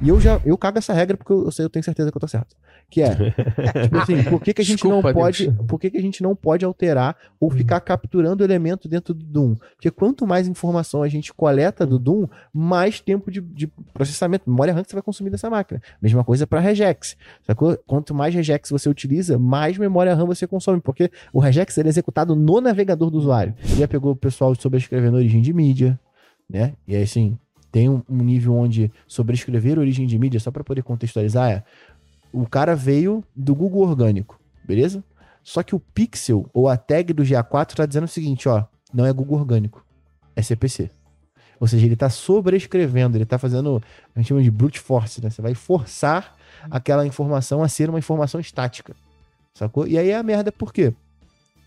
E eu já eu cago essa regra porque eu, sei, eu tenho certeza que eu tô certo. Que é, tipo assim, por que, que a gente Desculpa, não pode, Deus. por que, que a gente não pode alterar ou ficar capturando elemento dentro do Doom? Porque quanto mais informação a gente coleta do Doom, mais tempo de, de processamento, memória RAM que você vai consumir dessa máquina. Mesma coisa para regex. Sacou? Quanto mais regex você utiliza, mais memória RAM você consome, porque o regex ele é executado no navegador do usuário. E aí pegou o pessoal sobrescrevendo origem de mídia, né? E aí assim, tem um, um nível onde sobrescrever origem de mídia, só para poder contextualizar, é o cara veio do Google Orgânico, beleza? Só que o pixel ou a tag do GA4 tá dizendo o seguinte, ó, não é Google Orgânico, é CPC. Ou seja, ele tá sobrescrevendo, ele tá fazendo, a gente chama de brute force, né? Você vai forçar aquela informação a ser uma informação estática, sacou? E aí é a merda por quê?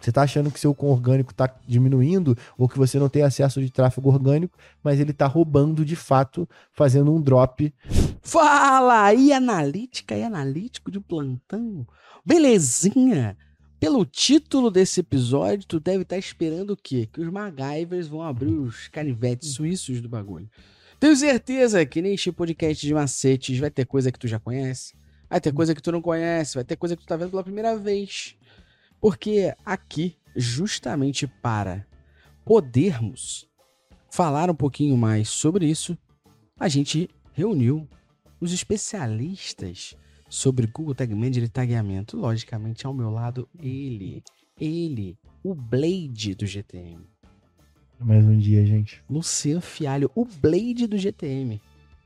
Você tá achando que seu orgânico tá diminuindo ou que você não tem acesso de tráfego orgânico, mas ele tá roubando de fato, fazendo um drop. Fala aí, analítica e analítico de plantão. Belezinha? Pelo título desse episódio, tu deve estar esperando o quê? Que os MacGyvers vão abrir os canivetes suíços do bagulho. Tenho certeza que neste podcast de macetes vai ter coisa que tu já conhece, vai ter coisa que tu não conhece, vai ter coisa que tu tá vendo pela primeira vez. Porque aqui, justamente para podermos falar um pouquinho mais sobre isso, a gente reuniu os especialistas sobre Google Tag Manager e tagueamento. Logicamente, ao meu lado, ele, ele, o Blade do GTM. Mais um dia, gente. Luciano Fialho, o Blade do GTM.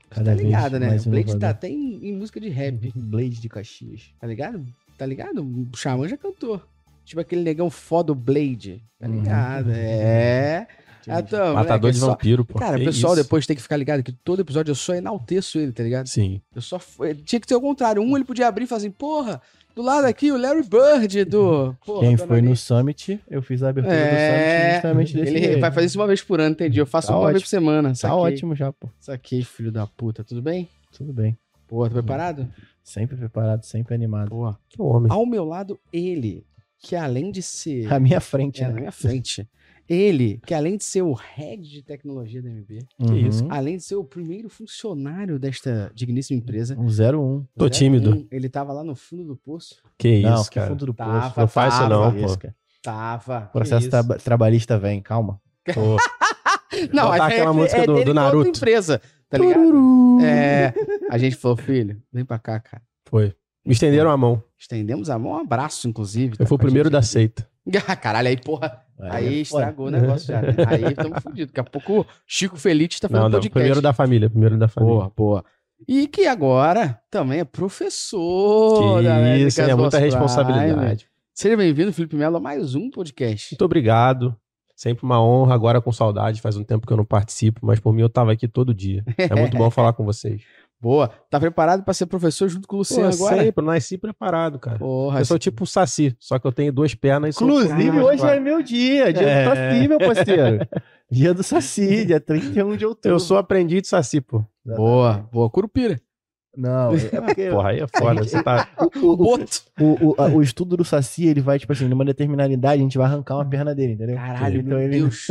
Cada tá vez ligado, né? mais O Blade tá até em, em música de rap. Blade de Caxias. Tá ligado? Tá ligado? O Xamã já cantou. Tipo aquele negão foda, o Blade. Tá Uhum. ligado? É. Então, Matador moleque, de só- vampiro, pô. Cara, o pessoal isso? depois tem que ficar ligado que todo episódio eu só enalteço ele, tá ligado? Sim. Eu só. Tinha que ter o contrário. Um ele podia abrir e falar assim, porra, do lado aqui o Larry Bird do. Porra, Quem foi no. Summit, eu fiz a abertura do Summit É, justamente desse ele jeito. vai fazer isso uma vez por ano, entendi. Eu faço Tá uma vez ótimo. por semana. Tá saquei. ótimo já, pô. Saquei, filho da puta. Tudo bem? Tudo bem. Pô, tá preparado? Sempre preparado, sempre animado. Boa. Que homem. Ao meu lado, ele, que além de ser. À minha frente, É, na né? minha frente. Ele, que além de ser o head de tecnologia da MB, Uhum. isso? além de ser o primeiro funcionário desta digníssima empresa, Um 01. Tô Zé tímido. um, ele tava lá no fundo do poço. Que não, isso, cara. fundo do Tava, poço. Não faz isso tava. não, pô. isso. Tava. Processo Que traba- trabalhista vem, calma. Pô, Não, Botar é, aquela é, música é do- dele do a Naruto. empresa, tá ligado? É, a gente falou, filho, vem pra cá, cara. foi. Me estenderam a mão. Estendemos a mão, um abraço, inclusive. Eu tá fui o primeiro gente da seita. Ah, Caralho, aí, porra, Aí aí é estragou o negócio já. né? Aí estamos fodidos. Daqui a pouco o Chico Feliz tá fazendo Não, não. podcast. Primeiro da família. Primeiro da família. Boa, boa. E que agora também é professor. Que isso, é muita responsabilidade. Prime. Seja bem-vindo, Felipe Melo, a mais um podcast. Muito obrigado. Sempre uma honra, agora com saudade. Faz um tempo que eu não participo, mas por mim eu tava aqui todo dia. É muito bom falar com vocês. Boa. Tá preparado pra ser professor junto com o Pô, Luciano agora? sempre, eu nasci preparado, cara. Porra, Eu sou tipo um saci, só que eu tenho duas pernas e sou Inclusive, hoje claro. é meu dia, dia É. do Saci, meu parceiro. dia do Saci, dia 31 de outubro. Eu sou aprendiz de saci, pô. boa, boa. Curupira. Não, é porque Porra, aí é foda. Você tá... o, o, o, o, a- o estudo do Saci, ele vai, tipo assim, numa determinada idade, a gente vai arrancar uma perna dele, entendeu? Caralho, então meu ele... Deus.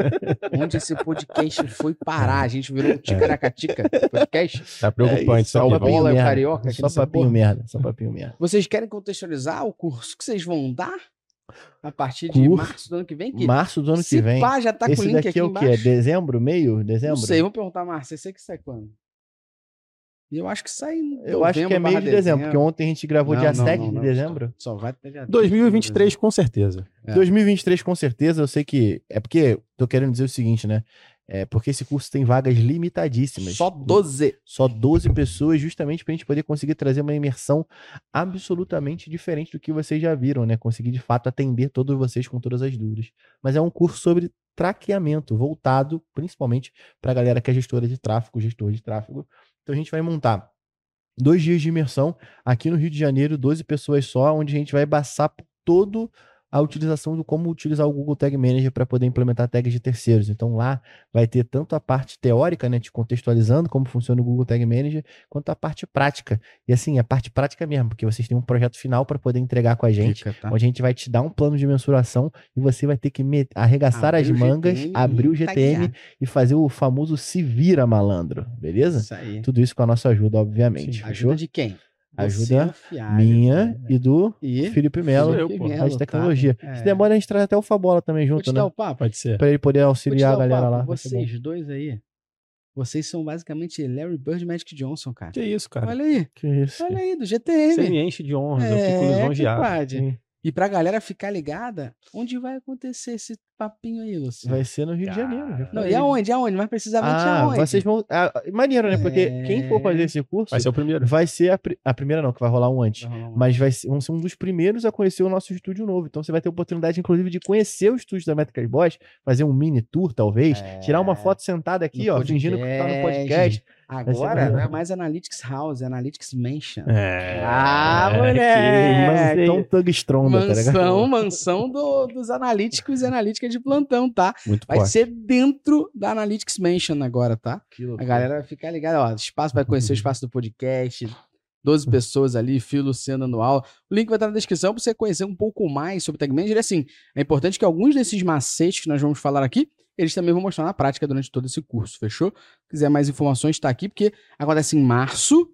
Onde esse podcast foi parar? A gente virou um ticaracatica podcast. Tá preocupante É só bola o merda. carioca Só papinho porra. merda, só papinho merda. Vocês querem contextualizar o curso que vocês vão dar a partir de Curso. março do ano que vem? Que Março do ano que vem. pá, já tá com o Esse link daqui aqui é o quê? embaixo. Dezembro? Meio? Dezembro? Não sei, vamos perguntar, Márcia. Você que sai quando? Eu acho que sai em Eu acho que é meio de dezembro, porque ontem a gente gravou Não, dia não, 7 não, de não. dezembro. Só vai até dia 2023, com certeza. É. 2023, com certeza, eu sei que. É porque tô querendo dizer o seguinte, né? É porque esse curso tem vagas limitadíssimas. Só 12. Só 12 pessoas, justamente pra gente poder conseguir trazer uma imersão absolutamente diferente do que vocês já viram, né? Conseguir de fato atender todos vocês com todas as dúvidas. Mas é um curso sobre traqueamento, voltado principalmente pra galera que é gestora de tráfego, gestor de tráfego. Então a gente vai montar dois dias de imersão aqui no Rio de Janeiro, 12 pessoas só, onde a gente vai passar por todo a utilização do como utilizar o Google Tag Manager para poder implementar tags de terceiros. Então lá vai ter tanto a parte teórica, né, te contextualizando como funciona o Google Tag Manager, quanto a parte prática. E assim, a parte prática mesmo, porque vocês têm um projeto final para poder entregar com a gente, Fica, tá? onde a gente vai te dar um plano de mensuração e você vai ter que me- arregaçar Abrir as mangas, GTM abrir o GTM taguear. e fazer o famoso se vira malandro, beleza? Isso aí. Tudo isso com a nossa ajuda, obviamente. Sim? Ajuda de quem? Ajuda. Minha e do E Felipe Melo, eu, Felipe pô. Melo, a de tecnologia. tá? Se É. demora, a gente traz até o Fabola também junto, né? papo. Pode ser. Pra ele poder auxiliar a galera papo. lá. Vocês dois aí, vocês são basicamente Larry Bird e Magic Johnson, cara. Que isso, cara. Olha aí, Que isso. olha aí, do Você GTM. me enche de honras, eu É, fico lisonjeado. E pra galera ficar ligada, onde vai acontecer esse papinho aí, Luciano? Vai ser no Rio de Cara. Janeiro. já Não, e aonde? Aonde? Mais precisamente Ah, aonde? vocês vão. Ah, maneiro, né? Porque É. quem for fazer esse curso Vai ser o primeiro. vai ser a, pri- a primeira, não, que vai rolar um antes. Um- Mas vai ser, vão ser um dos primeiros a conhecer o nosso estúdio novo. Então você vai ter a oportunidade, inclusive, de conhecer o estúdio da Métricas Boss, fazer um mini tour, talvez, É. tirar uma foto sentada aqui, No ó, fingindo que tá no podcast. Ser Agora não é mais Analytics House, é Analytics Mansion. É. Ah, que- moleque! Mansão Tug Stronda, tá ligado? Mansão, mansão do- dos analíticos e analíticas de plantão, tá? Muito Vai forte. ser dentro da Analytics Mansion agora, tá? Que A galera vai ficar ligada, ó. Espaço vai conhecer o espaço do podcast. 12 pessoas ali, Fio Luciano anual. O link vai estar na descrição para você conhecer um pouco mais sobre Tag Manager. E assim, é importante que alguns desses macetes que nós vamos falar aqui, eles também vão mostrar na prática durante todo esse curso, fechou? Se quiser mais informações, está aqui, porque acontece em março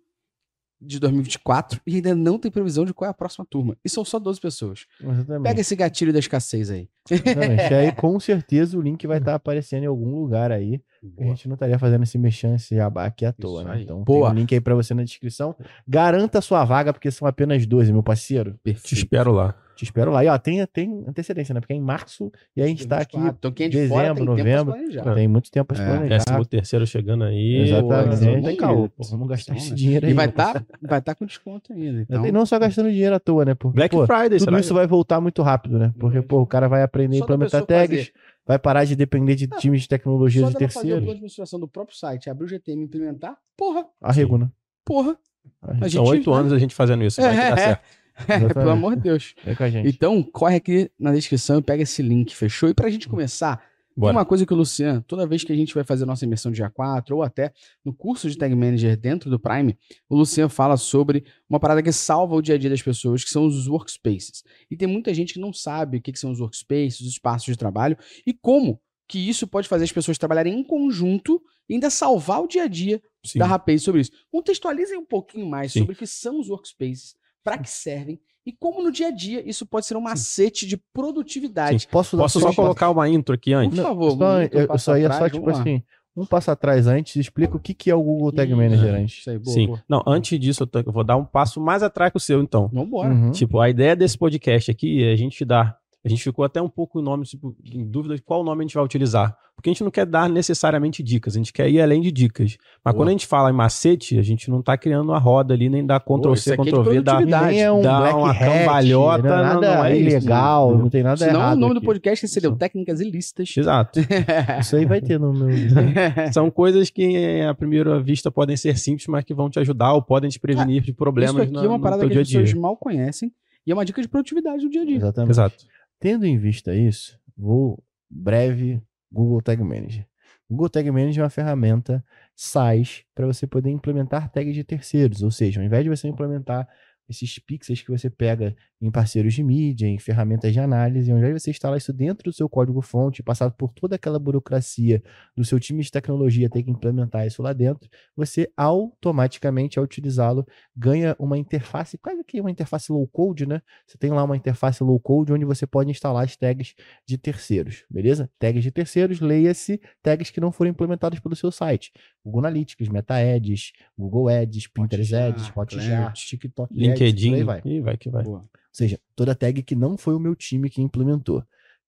de 2024 e ainda não tem previsão de qual é a próxima turma. E são só 12 pessoas. Exatamente. Pega esse gatilho da escassez aí. Exatamente. E aí, com certeza, o link vai estar aparecendo em algum lugar aí. A gente não estaria fazendo esse mexão, esse jabá aqui à toa, né? Então, Boa. tem um link aí pra você na descrição. Garanta a sua vaga, porque são apenas 12, meu parceiro. Te Perfeito. espero lá. Te espero lá. E ó, tem, tem antecedência, né? Porque é em março e a gente tá aqui. Então quem é de fora tem dezembro, tempo novembro. planejar. Tem muito tempo pra se É, planejar. Décimo terceiro chegando aí. Exatamente. Pô, não tem sim. caô. Pô, vamos gastar Então, esse né? dinheiro aí. E vai estar parceiro. vai tá com desconto ainda. Então, E não só gastando dinheiro à toa, né? Porque, Black pô, Friday, tudo será? isso vai voltar muito rápido, né? Porque, pô, o cara vai aprender a implementar tags, vai parar de depender de Não, times de tecnologia só de dela fazer o terceiros. plano de mensuração do próprio site, abrir o GTM e implementar, porra, Arrego, né? porra. A São oito anos a gente fazendo isso. Vai que dá certo. Pelo amor de Deus. É com a gente. Então, corre aqui na descrição e pega esse link, fechou? E pra gente começar, tem Bora. uma coisa que o Luciano, toda vez que a gente vai fazer a nossa imersão de A4 ou até no curso de Tag Manager dentro do Prime, o Luciano fala sobre uma parada que salva o dia a dia das pessoas, que são os workspaces. E tem muita gente que não sabe o que que são os workspaces, os espaços de trabalho e como que isso pode fazer as pessoas trabalharem em conjunto e ainda salvar o dia a dia Sim. da Rapaz sobre isso. Contextualizem um pouquinho mais Sim. sobre o que são os workspaces, para que servem e como no dia a dia isso pode ser um macete de produtividade. Posso, dar Posso só colocar uma intro aqui Por antes? favor, Só, muito eu, eu só ia só, atrás, tipo vamos lá. assim, um passo atrás antes, explica o que, que é o Google Tag Manager antes. Isso aí, boa, Sim. boa. Não, antes disso, eu tô- eu vou dar um passo mais atrás que o seu, então. Vambora. Uhum. Tipo, a ideia desse podcast aqui é a gente dar. A gente ficou até um pouco em nome, tipo, em dúvida de qual nome a gente vai utilizar. Porque a gente não quer dar necessariamente dicas, a gente quer ir além de dicas. Mas Boa. quando a gente fala em macete, a gente não tá criando a roda ali, nem dá Ctrl isso C, aqui é de Ctrl V, dá, é um dá black uma hat, cambalhota, não é não- nada não é isso, ilegal, né? não tem nada Senão errado o nome do aqui. podcast seria Não. Técnicas Ilícitas. Exato. Isso aí vai ter no meu... São coisas que, à primeira vista, podem ser simples, mas que vão te ajudar ou podem te prevenir de problemas Isso aqui na- é uma no parada que dia a as pessoas dia. mal conhecem e é uma dica de produtividade no dia a dia. Exatamente. Exato. Tendo em vista isso, vou breve Google Tag Manager. Google Tag Manager é uma ferramenta SaaS para você poder implementar tags de terceiros, ou seja, ao invés de você implementar esses pixels que você pega em parceiros de mídia, em ferramentas de análise, ao invés de você instalar isso dentro do seu código-fonte, passar por toda aquela burocracia do seu time de tecnologia ter que implementar isso lá dentro, você automaticamente, ao utilizá-lo, ganha uma interface, quase que uma interface low code, né? Você tem lá uma interface low code onde você pode instalar as tags de terceiros, beleza? Tags de terceiros, leia-se tags que não foram implementados pelo seu site. Google Analytics, Meta Ads, Google Ads, Pinterest Hotjar, Ads, Hotjar, TikTok Ads, LinkedIn, aí vai. e vai que vai. Boa. Ou seja, toda tag que não foi o meu time que implementou.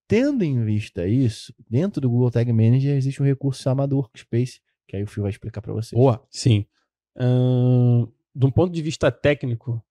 Tendo em vista isso, dentro do Google Tag Manager existe um recurso chamado Workspace, que aí o Fio vai explicar para vocês. Boa. Sim. Ahn, de um ponto de vista técnico,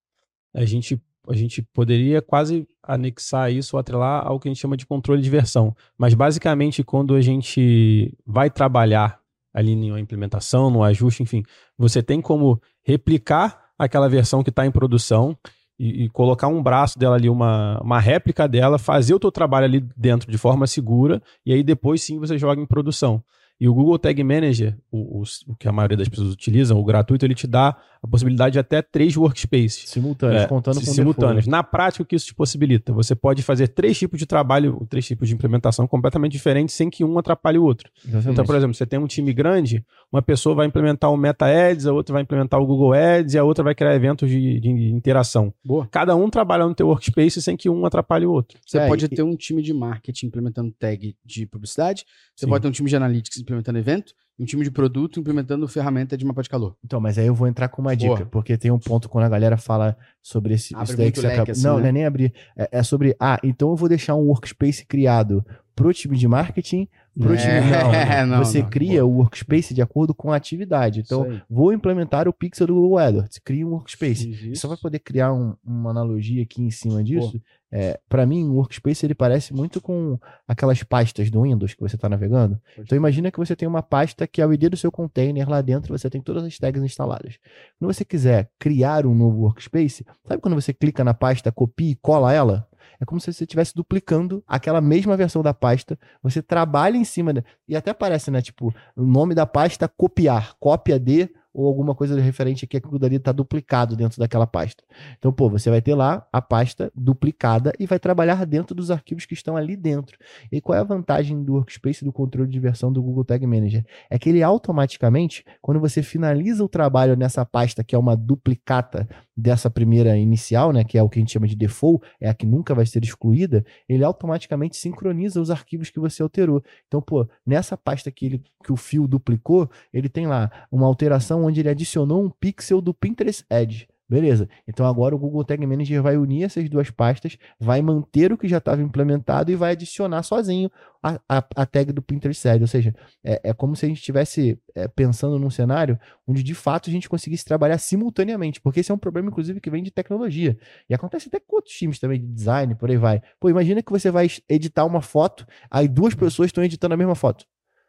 a gente, a gente poderia quase anexar isso ou atrelar ao que a gente chama de controle de versão. Mas basicamente, quando a gente vai trabalhar ali uma implementação, no ajuste, enfim, você tem como replicar aquela versão que está em produção e, e colocar um braço dela ali, uma, uma réplica dela, fazer o teu trabalho ali dentro de forma segura, e aí depois sim você joga em produção. E o Google Tag Manager, o, o, o, que a maioria das pessoas utilizam, o gratuito, ele te dá a possibilidade de até três workspaces. Simultâneos, é, contando com simultâneos. Default. Na prática, o que isso te possibilita? Você pode fazer três tipos de trabalho, três tipos de implementação completamente diferentes, sem que um atrapalhe o outro. Exatamente. Então, por exemplo, você tem um time grande, uma pessoa vai implementar o Meta Ads, a outra vai implementar o Google Ads e a outra vai criar eventos de, de interação. Boa. Cada um trabalha no teu workspace sem que um atrapalhe o outro. Você é, pode e... ter um time de marketing implementando tag de publicidade, você Sim. pode ter um time de analytics implementando evento, um time de produto implementando ferramenta de mapa de calor. Então, mas aí eu vou entrar com uma Boa. dica, porque tem um ponto quando a galera fala sobre esse Abre isso daí que você acaba... assim, Não, né? não é nem abrir. É, é, sobre, ah, então eu vou deixar um workspace criado pro time de marketing, pro é, time não, não Você não, cria o workspace de acordo com a atividade. Então, vou implementar o pixel do Google AdWords, cria um workspace. Isso. Só vai poder criar um, uma analogia aqui em cima disso. É, para mim, o workspace ele parece muito com aquelas pastas do Windows que você está navegando. Então, imagina que você tem uma pasta que é o ID do seu container, lá dentro você tem todas as tags instaladas. Quando você quiser criar um novo workspace, sabe quando você clica na pasta, copia e cola ela? É como se você estivesse duplicando aquela mesma versão da pasta. Você trabalha em cima, de, e até aparece, né? Tipo, o nome da pasta copiar, cópia de ou alguma coisa referente aqui, aquilo dali está duplicado dentro daquela pasta. Então, pô, você vai ter lá a pasta duplicada e vai trabalhar dentro dos arquivos que estão ali dentro. E qual é a vantagem do workspace do controle de versão do Google Tag Manager? É que ele automaticamente, quando você finaliza o trabalho nessa pasta, que é uma duplicata dessa primeira inicial, né, que é o que a gente chama de default, é a que nunca vai ser excluída, ele automaticamente sincroniza os arquivos que você alterou. Então, pô, nessa pasta que, ele, que o fio duplicou, ele tem lá uma alteração onde ele adicionou um pixel do Pinterest Edge. Beleza. Então agora o Google Tag Manager vai unir essas duas pastas, vai manter o que já estava implementado e vai adicionar sozinho a, a, a, tag do Pinterest Edge. Ou seja, é, é como se a gente estivesse é, pensando num cenário onde de fato a gente conseguisse trabalhar simultaneamente, porque esse é um problema, inclusive, que vem de tecnologia. E acontece até com outros times também, de design, por aí vai. Pô, imagina que você vai editar uma foto, aí duas pessoas estão editando a mesma foto.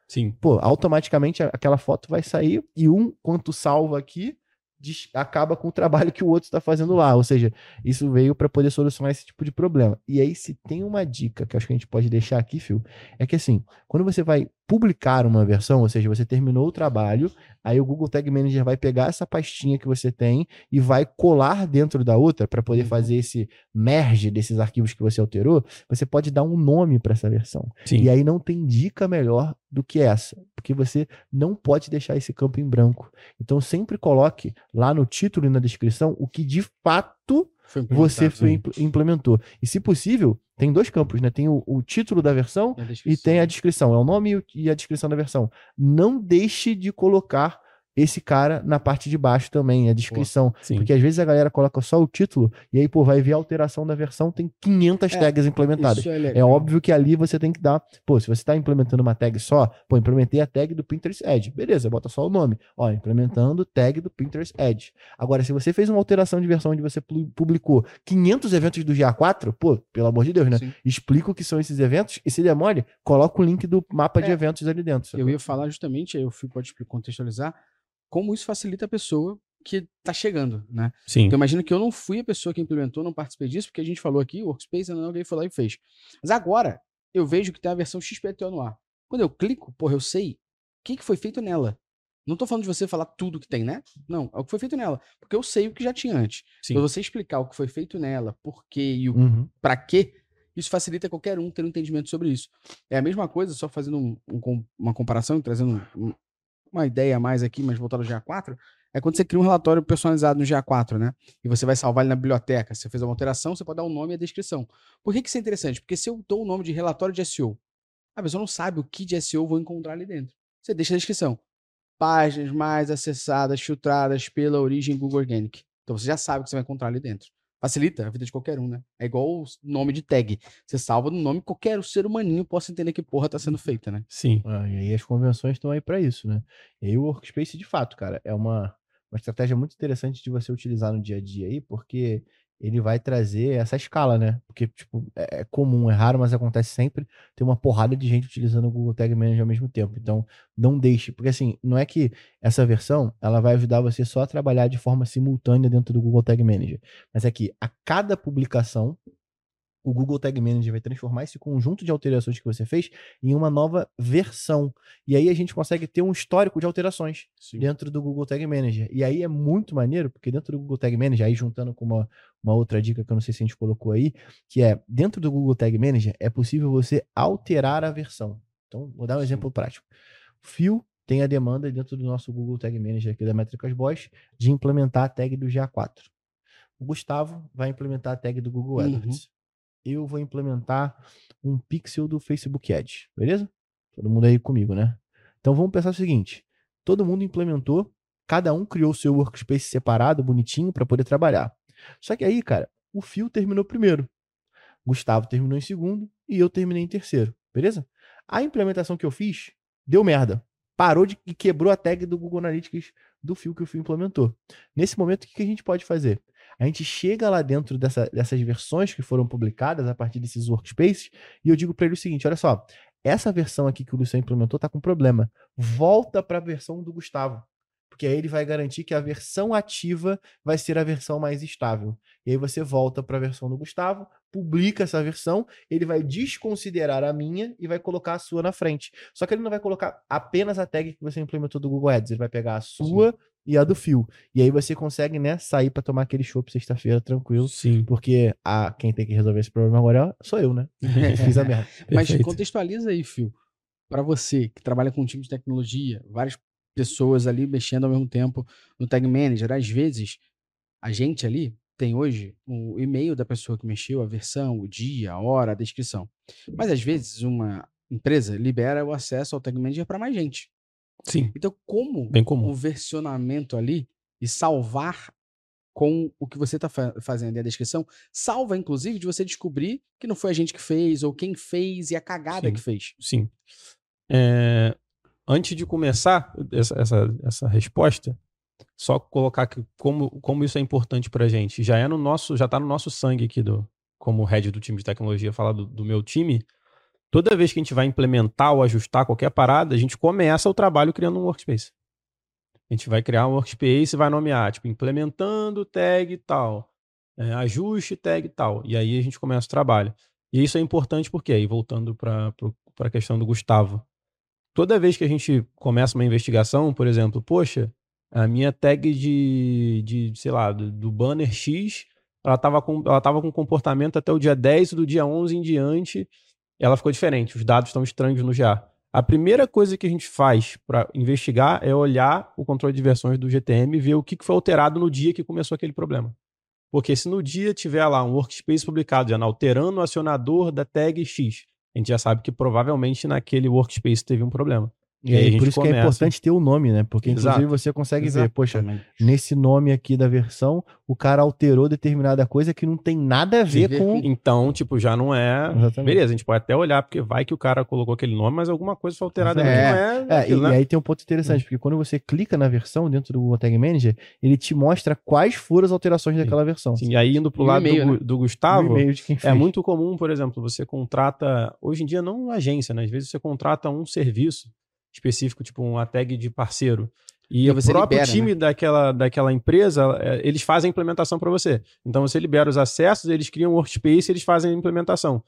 Sim. Pô, automaticamente aquela foto vai sair e um, quanto salva aqui, acaba com o trabalho que o outro está fazendo lá. Ou seja, isso veio para poder solucionar esse tipo de problema. E aí, se tem uma dica que acho que a gente pode deixar aqui, Phil, é que assim, quando você vai publicar uma versão, ou seja, você terminou o trabalho, aí o Google Tag Manager vai pegar essa pastinha que você tem e vai colar dentro da outra para poder uhum. fazer esse merge desses arquivos que você alterou. Você pode dar um nome para essa versão. Sim. E aí não tem dica melhor do que essa, porque você não pode deixar esse campo em branco. Então sempre coloque lá no título e na descrição o que de fato você foi, implementou. E se possível, tem dois campos, né? Tem o, o título da versão e, e tem a descrição. É o nome e a descrição da versão. Não deixe de colocar esse cara na parte de baixo também, a descrição. Pô, porque às vezes a galera coloca só o título e aí, pô, vai ver a alteração da versão, tem 500 é, tags implementadas. É, é, óbvio que ali você tem que dar, pô, se você está implementando uma tag só, pô, implementei a tag do Pinterest Edge. Beleza, bota só o nome. Ó, implementando tag do Pinterest Edge. Agora, se você fez uma alteração de versão onde você publicou 500 eventos do GA4, pô, pelo amor de Deus, né? Sim. Explica o que são esses eventos e se demore, coloca o link do mapa é, de eventos ali dentro. Eu ia falar justamente, aí eu fui, pode contextualizar, como isso facilita a pessoa que está chegando, né? Sim. Então imagina que eu não fui a pessoa que implementou, não participei disso, porque a gente falou aqui, o Workspace, não, alguém foi lá e fez. Mas agora, eu vejo que tem a versão XPTO no ar. Quando eu clico, porra, eu sei o que, que foi feito nela. Não tô falando de você falar tudo que tem, né? Não, é o que foi feito nela. Porque eu sei o que já tinha antes. Sim. Então você explicar o que foi feito nela, por quê e o uhum. pra quê, isso facilita qualquer um ter um entendimento sobre isso. É a mesma coisa, só fazendo um, um, uma comparação, trazendo um, uma ideia a mais aqui, mas voltado ao GA4, é quando você cria um relatório personalizado no GA4, né? E você vai salvar ele na biblioteca. Se você fez uma alteração, você pode dar o um nome e a descrição. Por que, que isso é interessante? Porque se eu dou o nome de relatório de SEO, a pessoa não sabe o que de SEO vou encontrar ali dentro. Você deixa a descrição. Páginas mais acessadas, filtradas pela origem Google Organic. Então você já sabe o que você vai encontrar ali dentro. Facilita a vida de qualquer um, né? É igual o nome de tag. Você salva no nome, qualquer ser humaninho possa entender que porra tá sendo feita, né? Sim. Ah, e aí as convenções estão aí para isso, né? E aí o Workspace, de fato, cara, é uma, uma estratégia muito interessante de você utilizar no dia a dia aí, porque ele vai trazer essa escala, né? Porque, tipo, é, é comum, é raro, mas acontece sempre. Tem uma porrada de gente utilizando o Google Tag Manager ao mesmo tempo. Então, não deixe. Porque, assim, não é que essa versão, ela vai ajudar você só a trabalhar de forma simultânea dentro do Google Tag Manager. Mas é que a cada publicação, o Google Tag Manager vai transformar esse conjunto de alterações que você fez em uma nova versão. E aí a gente consegue ter um histórico de alterações Sim. dentro do Google Tag Manager. E aí é muito maneiro, porque dentro do Google Tag Manager, aí juntando com uma, uma outra dica que eu não sei se a gente colocou aí, que é dentro do Google Tag Manager é possível você alterar a versão. Então, vou dar um exemplo prático. Fio tem a demanda dentro do nosso Google Tag Manager aqui da Métricas Boys de implementar a tag do GA4. O Gustavo vai implementar a tag do Google uhum. AdWords. Uhum eu vou implementar um pixel do Facebook Ads, beleza? Todo mundo aí comigo, né? Então vamos pensar o seguinte: todo mundo implementou, cada um criou seu workspace separado, bonitinho, para poder trabalhar. Só que aí, cara, o Fio terminou primeiro, Gustavo terminou em segundo e eu terminei em terceiro, beleza? A implementação que eu fiz deu merda. Parou de e quebrou a tag do Google Analytics do Fio que o Fio implementou. Nesse momento, o que a gente pode fazer? A gente chega lá dentro dessa, dessas versões que foram publicadas a partir desses workspaces e eu digo para ele o seguinte: olha só, essa versão aqui que o Luciano implementou está com problema. Volta para a versão do Gustavo. Porque aí ele vai garantir que a versão ativa vai ser a versão mais estável. E aí você volta para a versão do Gustavo, publica essa versão, ele vai desconsiderar a minha e vai colocar a sua na frente. Só que ele não vai colocar apenas a tag que você implementou do Google Ads, ele vai pegar a sua Sim e a do fio. E aí você consegue, né, sair para tomar aquele chopp sexta-feira tranquilo. Sim. Porque a, quem tem que resolver esse problema agora sou eu, né? Fiz a merda. Mas contextualiza aí, Fio. Para você que trabalha com um time de tecnologia, várias pessoas ali mexendo ao mesmo tempo no Tag Manager, às vezes a gente ali tem hoje o e-mail da pessoa que mexeu, a versão, o dia, a hora, a descrição. Mas às vezes uma empresa libera o acesso ao Tag Manager para mais gente. Sim. Então, como o versionamento ali e salvar com o que você está fa fazendo e a descrição, salva, inclusive, de você descobrir que não foi a gente que fez, ou quem fez e a cagada Sim. que fez. Sim. É, antes de começar essa, essa, essa resposta, só colocar que como, como isso é importante para gente. Já é no nosso, já está no nosso sangue aqui do como head do time de tecnologia, falar do, do meu time toda vez que a gente vai implementar ou ajustar qualquer parada, a gente começa o trabalho criando um workspace. A gente vai criar um workspace e vai nomear, tipo, implementando tag tal, é, ajuste tag tal. E aí a gente começa o trabalho. E isso é importante porque, aí voltando para a questão do Gustavo, toda vez que a gente começa uma investigação, por exemplo, poxa, a minha tag de, de sei lá, do, do banner X, ela estava com, ela tava com comportamento até o dia 10 do dia 11 em diante, ela ficou diferente. Os dados estão estranhos no GA. A primeira coisa que a gente faz para investigar é olhar o controle de versões do GTM e ver o que foi alterado no dia que começou aquele problema. Porque se no dia tiver lá um workspace publicado já alterando o acionador da tag X, a gente já sabe que provavelmente naquele workspace teve um problema. E, aí, por isso começa... que é importante ter o nome, né? Porque Exato. inclusive você consegue Exatamente. ver, poxa, nesse nome aqui da versão, o cara alterou determinada coisa que não tem nada a ver com. Então, tipo, já não é. Exatamente. Beleza, a gente pode até olhar, porque vai que o cara colocou aquele nome, mas alguma coisa foi alterada é. não é. é aquilo, e, né? aí tem um ponto interessante, porque quando você clica na versão dentro do Google Tag Manager, ele te mostra quais foram as alterações Sim. daquela versão. Sim, e aí indo pro lado do, né? do, Gustavo, é muito comum, por exemplo, você contrata. Hoje em dia, não agência, né? Às vezes você contrata um serviço específico, tipo uma tag de parceiro. E, o próprio libera, time né? daquela, daquela empresa, é, eles fazem a implementação para você. Então você libera os acessos, eles criam um workspace e eles fazem a implementação.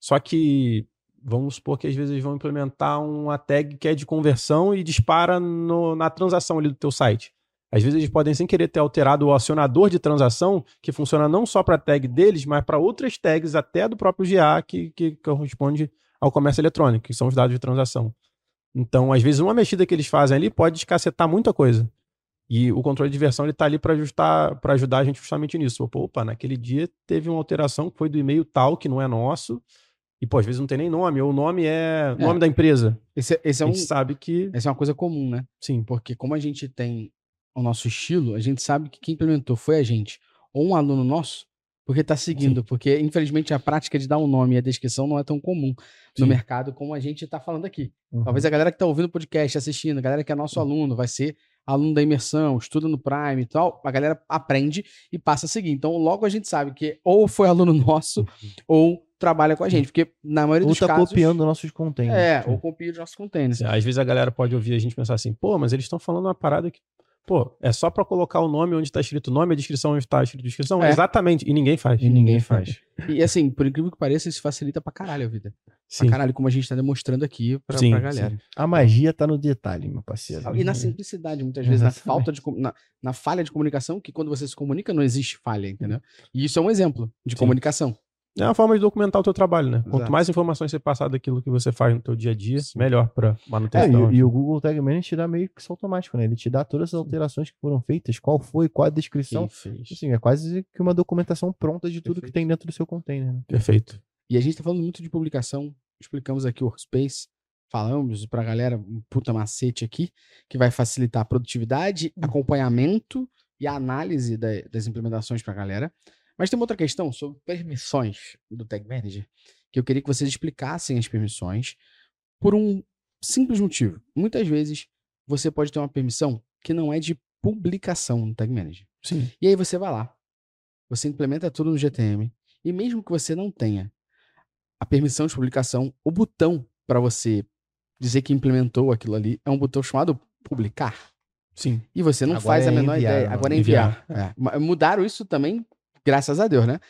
Só que vamos supor que às vezes eles vão implementar uma tag que é de conversão e dispara no, na transação ali do teu site. Às vezes eles podem sem querer ter alterado o acionador de transação, que funciona não só para a tag deles, mas para outras tags até do próprio GA que, que corresponde ao comércio eletrônico, que são os dados de transação. Então, às vezes, uma mexida que eles fazem ali pode descacetar muita coisa. E o controle de versão ele tá ali para ajustar, para ajudar a gente justamente nisso. Opa, naquele dia teve uma alteração que foi do e-mail tal, que não é nosso. E, pô, às vezes não tem nem nome, ou o nome é, é. nome da empresa. Esse, esse é a gente um, sabe que. Essa é uma coisa comum, né? Sim. Porque como a gente tem o nosso estilo, a gente sabe que quem implementou foi a gente. Ou um aluno nosso, porque está seguindo, Sim. porque infelizmente a prática de dar um nome e a descrição não é tão comum Sim. no mercado como a gente está falando aqui. Uhum. Talvez a galera que está ouvindo o podcast, assistindo, a galera que é nosso uhum. aluno, vai ser aluno da imersão, estuda no Prime e tal, a galera aprende e passa a seguir. Então, logo a gente sabe que ou foi aluno nosso ou trabalha com a gente, porque na maioria Ou dos tá casos... copiando nossos containers. É, ou copia os nossos containers. Às vezes a galera pode ouvir a gente pensar assim, pô, mas eles estão falando uma parada que, pô, é só pra colocar o nome onde tá escrito o nome, a descrição onde tá escrito a descrição. É. Exatamente. E ninguém faz. E ninguém faz. E assim, por incrível que pareça, isso facilita pra caralho a vida. Sim. Pra caralho, como a gente tá demonstrando aqui pra, Sim, pra galera. A magia tá no detalhe, meu parceiro. E na simplicidade, muitas vezes, na Exatamente. falta de na, na falha de comunicação, que quando você se comunica não existe falha, entendeu? E isso é um exemplo de Sim. comunicação. É uma forma de documentar o teu trabalho, né? Quanto Exato. mais informações você passar daquilo que você faz no teu dia a dia, melhor pra É, manutenção. e, e o Google Tag Manager te dá meio que isso automático, né? Ele te dá todas as alterações que foram feitas, qual foi, qual a descrição. Assim, é quase que uma documentação pronta de tudo que tem dentro do seu container. Né? Perfeito. E a gente tá falando muito de publicação, explicamos aqui o Workspace, falamos pra galera um puta macete aqui, que vai facilitar a produtividade, acompanhamento e a análise da- das implementações pra galera. Mas tem uma outra questão sobre permissões do Tag Manager, que eu queria que vocês explicassem as permissões por um simples motivo. Muitas vezes você pode ter uma permissão que não é de publicação no Tag Manager. Sim. E aí você vai lá, você implementa tudo no GTM, e mesmo que você não tenha a permissão de publicação, o botão para você dizer que implementou aquilo ali é um botão chamado publicar. Sim. E você não Agora faz a é menor enviar, ideia. Agora é enviar. É. Ma- Mudaram isso também, graças a Deus, né?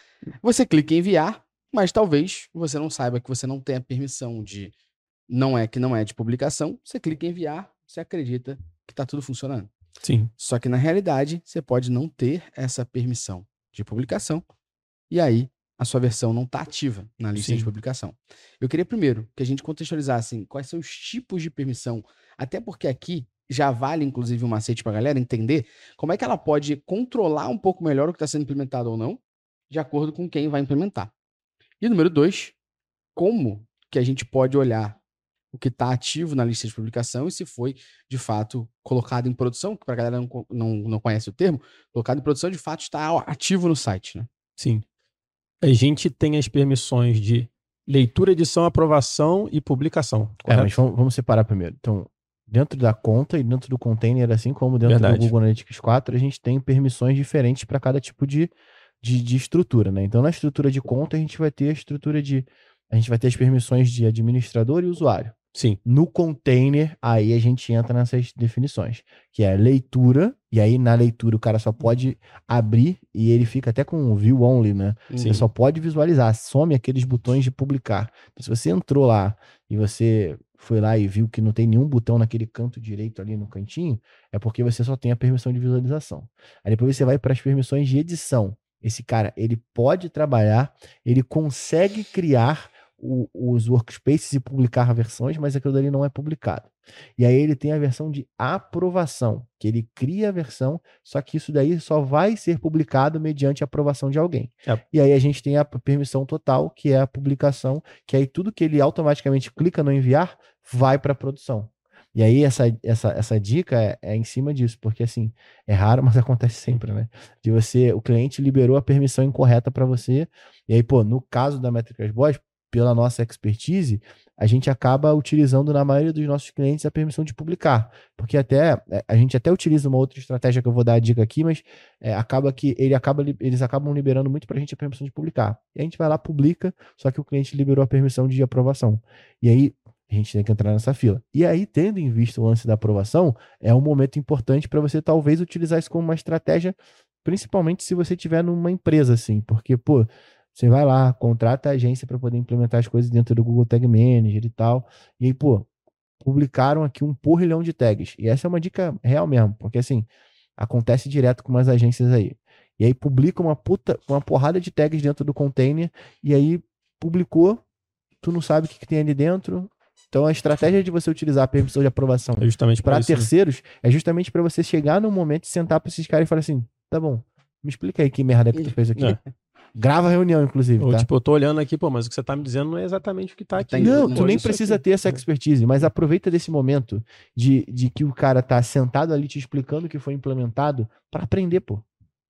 Você clica em enviar, mas talvez você não saiba que você não tem a permissão de. Não é que não é de publicação. Você clica em enviar, você acredita que tá tudo funcionando. Sim. Só que na realidade, você pode não ter essa permissão de publicação. E aí, a sua versão não está ativa na lista Sim. de publicação. Eu queria primeiro que a gente contextualizasse assim, quais são os tipos de permissão, até porque aqui já vale, inclusive, um macete para a galera entender como é que ela pode controlar um pouco melhor o que está sendo implementado ou não, de acordo com quem vai implementar. E número dois, como que a gente pode olhar o que está ativo na lista de publicação e se foi, de fato, colocado em produção, que para a galera não, não, não conhece o termo, colocado em produção, de fato, está ativo no site, né? Sim. A gente tem as permissões de leitura, edição, aprovação e publicação. É, mas vamos, vamos separar primeiro. Então, dentro da conta e dentro do container, assim como dentro Verdade. do Google Analytics 4, a gente tem permissões diferentes para cada tipo de, de, de estrutura, né? Então, na estrutura de conta, a gente vai ter a estrutura de. A gente vai ter as permissões de administrador e usuário. Sim. No container, aí a gente entra nessas definições, que é leitura, e aí na leitura o cara só pode abrir e ele fica até com view only, né? Você só pode visualizar, some aqueles botões de publicar. Então, se você entrou lá e você foi lá e viu que não tem nenhum botão naquele canto direito ali no cantinho, é porque você só tem a permissão de visualização. Aí depois você vai para as permissões de edição. Esse cara, ele pode trabalhar, ele consegue criar o- os workspaces e publicar versões, mas aquilo dali não é publicado. E aí ele tem a versão de aprovação, que ele cria a versão, só que isso daí só vai ser publicado mediante a aprovação de alguém. É. E aí a gente tem a permissão total, que é a publicação, que aí tudo que ele automaticamente clica no enviar vai para a produção. E aí essa, essa, essa dica é, é em cima disso, porque assim, é raro, mas acontece sempre, né? De você, o cliente liberou a permissão incorreta para você, e aí, pô, no caso da Métricas Boss, pela nossa expertise, a gente acaba utilizando na maioria dos nossos clientes a permissão de publicar, porque até é, a gente até utiliza uma outra estratégia que eu vou dar a dica aqui, mas é, acaba que ele acaba, eles acabam liberando muito para a gente a permissão de publicar. E a gente vai lá publica, só que o cliente liberou a permissão de aprovação. E aí a gente tem que entrar nessa fila. E aí, tendo em vista o lance da aprovação, é um momento importante para você talvez utilizar isso como uma estratégia, principalmente se você tiver numa empresa assim, porque pô, você vai lá, contrata a agência para poder implementar as coisas dentro do Google Tag Manager e tal. E aí, pô, publicaram aqui um porrilhão de tags. E essa é uma dica real mesmo, porque assim, acontece direto com umas agências aí. E aí publica uma puta, uma porrada de tags dentro do container, e aí publicou, tu não sabe o que, que tem ali dentro. Então a estratégia de você utilizar a permissão de aprovação É justamente para né? terceiros é justamente para você chegar no momento e sentar para esses caras e falar assim: tá bom, me explica aí que merda que tu fez aqui. É. Grava a reunião, inclusive. Ou tá? tipo, eu tô olhando aqui, pô, mas o que você tá me dizendo não é exatamente o que tá aqui. Tem- Não, tu nem precisa aqui. ter essa expertise, mas aproveita desse momento de, de que o cara tá sentado ali te explicando o que foi implementado para aprender, pô.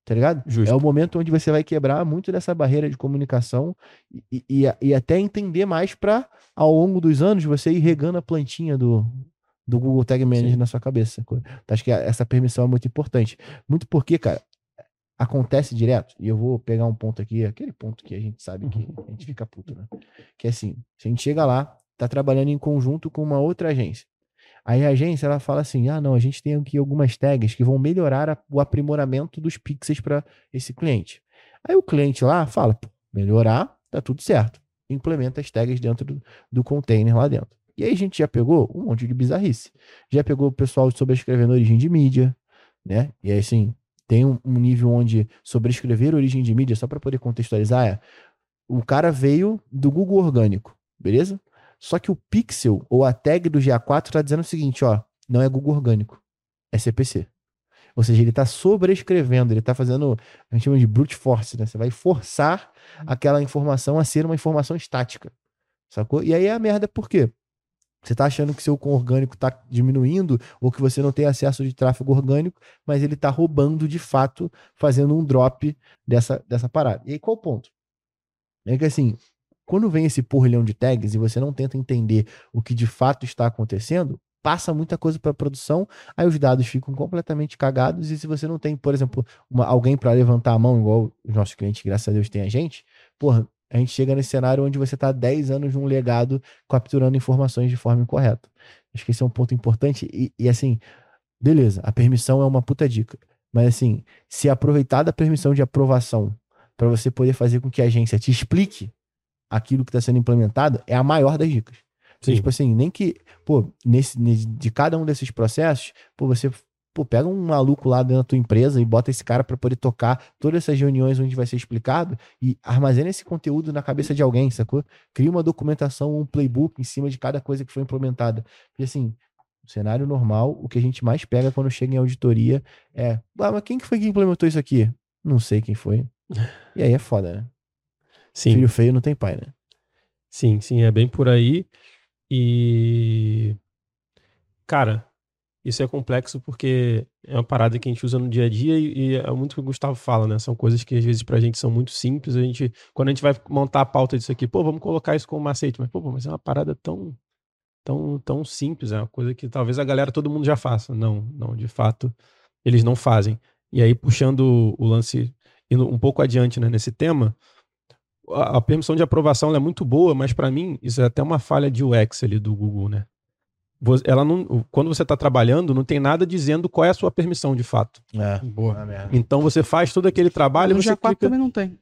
Tá ligado? Justo. É o momento onde você vai quebrar muito dessa barreira de comunicação e, e, e até entender mais para ao longo dos anos, você ir regando a plantinha do, do Google Tag Manager Sim. na sua cabeça. Então, acho que essa permissão é muito importante. Muito porque, cara, acontece direto, e eu vou pegar um ponto aqui, aquele ponto que a gente sabe que a gente fica puto, né? Que é assim, se a gente chega lá, tá trabalhando em conjunto com uma outra agência. Aí a agência ela fala assim: ah, não, a gente tem aqui algumas tags que vão melhorar a- o aprimoramento dos pixels para esse cliente. Aí o cliente lá fala: pô, melhorar, tá tudo certo. Implementa as tags dentro do, do container lá dentro. E aí a gente já pegou um monte de bizarrice. Já pegou o pessoal sobrescrevendo origem de mídia, né? E aí, assim, tem um, um nível onde sobrescrever origem de mídia, só para poder contextualizar, é o cara veio do Google Orgânico, beleza? Só que o pixel ou a tag do GA4 tá dizendo o seguinte, ó, não é Google Orgânico, é CPC. Ou seja, ele tá sobrescrevendo, ele tá fazendo, a gente chama de brute force, né? Você vai forçar aquela informação a ser uma informação estática. Sacou? E aí é a merda por quê? Você tá achando que seu orgânico tá diminuindo ou que você não tem acesso de tráfego orgânico, mas ele tá roubando de fato, fazendo um drop dessa, dessa parada. E aí qual o ponto? É que assim, quando vem esse porrilhão de tags e você não tenta entender o que de fato está acontecendo, passa muita coisa para produção, aí os dados ficam completamente cagados e se você não tem, por exemplo, uma- alguém para levantar a mão, igual os nossos clientes, graças a Deus, tem a gente, porra, a gente chega nesse cenário onde você está 10 anos num legado capturando informações de forma incorreta. Acho que esse é um ponto importante e, e assim, beleza, a permissão é uma puta dica, mas assim, se aproveitar da permissão de aprovação para você poder fazer com que a agência te explique aquilo que está sendo implementado, é a maior das dicas. Sim. Tipo assim, nem que, pô, nesse- de cada um desses processos, pô, você pô, pega um maluco lá dentro da tua empresa e bota esse cara para poder tocar todas essas reuniões onde vai ser explicado e armazena esse conteúdo na cabeça de alguém, sacou? Cria uma documentação, um playbook em cima de cada coisa que foi implementada. Porque assim, no cenário normal, o que a gente mais pega quando chega em auditoria é, ah, mas quem que foi que implementou isso aqui? Não sei quem foi. E aí é foda, né? Sim. Filho feio não tem pai, né? Sim, sim, é bem por aí. E. Cara, isso é complexo porque é uma parada que a gente usa no dia a dia e, e é muito o que o Gustavo fala, né? São coisas que às vezes pra gente são muito simples. A gente, quando a gente vai montar a pauta disso aqui, pô, vamos colocar isso como macete, mas, pô, mas é uma parada tão, tão, tão simples, é uma coisa que talvez a galera, todo mundo já faça. Não, não, de fato, eles não fazem. E aí, puxando o lance, indo um pouco adiante né, nesse tema, a, a permissão de aprovação é muito boa, mas para mim isso é até uma falha de UX ali do Google, né? Ela não, quando você está trabalhando, não tem nada dizendo qual é a sua permissão de fato. É. Boa. Merda. Então você faz todo aquele trabalho no você G4 clica... também não tem.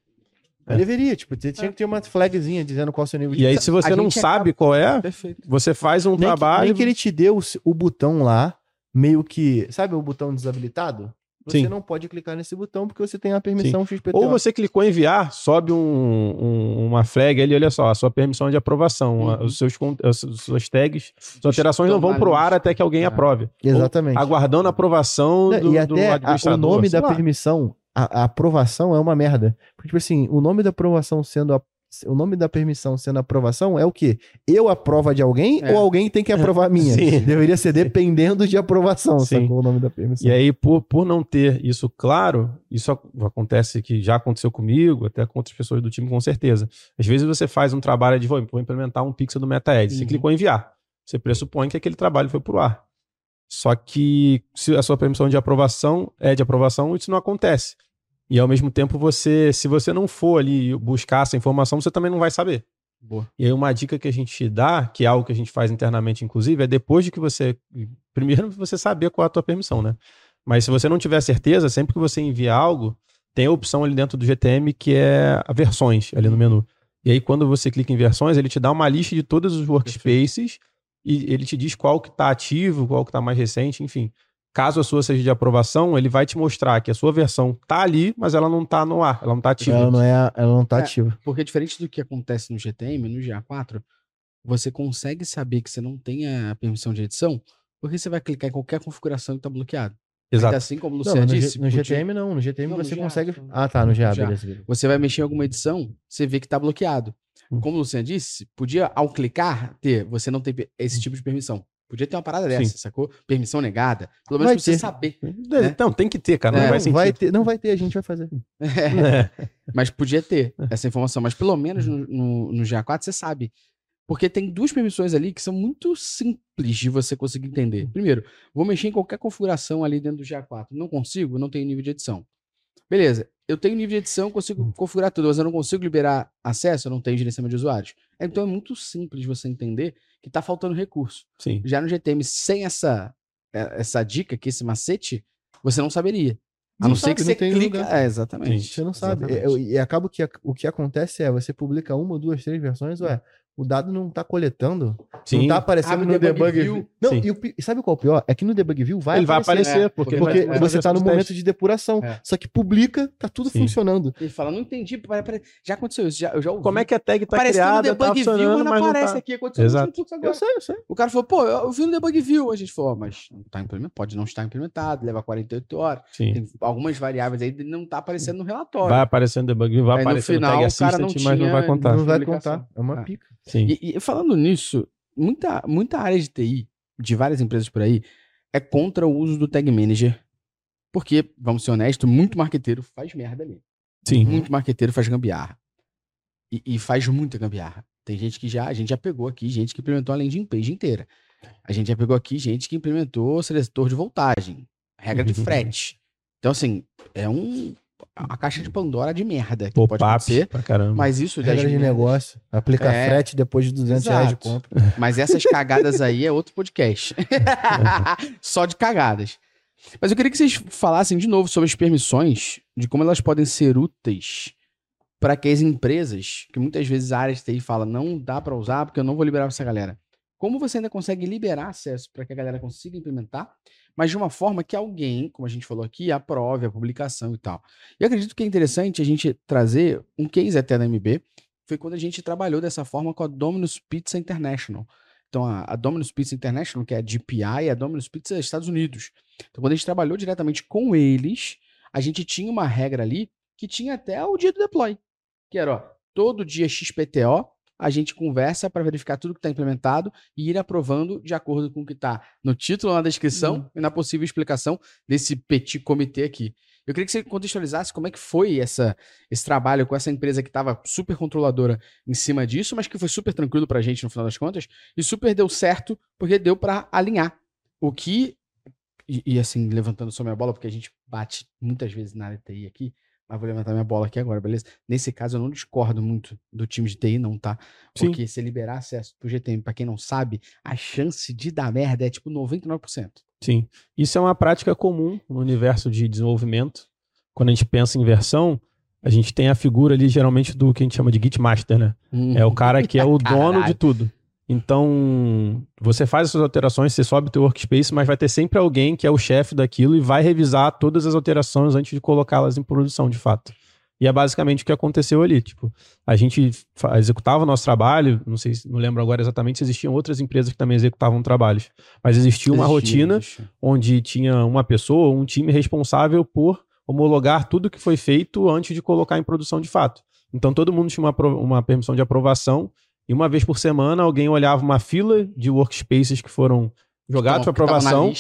Mas Deveria, tipo, tinha que ter uma flagzinha dizendo qual é o seu nível de E aí, se você A não sabe qual é, Perfeito. você faz um nem, que, trabalho. nem que ele te dê o, o botão lá, meio que. Sabe o botão desabilitado? Você Sim. não pode clicar nesse botão porque você tem a permissão XPTO. Ou você clicou em enviar, sobe um- um- uma flag ali, olha só, a sua permissão de aprovação. a- Uhum. Os seus, as suas tags, suas alterações não vão pro ar até que alguém Ah. aprove. Exatamente. Ou aguardando a aprovação Não, do, e do até a- o administrador. nome da lá. permissão, a, a aprovação é uma merda. Porque, tipo assim, o nome da aprovação sendo a- o nome da permissão sendo aprovação é o quê? Eu aprovo de alguém É. ou alguém tem que aprovar a minha? Sim. Deveria ser dependendo de aprovação, Sim. sacou o nome da permissão? E aí, por, por não ter isso claro, isso ac- acontece que já aconteceu comigo, até com outras pessoas do time, com certeza. Às vezes você faz um trabalho de vou, implementar um pixel do MetaEd. Você Uhum. clicou em enviar. Você pressupõe que aquele trabalho foi pro ar. Só que se a sua permissão de aprovação é de aprovação, isso não acontece. E ao mesmo tempo, você, se você não for ali buscar essa informação, você também não vai saber. Boa. E aí, uma dica que a gente dá, que é algo que a gente faz internamente, inclusive, é depois de que você. Primeiro, você saber qual é a tua permissão, né? Mas se você não tiver certeza, sempre que você envia algo, tem a opção ali dentro do GTM que é a versões ali no menu. E aí, quando você clica em versões, ele te dá uma lista de todos os workspaces e ele te diz qual que está ativo, qual que está mais recente, enfim. Caso a sua seja de aprovação, ele vai te mostrar que a sua versão tá ali, mas ela não tá no ar, ela não tá ativa. Ela não, é, ela não tá É. ativa. Porque diferente do que acontece no GTM, no GA4, você consegue saber que você não tem a permissão de edição, porque você vai clicar em qualquer configuração que tá bloqueado. Exato. Ainda assim como o Luciano no, disse, no podia- GTM não. No GTM Não, no você GA, consegue. Ah, tá, no GA, No beleza. você vai mexer em alguma edição, você vê que tá bloqueado. Hum. Como o Luciano disse, podia, ao clicar, ter, você não tem esse tipo de permissão. Podia ter uma parada Sim. dessa, sacou? Permissão negada. Pelo menos Vai pra você ter. saber. É, Não, tem que ter, cara. Não É, vai não, sentido. vai ter, não vai ter, a gente vai fazer. É. Mas podia ter essa informação. Mas pelo menos no, no, no GA4 você sabe. Porque tem duas permissões ali que são muito simples de você conseguir entender. Primeiro, vou mexer em qualquer configuração ali dentro do GA4. Não consigo? Não tenho nível de edição. Beleza, eu tenho nível de edição, consigo configurar tudo, mas eu não consigo liberar acesso, eu não tenho gerenciamento de usuários. Então é muito simples você entender que tá faltando recurso. Sim. Já no GTM, sem essa, é, essa dica aqui, esse macete, você não saberia. A Não não ser que você clica. lugar. É, exatamente. Você não sabe. É, E, acaba que a- o que acontece é, você publica uma, duas, três versões, ué, o dado não tá coletando, Sim. não tá aparecendo Abre no debug debug view. view. Não, Sim. e, o e sabe qual é o pior? É que no debug view vai ele vai aparecer, É, porque, porque vai- você tá no momento de depuração. É. Só que publica, tá tudo Sim. funcionando. Ele fala, não entendi. Já aconteceu isso, já, eu já ouvi. Como é que a tag tá Apareceu criada, no tá debug view, funcionando, mas não mas não aparece tá. aqui. Aconteceu Exato. no. Eu sei, eu sei. O cara falou, pô, eu vi no debug view. A gente falou, mas não tá implementado, pode não estar implementado, leva 48 horas. Sim. Tem algumas variáveis aí que não tá aparecendo no relatório. Vai aparecendo debug, vai Aí no aparecer final, no tag o cara não assistant, mas não tinha- vai contar. Não vai contar. É uma Ah. pica. Sim. E, e falando nisso, muita, muita área de TI, de várias empresas por aí, é contra o uso do Tag Manager. Porque, vamos ser honestos, muito marqueteiro faz merda ali. Sim. Muito marqueteiro faz gambiarra. E, e faz muita gambiarra. Tem gente que já, a gente já pegou aqui, gente que implementou a landing page inteira. A gente já pegou aqui gente que implementou seletor de voltagem, regra de Uhum. frete. Então, assim, é um, a caixa de Pandora de merda que pode acontecer. pra caramba. Mas isso das Regra de negócio. Aplica É. frete depois de 200 reais de Exato. compra. Mas essas cagadas aí é outro podcast. Só de cagadas. Mas eu queria que vocês falassem de novo sobre as permissões, de como elas podem ser úteis para que as empresas, que muitas vezes a área de TI fala, não dá para usar porque eu não vou liberar pra essa galera. Como você ainda consegue liberar acesso para que a galera consiga implementar, mas de uma forma que alguém, como a gente falou aqui, aprove a publicação e tal. E acredito que é interessante a gente trazer um case até da MB, foi quando a gente trabalhou dessa forma com a Domino's Pizza International. Então, a, a Domino's Pizza International, que é a DPI, é a Domino's Pizza Estados Unidos. Então, quando a gente trabalhou diretamente com eles, a gente tinha uma regra ali que tinha até o dia do deploy. Que era, ó, todo dia XPTO, a gente conversa para verificar tudo que está implementado e ir aprovando de acordo com o que está no título, na descrição e na possível explicação desse petit comitê aqui. Eu queria que você contextualizasse como é que foi essa, esse trabalho com essa empresa que estava super controladora em cima disso, mas que foi super tranquilo para a gente no final das contas e super deu certo porque deu para alinhar o que e, e, assim levantando só minha bola porque a gente bate muitas vezes na área TI aqui, mas vou levantar minha bola aqui agora, beleza? Nesse caso eu não discordo muito do time de TI não, tá? Sim. Porque se liberar acesso pro GTM, para quem não sabe, a chance de dar merda é tipo 99%. Sim. Isso é uma prática comum no universo de desenvolvimento. Quando a gente pensa em versão, a gente tem a figura ali, geralmente, do que a gente chama de Git Master, né? É o cara que é o dono de tudo. Então, você faz as suas alterações, você sobe o teu workspace, mas vai ter sempre alguém que é o chefe daquilo e vai revisar todas as alterações antes de colocá-las em produção, de fato. E é basicamente o que aconteceu ali. Tipo, a gente executava o nosso trabalho, não sei, se- não lembro agora exatamente se existiam outras empresas que também executavam trabalhos, mas existia uma Existia, rotina existia. onde tinha uma pessoa, um time responsável por homologar tudo que foi feito antes de colocar em produção de fato. Então todo mundo tinha uma, uma permissão de aprovação e uma vez por semana alguém olhava uma fila de workspaces que foram jogados para aprovação,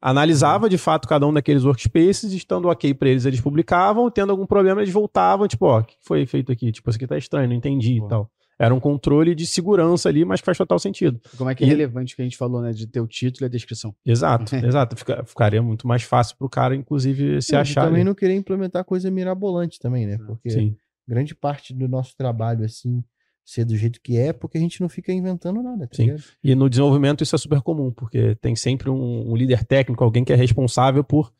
analisava de fato cada um daqueles workspaces, estando ok para eles, eles publicavam, tendo algum problema eles voltavam, tipo, ó, o que foi feito aqui? Tipo, isso aqui tá estranho, não entendi Pô. e tal. Era um controle de segurança ali, mas que faz total sentido. Como é que é E- relevante o que a gente falou, né? De ter o título e a descrição. Exato, exato. Fica- ficaria muito mais fácil pro cara, inclusive, se e achar. também ali. não querer implementar coisa mirabolante também, né? Porque Sim. grande parte do nosso trabalho, assim, ser do jeito que é, porque a gente não fica inventando nada, tá Sim. ligado? E no desenvolvimento isso é super comum, porque tem sempre um, um líder técnico, alguém que é responsável por,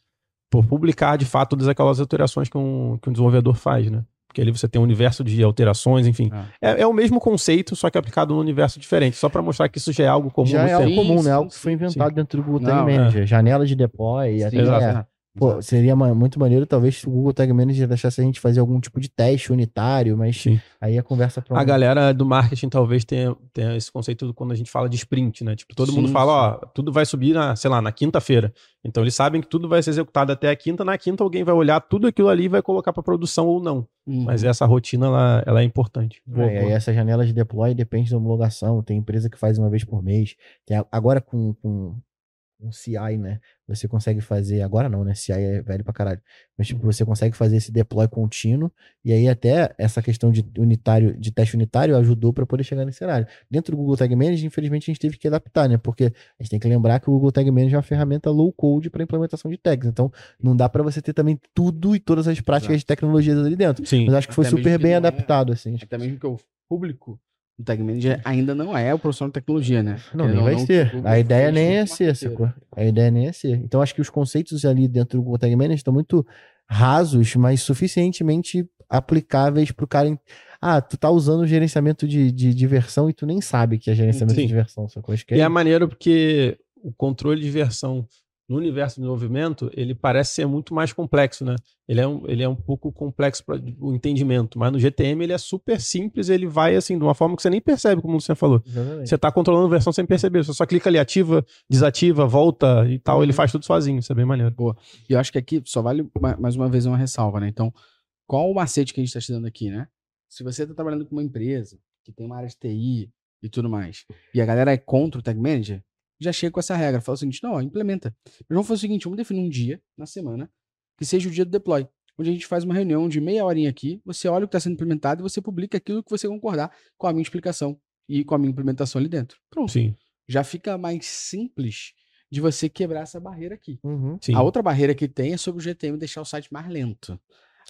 por publicar de fato todas aquelas alterações que um, que um desenvolvedor faz, né? Porque ali você tem um universo de alterações, enfim. Ah. É, é o mesmo conceito, só que aplicado num universo diferente, só para mostrar que isso já é algo comum Já no é algo comum, Sim, né? Algo que sim, foi inventado dentro do Google Tag é. Manager. Janela de deploy, até Exato. Pô, seria muito maneiro, talvez, se o Google Tag Manager deixasse a gente fazer algum tipo de teste unitário, mas Sim. aí a conversa pra A galera do marketing talvez tenha, tenha esse conceito quando a gente fala de sprint, né? Tipo, todo mundo Sim, fala, ó, tudo vai subir na, sei lá, na quinta-feira. Então eles sabem que tudo vai ser executado até a quinta, na quinta alguém vai olhar tudo aquilo ali e vai colocar para produção ou não. Uhum. Mas essa rotina ela, ela é importante. Boa, É, boa. e essa janela de deploy depende da homologação. Tem empresa que faz uma vez por mês. Tem agora com, com um CI, né? Você consegue fazer, agora não, né? CI é velho pra caralho. Mas tipo, você consegue fazer esse deploy contínuo e aí até essa questão de unitário, de teste unitário ajudou para poder chegar nesse cenário. Dentro do Google Tag Manager, infelizmente a gente teve que adaptar, né? Porque a gente tem que lembrar que o Google Tag Manager é uma ferramenta low code para implementação de tags. Então, não dá para você ter também tudo e todas as práticas Exato. de tecnologias ali dentro. Sim. Mas acho que foi Até super bem é- adaptado, assim. Até mesmo que o público do Tag Manager ainda não é o profissional de tecnologia, né? Não, nem vai não, ser. o Google A ideia nem é ser, sacou? A ideia nem é ser. Então, acho que os conceitos ali dentro do Tag Manager estão muito rasos, mas suficientemente aplicáveis pro cara. en- Ah, tu tá usando o gerenciamento de, de diversão e tu nem sabe que é gerenciamento Sim. de diversão, sacou? Acho que E é é maneiro porque o controle de versão no universo de desenvolvimento, ele parece ser muito mais complexo, né? Ele é um, ele é um pouco complexo para o entendimento, mas no GTM ele é super simples, ele vai assim, de uma forma que você nem percebe, como o Luciano falou. Exatamente. Você tá controlando a versão sem perceber, você só clica ali, ativa, desativa, volta e tal, ele faz tudo sozinho, isso é bem maneiro. E eu acho que aqui só vale ma- mais uma vez uma ressalva, né? Então, qual o macete que a gente está estudando aqui, né? Se você está trabalhando com uma empresa que tem uma área de TI e tudo mais, e a galera é contra o Tag Manager, já chega com essa regra. Fala o seguinte: não, ó, implementa. Mas vamos fazer o seguinte: vamos definir um dia na semana que seja o dia do deploy. Onde a gente faz uma reunião de meia horinha aqui, você olha o que está sendo implementado e você publica aquilo que você concordar com a minha explicação e com a minha implementação ali dentro. Pronto. Sim, Já fica mais simples de você quebrar essa barreira aqui. Uhum. sim. A outra barreira que tem é sobre o GTM deixar o site mais lento.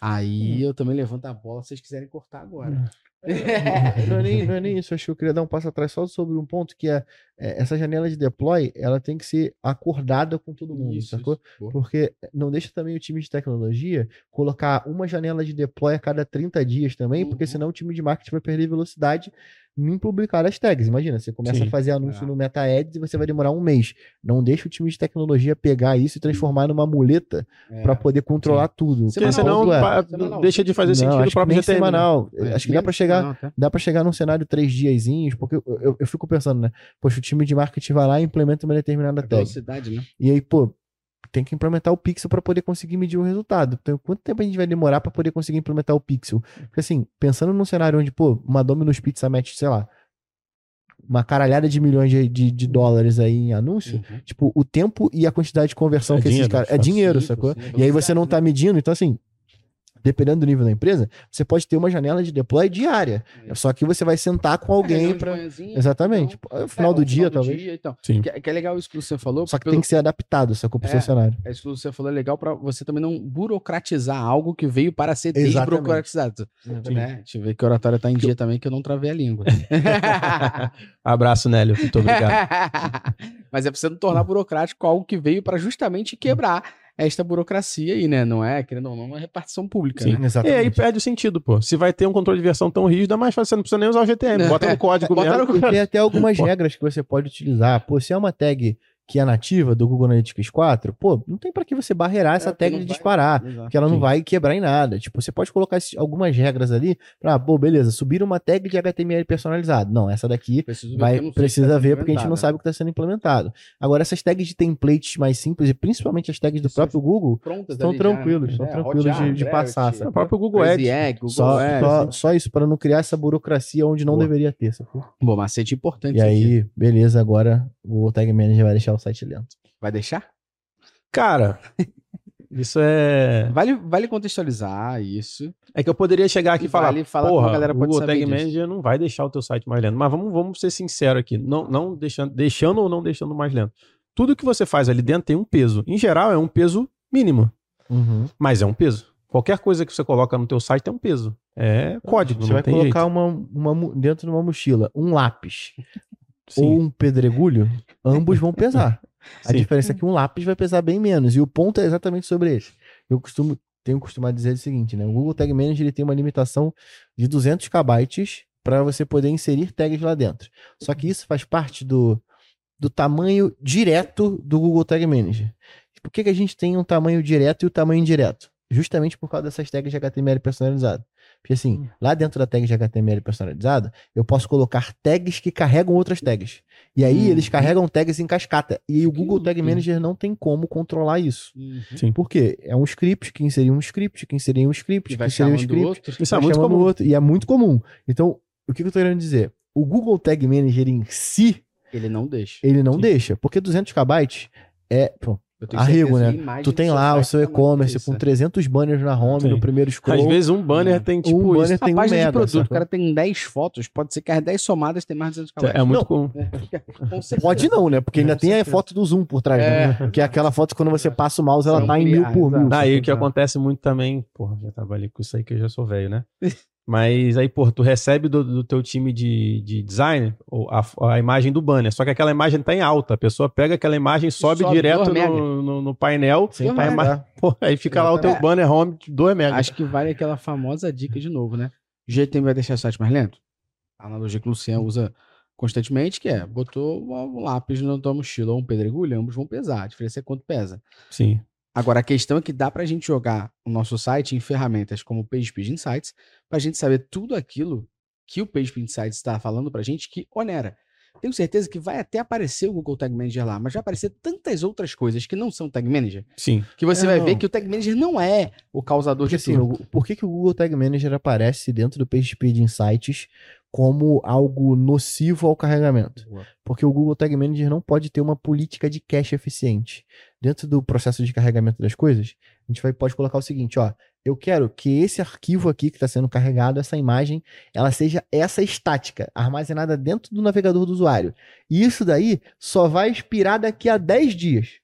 Aí Hum. eu também levanto a bola se vocês quiserem cortar agora. não, é nem, não é nem isso, acho que eu queria dar um passo atrás só sobre um ponto que é, é, essa janela de deploy, ela tem que ser acordada com todo mundo, Isso, sacou? isso. Porque não deixa também o time de tecnologia colocar uma janela de deploy a cada 30 dias também, porque Uhum. senão o time de marketing vai perder velocidade em publicar as tags. Imagina, você começa Sim. a fazer anúncio É. no Meta Ads e você vai demorar um mês. Não deixa o time de tecnologia pegar isso e transformar numa muleta É. para poder controlar tudo. Porque Semanal, senão é, deixa de fazer não, sentido o acho que próprio GTM. semanal. É, Acho que dá para chegar semanal até. dá pra chegar num cenário três diazinhos, porque eu, eu, eu fico pensando, né? Poxa, o time de marketing vai lá e implementa uma determinada A tag. velocidade, né? E aí, pô, tem que implementar o pixel para poder conseguir medir o resultado. Então, quanto tempo a gente vai demorar para poder conseguir implementar o pixel? Porque assim, pensando num cenário onde, pô, uma Domino's Pizza mete, sei lá, uma caralhada de milhões de, de, de dólares aí em anúncio, Uhum. tipo, o tempo e a quantidade de conversão É que esses dinheiro, caras. É fácil. dinheiro, sacou? sim, E aí você não tá medindo, então assim. Dependendo do nível da empresa, você pode ter uma janela de deploy diária. É. Só que você vai sentar com alguém de para Exatamente. então, no final é, do dia, talvez. dia, então. Sim. Que, que é legal isso que você falou. Só que pelo- tem que ser adaptado, sacou? Pro É. seu cenário. É isso que você falou, é legal pra você também não burocratizar algo que veio para ser desburocratizado. Né? Deixa eu ver que a oratória tá em dia também, que eu não travei a língua. Abraço, Nélio. Muito obrigado. Mas é pra você não tornar burocrático algo que veio para justamente quebrar esta burocracia aí, né? Não é, querendo ou não, uma repartição pública. Sim. Né? E aí Exatamente. perde o sentido, pô. Se vai ter um controle de versão tão rígido, é mais fácil, você não precisa nem usar o GTM. Bota no código Bota mesmo. no- E tem até algumas regras que você pode utilizar. Pô, se é uma tag que é nativa do Google Analytics 4, pô, não tem pra que você barreirar essa É, tag de vai- disparar. Exato. Porque ela não Sim. vai quebrar em nada. Tipo, você pode colocar algumas regras ali pra, pô, beleza, subir uma tag de HTML personalizado. Não, essa daqui Preciso vai, precisa tá ver porque a gente não implementada. sabe o que está sendo implementado. Agora, essas tags de templates mais simples, e principalmente as tags do Isso, próprio Google, estão né? tranquilos, estão É, tranquilos de, Hotjar, de passar. O próprio Google Ads. Egg, Google Só, Ads, só, né? só isso, para não criar essa burocracia onde não Boa. deveria ter. Sacou? Bom, macete importante. E aí, beleza, agora Google Tag Manager vai deixar o site lento. Vai deixar? Cara, isso é. Vale, vale contextualizar isso. É que eu poderia chegar aqui E falar, vale falar porra, a galera o pode Google Tag disso." Manager não vai deixar o teu site mais lento. Mas vamos, vamos ser sinceros aqui, não, não deixando, deixando ou não deixando mais lento. Tudo que você faz ali dentro tem um peso. Em geral, é um peso mínimo, mas é um peso. Qualquer coisa que você coloca no teu site tem um peso. É código, Você não vai tem colocar jeito. uma, uma dentro de uma mochila um lápis Sim, ou um pedregulho, ambos vão pesar. A sim. diferença é que um lápis vai pesar bem menos. E o ponto é exatamente sobre esse. Eu costumo, tenho costumado dizer o seguinte, né? O Google Tag Manager ele tem uma limitação de 200 KB para você poder inserir tags lá dentro. Só que isso faz parte do, do tamanho direto do Google Tag Manager. Por que, que a gente tem um tamanho direto e o tamanho indireto? Justamente por causa dessas tags de HTML personalizado. Porque assim, lá dentro da tag de HTML personalizada, eu posso colocar tags que carregam outras tags. E aí Uhum. eles carregam tags em cascata. E o Que Google Tag loucura. Manager não tem como controlar isso. Sim. Por quê? É um script que inserir um script, que inserir um script, E que vai inserir um script, outro. Isso é muito comum. outro. E é muito comum. Então, o que eu tô querendo dizer? O Google Tag Manager em si, Ele não deixa. ele não Sim. deixa. Porque 200 KB é, pô, Arrigo, né? tu tem lá o seu mais e-commerce com 300 banners na home, Sim. no primeiro scroll. Às vezes um banner tem tipo um banner isso. tem a um página mega, de produto, o cara tem 10 fotos, pode ser que as 10 somadas tem mais de 200 É kb. muito Não. comum. Com certeza. Pode não, né? Porque ainda tem a foto do zoom por trás, É. né? Que é aquela foto que quando você passa o mouse, ela tá em mil por mil. Ah, e o que acontece muito também, porra, já trabalhei com isso aí que eu já sou velho, né? Mas aí, porra, tu recebe do, do teu time de, de design a, a imagem do banner, só que aquela imagem tá em alta. A pessoa pega aquela imagem, sobe, Sobe direto no, no, no painel, Dois aí, porra, aí fica lá o teu banner home de 2 mega. Acho que vale aquela famosa dica de novo, né? O GTM vai deixar o site mais lento? A analogia que o Luciano usa constantemente, que é, botou um lápis na tua mochila ou um pedregulho, ambos vão pesar. A diferença é quanto pesa. Sim. Agora, a questão é que dá pra gente jogar o nosso site em ferramentas como o PageSpeed Insights, pra gente saber tudo aquilo que o PageSpeed Insights está falando pra gente que onera. Tenho certeza que vai até aparecer o Google Tag Manager lá, mas vai aparecer tantas outras coisas que não são Tag Manager, Sim. que você É, vai não. ver que o Tag Manager não é o causador Porque de assim, tudo. por que, que o Google Tag Manager aparece dentro do PageSpeed Insights como algo nocivo ao carregamento? Porque o Google Tag Manager não pode ter uma política de cache eficiente. Dentro do processo de carregamento das coisas, a gente vai, pode colocar o seguinte, ó. Eu quero que esse arquivo aqui que está sendo carregado, essa imagem, ela seja essa estática, armazenada dentro do navegador do usuário. E isso daí só vai expirar daqui a 10 dias.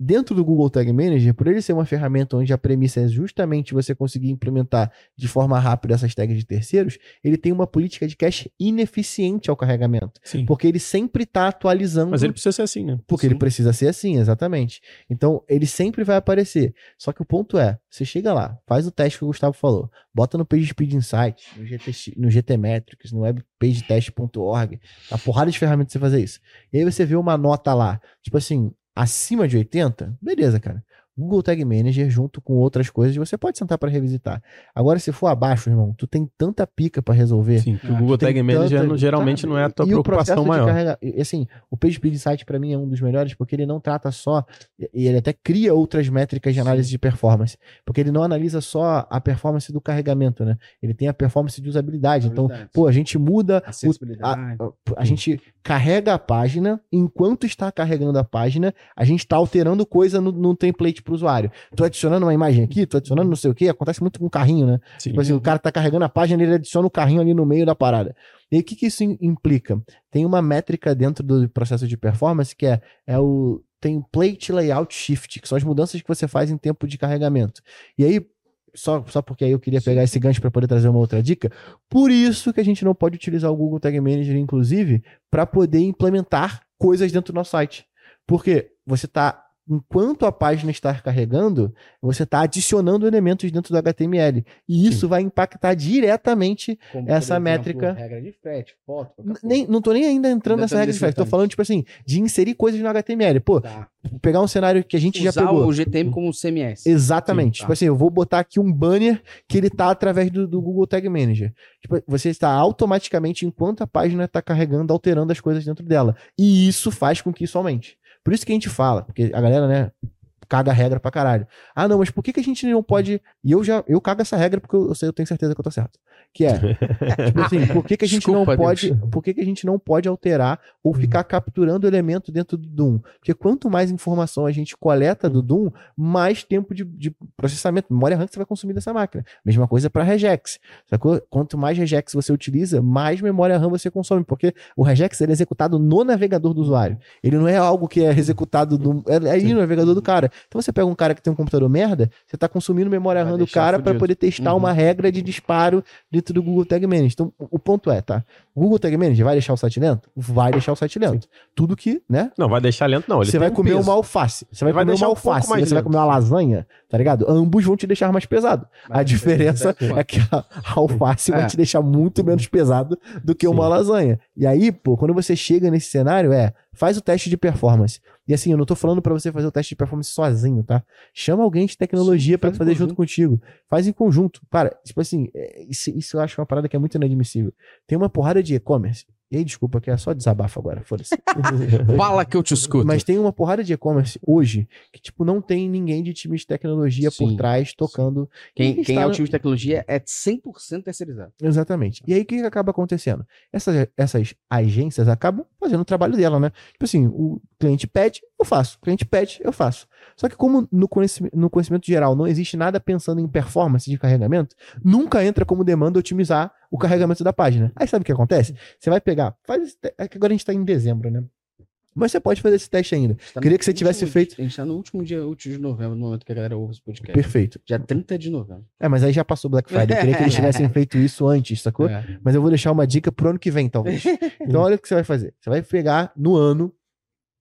Dentro do Google Tag Manager, por ele ser uma ferramenta onde a premissa é justamente você conseguir implementar de forma rápida essas tags de terceiros, ele tem uma política de cache ineficiente ao carregamento. Sim. Porque ele sempre está atualizando. Mas ele precisa ser assim, né? Porque ele Sim. precisa ser assim, exatamente. Então, ele sempre vai aparecer. Só que o ponto é, você chega lá, faz o teste que o Gustavo falou, bota no PageSpeed Insight, no, GT, no GTmetrix, no webpagetest.org, a porrada de ferramentas você fazer isso. E aí você vê uma nota lá, tipo assim, acima de 80, beleza, cara. Google Tag Manager junto com outras coisas, você pode sentar para revisitar. Agora, se for abaixo, irmão, tu tem tanta pica para resolver. Sim, que o Ah, Google Tag Manager tanta- geralmente não é a tua e preocupação maior. carrega- e, assim, o PageSpeed Insight para mim é um dos melhores porque ele não trata só e ele até cria outras métricas de análise de performance, porque ele não analisa só a performance do carregamento, né? Ele tem a performance de usabilidade. Então, pô, a gente muda o, Acessibilidade. a, a- a gente carrega a página, enquanto está carregando a página, a gente está alterando coisa no, no template para o usuário. Tô adicionando uma imagem aqui, tô adicionando não sei o que, acontece muito com o carrinho, né? Sim. Tipo assim, o cara tá carregando a página, ele adiciona o carrinho ali no meio da parada. E aí, o que, que isso im- implica? Tem uma métrica dentro do processo de performance que é, é o template layout shift, que são as mudanças que você faz em tempo de carregamento. E aí, só, só porque aí eu queria pegar esse gancho para poder trazer uma outra dica, por isso que a gente não pode utilizar o Google Tag Manager, inclusive, para poder implementar coisas dentro do nosso site. Porque você está enquanto a página está carregando, você está adicionando elementos dentro do HTML. E isso vai impactar diretamente. Como, essa métrica- Regra de frete, foto. Nem, não tô nem ainda entrando Ainda nessa regra de frete. Detalhe. falando, tipo assim, de inserir coisas no HTML. Pô, Tá. pegar um cenário que a gente já Usar pegou. o GTM como um CMS. Exatamente. Sim, tá. Tipo assim, eu vou botar aqui um banner que ele tá através do, do Google Tag Manager. Tipo, você está automaticamente, enquanto a página está carregando, alterando as coisas dentro dela. E isso faz com que isso aumente. Por isso que a gente fala, porque a galera, né, caga a regra pra caralho. Ah, não, mas por que, que a gente não pode. E eu já eu cago essa regra porque eu, eu tenho certeza que eu tô certo. Que é, tipo assim, por que, que a gente Desculpa, não pode. Deus. Por que, que a gente não pode alterar ou ficar capturando elemento dentro do Doom? Porque quanto mais informação a gente coleta do Doom, mais tempo de, de processamento, memória RAM que você vai consumir dessa máquina. Mesma coisa para regex. Sacou? Quanto mais regex você utiliza, mais memória RAM você consome, porque o regex ele é executado no navegador do usuário. Ele não é algo que é executado no, é, é aí no navegador do cara. Então você pega um cara que tem um computador merda, você está consumindo memória Vai RAM do cara para poder testar Uhum. uma regra de disparo dentro do Google Tag Manager. Então, o ponto é, tá? O Google Tag Manager vai deixar o site lento? Vai deixar o site lento. Tudo que, né? Não, vai deixar lento, não. Ele Você vai um comer peso. uma alface. Você vai, Vai comer uma um alface. você vai lento. comer uma lasanha, tá ligado? Ambos vão te deixar mais pesado. Mas a diferença é é que a, a alface vai É. te deixar muito menos pesado do que uma Sim. lasanha. E aí, pô, quando você chega nesse cenário, é, faz o teste de performance. E assim, eu não tô falando pra você fazer o teste de performance sozinho, tá? Chama alguém de tecnologia pra faz fazer junto contigo. Faz em conjunto. Cara, tipo assim, é, isso, isso eu acho uma parada que é muito inadmissível. Tem uma porrada de e-commerce E aí, desculpa, que é só desabafo agora, foda-se. Fala que eu te escuto. Mas tem uma porrada de e-commerce hoje que, tipo, não tem ninguém de time de tecnologia por Sim, trás tocando. quem, quem está é o no- time de tecnologia é 100% terceirizado. Exatamente. E aí, o que, que acaba acontecendo? Essas, essas agências acabam fazendo o trabalho dela, né? Tipo assim, o cliente pede, eu faço. O cliente pede, eu faço. Só que como no conhecimento, no conhecimento geral não existe nada pensando em performance de carregamento, nunca entra como demanda otimizar o carregamento da página. Aí sabe o que acontece? Você vai pegar, faz é que agora a gente tá em dezembro, né? Mas você pode fazer esse teste ainda. Tá Queria que você tivesse último- feito- A gente tá no último dia útil de novembro, no momento que a galera ouve esse podcast. Perfeito. Dia 30 de novembro. É, mas aí já passou Black Friday. Eu queria que eles tivessem feito isso antes, sacou? É. Mas eu vou deixar uma dica pro ano que vem, talvez. Então, olha o que você vai fazer. Você vai pegar no ano,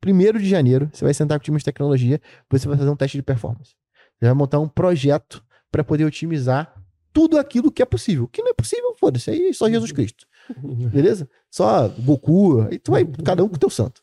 1 de janeiro, você vai sentar com o time de tecnologia, você vai fazer um teste de performance. Você vai montar um projeto para poder otimizar tudo aquilo que é possível. O que não é possível, foda-se. Aí só Jesus Cristo. Beleza? Só Goku. Aí tu vai, cada um com o teu santo.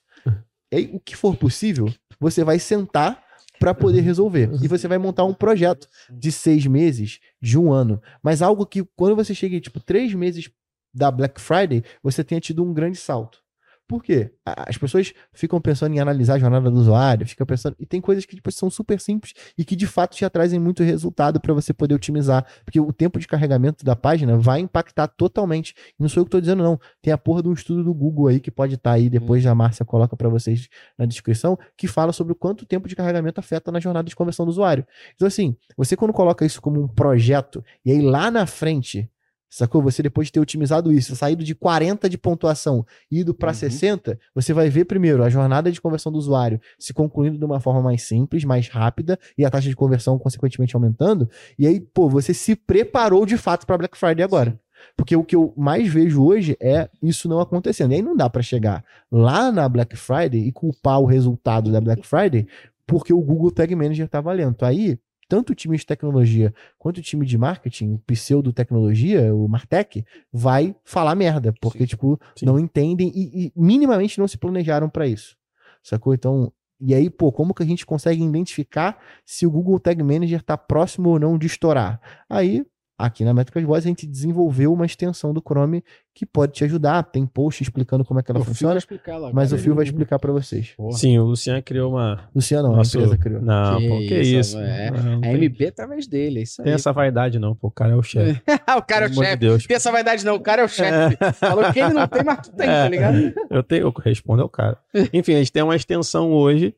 E aí, o que for possível, você vai sentar para poder resolver. E você vai montar um projeto de seis meses, de um ano. Mas algo que, quando você chega, em, tipo, três meses da Black Friday, você tenha tido um grande salto. Por quê? As pessoas ficam pensando em analisar a jornada do usuário, ficam pensando. E tem coisas que tipo, são super simples e que de fato já trazem muito resultado para você poder otimizar. Porque o tempo de carregamento da página vai impactar totalmente. E não sou eu que estou dizendo, não. Tem a porra de um estudo do Google aí que pode estar aí, depois a Márcia coloca para vocês na descrição, que fala sobre o quanto o tempo de carregamento afeta na jornada de conversão do usuário. Então, assim, você quando coloca isso como um projeto, e aí lá na frente, sacou? Você depois de ter otimizado isso, saído de 40 de pontuação e ido para Uhum. 60, você vai ver primeiro a jornada de conversão do usuário se concluindo de uma forma mais simples, mais rápida, e a taxa de conversão consequentemente aumentando. E aí, pô, você se preparou de fato para Black Friday agora. Porque o que eu mais vejo hoje é isso não acontecendo. E aí não dá para chegar lá na Black Friday e culpar o resultado da Black Friday porque o Google Tag Manager estava lento. Aí, tanto o time de tecnologia quanto o time de marketing, pseudo-tecnologia, o Martech, vai falar merda, porque, Sim. tipo, Sim. não entendem e, e minimamente não se planejaram para isso. Sacou? Então, e aí, pô, como que a gente consegue identificar se o Google Tag Manager tá próximo ou não de estourar? Aí, aqui na Métricas Voz, a gente desenvolveu uma extensão do Chrome que pode te ajudar. Tem post explicando como é que ela O funciona, lá. mas o cara. Fio vai explicar para vocês. Porra. Sim, o Luciano criou uma. Luciano, não, Nosso- a empresa criou. Não, Que pô, que isso, isso. é. Não, A tem, MB através dele, é isso aí. tem essa vaidade, não, pô. O cara é o chefe. o cara é o Pelo chefe. Deus. Tem essa vaidade não, o cara é o chefe. Falou que ele não tem, mas tu tem, tá É. ligado? Eu tenho, eu respondo ao cara. Enfim, a gente tem uma extensão hoje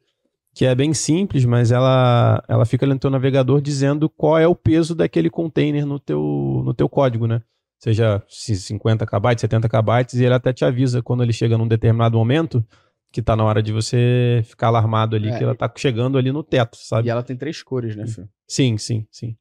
que é bem simples, mas ela, ela fica ali no teu navegador dizendo qual é o peso daquele container no teu, no teu código, né? Seja se 50 KB, 70 KB, e ele até te avisa quando ele chega num determinado momento que tá na hora de você ficar alarmado ali, É. que ela tá chegando ali no teto, sabe? E ela tem três cores, né, Fio? Sim, sim, sim.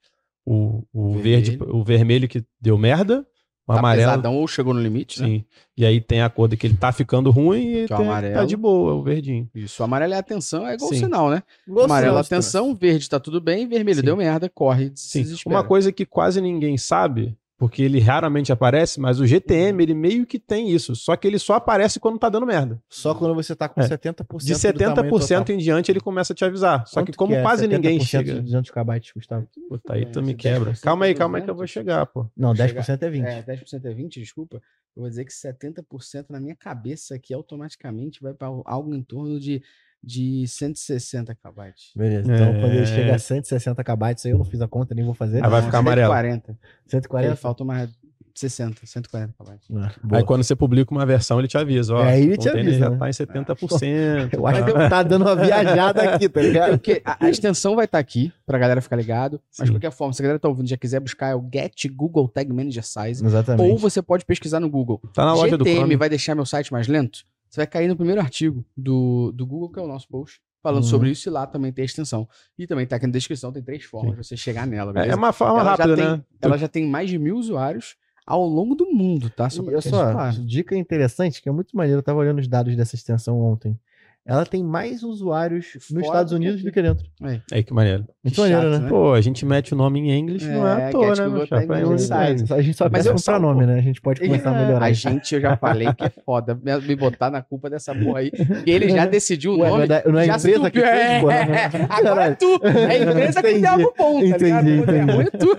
O, o Vermelho. verde, o vermelho que deu merda, o Tá amarelo pesadão ou chegou no limite, né? Sim. E aí tem a cor de que ele tá ficando ruim e Que é o tem- amarelo. tá de boa, o verdinho. Isso, amarelo é atenção, é igual Sim. sinal, né? Gostou, amarelo, Astro? atenção, verde tá tudo bem, vermelho Sim. deu merda, corre, se Sim. desespera. Uma coisa que quase ninguém sabe, porque ele raramente aparece, mas o GTM, ele meio que tem isso. Só que ele só aparece quando tá dando merda. Só quando você tá com É. 70% De do tamanho 70% total. em diante, ele começa a te avisar. Só que Quanto como é quase ninguém 70% chega. de 200 KB, Gustavo? Puta, aí tu É, me esse quebra. 10% Calma aí, calma aí que eu vou 200. chegar, pô. Não, Chega- 10% é 20. É, 10% é 20, desculpa. Eu vou dizer que 70% na minha cabeça aqui automaticamente vai para algo em torno de, de 160 KB. Beleza. Então, É. quando ele chega a 160 KB, isso aí eu não fiz a conta, nem vou fazer. Aí vai ficar amarelo. 140. 140. Aí faltam mais 60, 140 KB. Ah. Aí quando você publica uma versão, ele te avisa, ó. É, aí ele te avisa, já né? tá em 70%. Eu acho tá? que tá dando uma viajada aqui, tá ligado? Porque a, a extensão vai estar aqui pra galera ficar ligado. Mas de Sim. qualquer forma, se a galera tá ouvindo e já quiser buscar, é o Get Google Tag Manager Size. Exatamente. Ou você pode pesquisar no Google. Tá na loja do GTM Chrome. vai deixar meu site mais lento? Você vai cair no primeiro artigo do, do Google, que é o nosso post, falando Uhum. sobre isso, e lá também tem a extensão. E também tá aqui na descrição, tem três formas de você chegar nela, É, beleza? é uma forma Ela rápida, tem- né? Ela já tem mais de mil usuários ao longo do mundo, tá? Só E só, dica interessante, que é muito maneiro. Eu tava olhando os dados dessa extensão ontem. Ela tem mais usuários nos Fora Estados do que Unidos do que dentro. Aí que maneiro. Muito Que maneiro, né? né? Pô, a gente mete o nome em inglês, não é É, à toa, né, meu chapa? É. A gente só Mas pensa salvo. pronome, né? A gente pode começar a melhorar. A gente, eu já falei que é foda me botar na culpa dessa porra aí. E ele já decidiu o Ué, nome. não é, não é a já empresa que fez, É, é, né? Agora é tu. É a empresa que Entendi. deu o bom, tá ligado? Entendi, é entendi. é tu.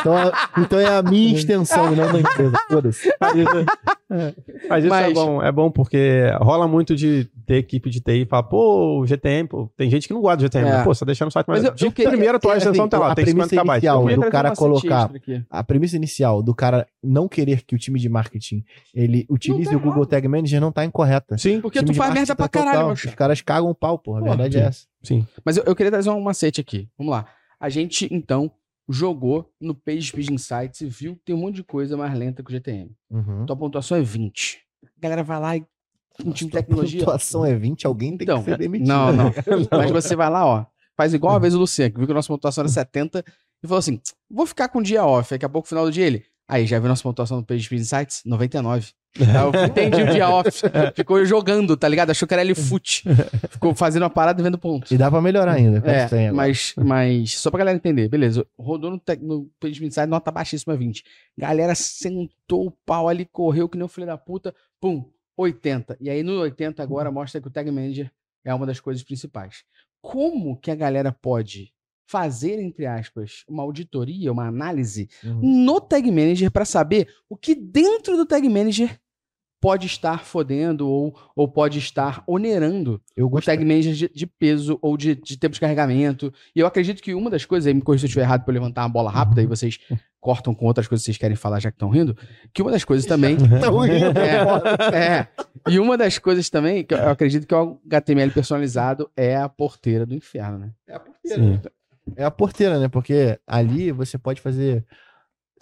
Então, é- então é a minha extensão não da empresa. Foda-se. Mas isso Mas- é bom, é bom porque rola muito de ter equipe de TI e falar, pô, o GTM, pô, tem gente que não gosta do GTM, É. né? pô, só deixando o site mais. Mas eu- de eu queria- primeira tua é, extensão assim, tá lá, a tem 50 premissa KB. inicial do cara um colocar-. A premissa inicial do cara não querer que o time de marketing ele utilize tá o Google errado. Tag Manager não tá incorreta. Sim, Porque tu faz merda pra tá total. caralho, meu Os caras cagam o pau, porra. A verdade é sim. essa. sim. Mas eu, eu queria trazer um macete aqui. Vamos lá. A gente, então, jogou no PageSpeed Insights e viu que tem um monte de coisa mais lenta que o GTM. Uhum. Tua pontuação é 20. A galera vai lá e um time de A tecnologia. pontuação é 20, alguém tem Então, que ser demitido. Não, não. Mas você vai lá, ó. Faz igual uma vez o Luciano, que viu que a nossa pontuação era 70 e falou assim: vou ficar com o dia off. Daqui a pouco, no final do dia, ele. Aí, já viu nossa pontuação no PageSpeed Insights? 99. Aí eu entendi o dia off. Ficou jogando, tá ligado? Achou que era ele fute. Ficou fazendo uma parada e vendo pontos. E dá pra melhorar ainda. É, mas, mas só pra galera entender, beleza. Rodou no, tec- no Insights, nota baixíssima 20. Galera sentou o pau ali, correu que nem o filho da puta, pum, 80. E aí no 80 agora mostra que o Tag Manager é uma das coisas principais. Como que a galera pode fazer, entre aspas, uma auditoria, uma análise Uhum. no Tag Manager para saber o que dentro do Tag Manager pode estar fodendo ou, ou pode estar onerando Eu o gostei. tag manager de, de peso ou de, de tempo de carregamento. E eu acredito que uma das coisas, aí me corrija se eu estiver errado pra eu levantar uma bola rápida e vocês cortam com outras coisas que vocês querem falar já que estão rindo, que uma das coisas também... Tá ruim, É, é. E uma das coisas também, que eu acredito que o HTML personalizado é a porteira do inferno, né? É a porteira. Sim. né? É a porteira, né? Porque ali você pode fazer.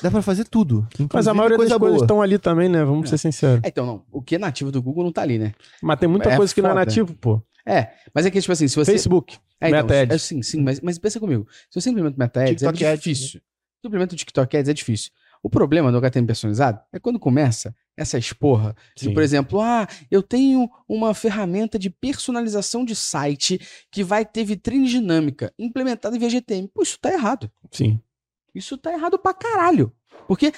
Dá pra fazer tudo. Mas a maioria das coisa coisas estão ali também, né? Vamos É. ser sinceros. É, então, não. O que é nativo do Google não tá ali, né? Mas tem muita É coisa que não é nativo, pô. É, mas é que, tipo assim, se você... Facebook. É, então, Meta Ads. é, sim, sim, mas, mas pensa comigo. Se você implementa o Meta Ads, TikTok é Ads, difícil. Se você implementa o TikTok Ads, é difícil. O problema do HTML personalizado é quando começa essas porra de, Sim. por exemplo, ah, eu tenho uma ferramenta de personalização de site que vai ter vitrine dinâmica implementada via GTM. Pô, isso tá errado. Sim. Isso tá errado pra caralho. Porque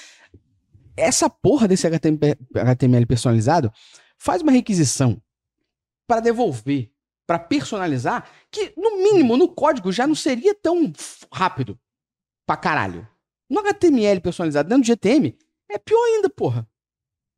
essa porra desse HTML personalizado faz uma requisição para devolver, para personalizar, que no mínimo no código já não seria tão rápido pra caralho. No HTML personalizado dentro do GTM é pior ainda, porra.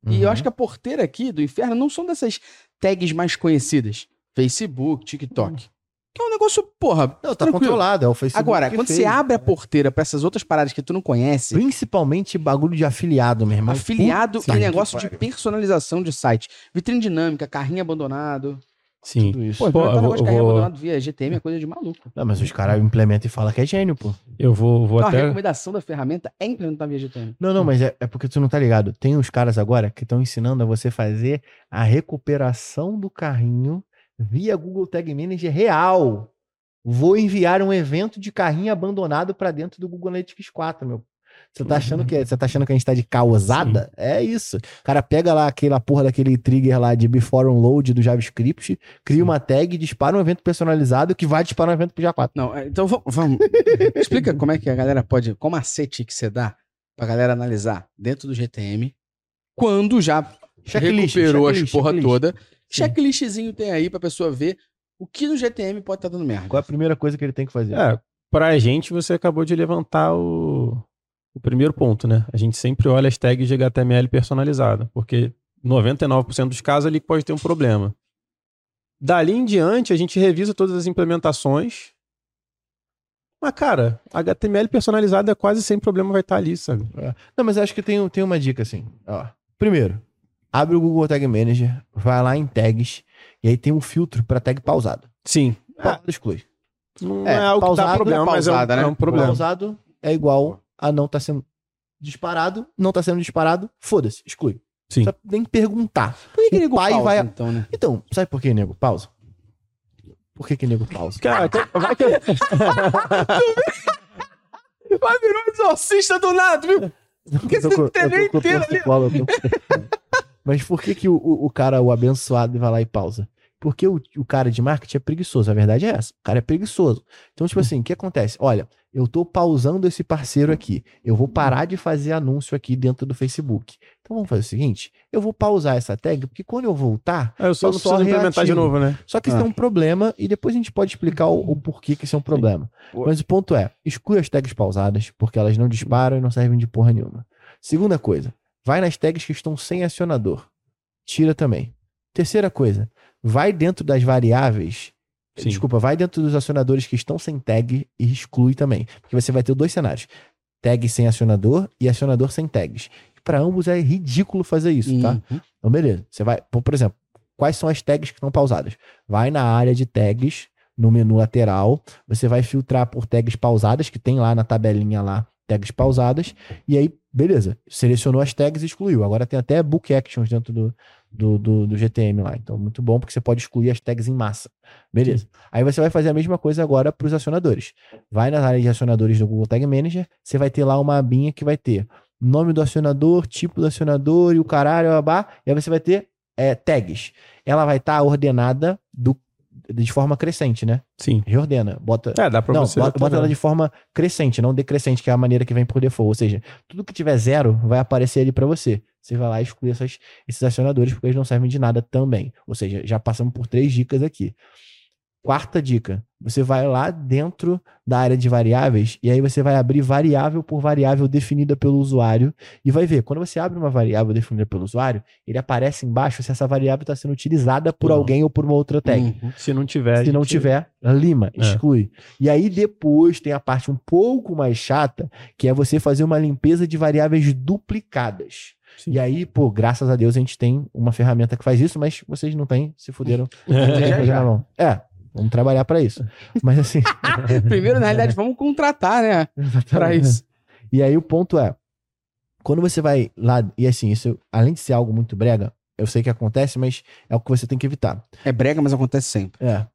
E eu Uhum. acho que a porteira aqui do inferno não são dessas tags mais conhecidas. Facebook, TikTok. Que é um negócio, porra, Não, tá tranquilo. controlado, é o Facebook. Agora, que quando fez. você abre a porteira pra essas outras paradas que tu não conhece, Principalmente bagulho de afiliado, meu irmão. afiliado Puta e negócio de personalização de site, vitrine dinâmica, carrinho abandonado. Sim. Tudo isso. Pô, Pô, eu negócio de vou- carrinho vou- abandonado via GTM é coisa de maluco. Não, mas os caras implementam e falam que é gênio, pô. Eu vou, vou Então, a até. recomendação da ferramenta é implementar via GTM. Não, não, mas é, é porque tu não tá ligado. Tem uns caras agora que estão ensinando a você fazer a recuperação do carrinho via Google Tag Manager real. Vou enviar um evento de carrinho abandonado pra dentro do Google Analytics 4, meu. Você tá achando que você tá achando que a gente tá de causada? É isso. O cara pega lá aquela porra daquele trigger lá de before unload do JavaScript, cria uma tag, dispara um evento personalizado que vai disparar um evento pro J4. Não, é, então vamos. vamos. Explica como é que a galera pode. Qual macete que você dá pra galera analisar dentro do GTM quando já Checklist, recuperou checklist, as porra checklist. toda. Checklistzinho tem aí pra pessoa ver o que no GTM pode estar dando merda. Qual é a primeira coisa que ele tem que fazer? É, pra gente, você acabou de levantar o, o primeiro ponto, né? A gente sempre olha as tags de HTML personalizada, porque 99% dos casos ali pode ter um problema. Dali em diante, a gente revisa todas as implementações. Mas, cara, HTML personalizado é quase sem problema vai estar ali, sabe? Não, mas eu acho que tem, tem uma dica assim. Ó, primeiro, abre o Google Tag Manager, vai lá em tags, e aí tem um filtro para tag pausado. Sim. Pausado exclui. Não É, é, algo que pausado dá é problema, mas é um, pausada, né? é um problema. Pausado é igual a não tá sendo disparado, não tá sendo disparado, foda-se, exclui. Sim. Só nem perguntar. Por que, que nego pausa, vai- então, né? Então, sabe por que, nego? Pausa. Por que que nego pausa? Cara, vai que... Vai virar um exorcista do nada, viu? Porque você não tem nem inteiro ali. Mas por que, que o, o, o cara, o abençoado, vai lá e pausa? Porque o, o cara de marketing é preguiçoso. A verdade é essa. O cara é preguiçoso. Então, tipo assim, o que acontece? Olha, eu tô pausando esse parceiro aqui. Eu vou parar de fazer anúncio aqui dentro do Facebook. Então vamos fazer o seguinte: eu vou pausar essa tag, porque quando eu voltar. Eu só Eu não só preciso implementar de novo, né? Só que isso Ah. é um problema, e depois a gente pode explicar o, o porquê que isso é um problema. Pô. Mas o ponto é: exclui as tags pausadas, porque elas não disparam e não servem de porra nenhuma. Segunda coisa, vai nas tags que estão sem acionador. Tira também. Terceira coisa, vai dentro das variáveis. Sim. Desculpa, vai dentro dos acionadores que estão sem tag e exclui também. Porque você vai ter dois cenários: tag sem acionador e acionador sem tags. Para ambos é ridículo fazer isso, tá? Uhum. Então, beleza. Você vai, por por exemplo, quais são as tags que estão pausadas? Vai na área de tags, no menu lateral, você vai filtrar por tags pausadas, que tem lá na tabelinha lá, tags pausadas, e aí, beleza. Selecionou as tags e excluiu. Agora tem até book actions dentro do, do, do, do GTM lá. Então, muito bom, porque você pode excluir as tags em massa. Beleza. Aí você vai fazer a mesma coisa agora para os acionadores. Vai na área de acionadores do Google Tag Manager, você vai ter lá uma abinha que vai ter nome do acionador, tipo do acionador e o caralho, babá, e aí você vai ter é, tags. Ela vai estar ordenada do, de forma crescente, né? Sim. Reordena. Bota. É, dá pra não, você. bota, bota ela de forma crescente, não decrescente, que é a maneira que vem por default. Ou seja, tudo que tiver zero vai aparecer ali para você. Você vai lá e exclui essas- esses acionadores, porque eles não servem de nada também. Ou seja, já passamos por três dicas aqui. Quarta dica: você vai lá dentro da área de variáveis e aí você vai abrir variável por variável definida pelo usuário e vai ver. Quando você abre uma variável definida pelo usuário, ele aparece embaixo se essa variável está sendo utilizada por Não. alguém ou por uma outra tag. Uhum. Se não tiver. Se não gente- tiver, lima, É. exclui. E aí depois tem a parte um pouco mais chata, que é você fazer uma limpeza de variáveis duplicadas. Sim. E aí, pô, graças a Deus a gente tem uma ferramenta que faz isso, mas vocês não têm, se fuderam. tem Já, já. É, vamos trabalhar pra isso. Mas assim, Primeiro, na realidade, vamos contratar, né? Pra isso. E aí o ponto é, quando você vai lá, e assim, isso, além de ser algo muito brega, eu sei que acontece, mas é o que você tem que evitar. É brega, mas acontece sempre. É.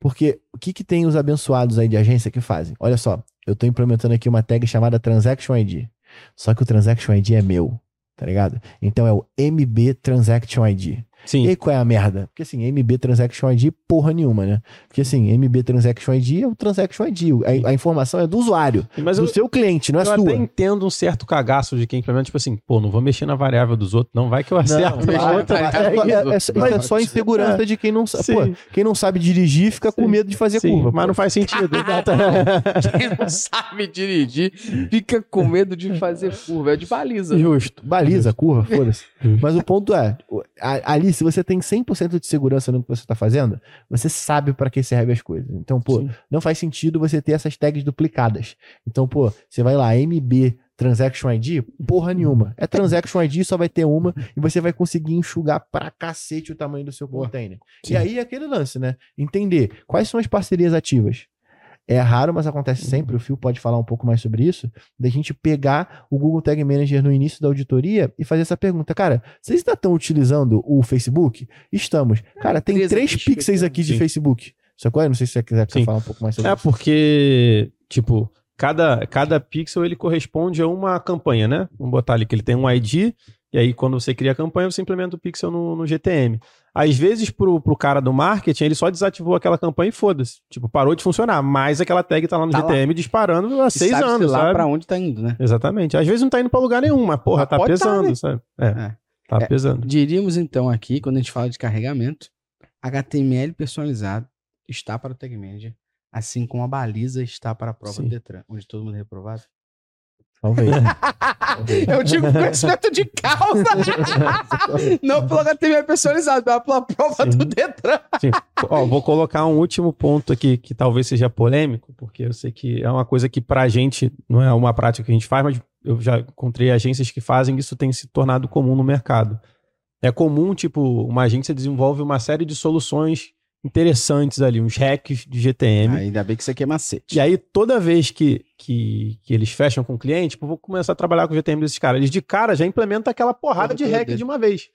Porque o que, que tem os abençoados aí de agência que fazem? Olha só, eu tô implementando aqui uma tag chamada Transaction ID. Só que o Transaction ID é meu, tá ligado? Então é o MB Transaction ID. E Sim. aí qual é a merda? Porque assim, MB Transaction ID porra nenhuma, né? Porque assim, MB Transaction ID é o Transaction ID. A, a informação é do usuário, Mas do eu, seu cliente, não é eu sua. até entendo um certo cagaço de quem implementa, tipo assim, pô, não vou mexer na variável dos outros, não vai que eu acerto. Não, outra é, é, é, isso outros. é só insegurança de quem não sabe. Pô, quem não sabe dirigir fica com Sim. medo de fazer Sim, curva. mas pô. não faz sentido. Quem não sabe dirigir fica com medo de fazer curva. É de baliza. Justo. Baliza, curva, foda-se. Mas o ponto é, o- a- ali, se você tem 100% de segurança no que você tá fazendo, você sabe para que serve as coisas. Então, pô, Sim. não faz sentido você ter essas tags duplicadas. Então, pô, você vai lá, MB Transaction ID, porra nenhuma. É Transaction ID, só vai ter uma e você vai conseguir enxugar pra cacete o tamanho do seu container. Sim. E aí é aquele lance, né? Entender quais são as parcerias ativas. É raro, mas acontece sempre. O Phil pode falar um pouco mais sobre isso. Da gente pegar o Google Tag Manager no início da auditoria e fazer essa pergunta. Cara, vocês ainda estão utilizando o Facebook? Estamos. Cara, tem três três aqui pixels aqui de Sim. Facebook. Sacou? Eu Não sei se você quiser Sim. falar um pouco mais sobre É isso. porque, tipo, cada, cada pixel ele corresponde a uma campanha, né? Vamos botar ali que ele tem um ID, e aí quando você cria a campanha, você implementa o pixel no, no GTM. Às vezes, pro, pro cara do marketing, ele só desativou aquela campanha e foda-se. Tipo, parou de funcionar, mas aquela tag tá lá no Tá lá. GTM disparando há E seis sabe-se anos, lá sabe? pra onde tá indo, né? Exatamente. Às vezes não tá indo pra lugar nenhum, mas porra, Mas tá tá, pesando, né? sabe? É, É. tá É. pesando. Diríamos então aqui, quando a gente fala de carregamento, HTML personalizado está para o Tag Manager, assim como a baliza está para a prova Sim. do Detran, onde todo mundo é reprovado. Talvez. Eu digo conhecimento de causa, não pelo HTML personalizado, mas pela prova Sim. do Detran. Sim. Ó, vou colocar um último ponto aqui que talvez seja polêmico, porque eu sei que é uma coisa que pra gente não é uma prática que a gente faz, mas eu já encontrei agências que fazem, isso tem se tornado comum no mercado. É comum, tipo, uma agência desenvolve uma série de soluções interessantes ali, uns hacks de GTM. Ainda bem que isso aqui é macete. E aí, toda vez que, que, que eles fecham com o cliente, tipo, vou começar a trabalhar com o GTM desses caras. Eles de cara já implementam aquela porrada Porra de hack dele. de uma vez.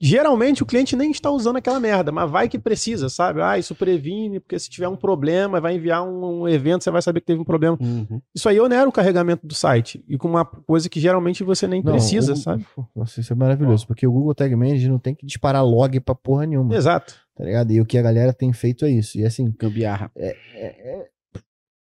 Geralmente o cliente nem está usando aquela merda, mas vai que precisa, sabe? Ah, isso previne, porque se tiver um problema, vai enviar um, um evento, você vai saber que teve um problema. Uhum. Isso aí onera o carregamento do site. E com uma coisa que geralmente você nem Não, precisa, o- sabe? Nossa, isso é maravilhoso. Porque o Google Tag Manager não tem que disparar log pra porra nenhuma. Exato. Tá ligado? E o que a galera tem feito é isso. E assim, Gambiarra.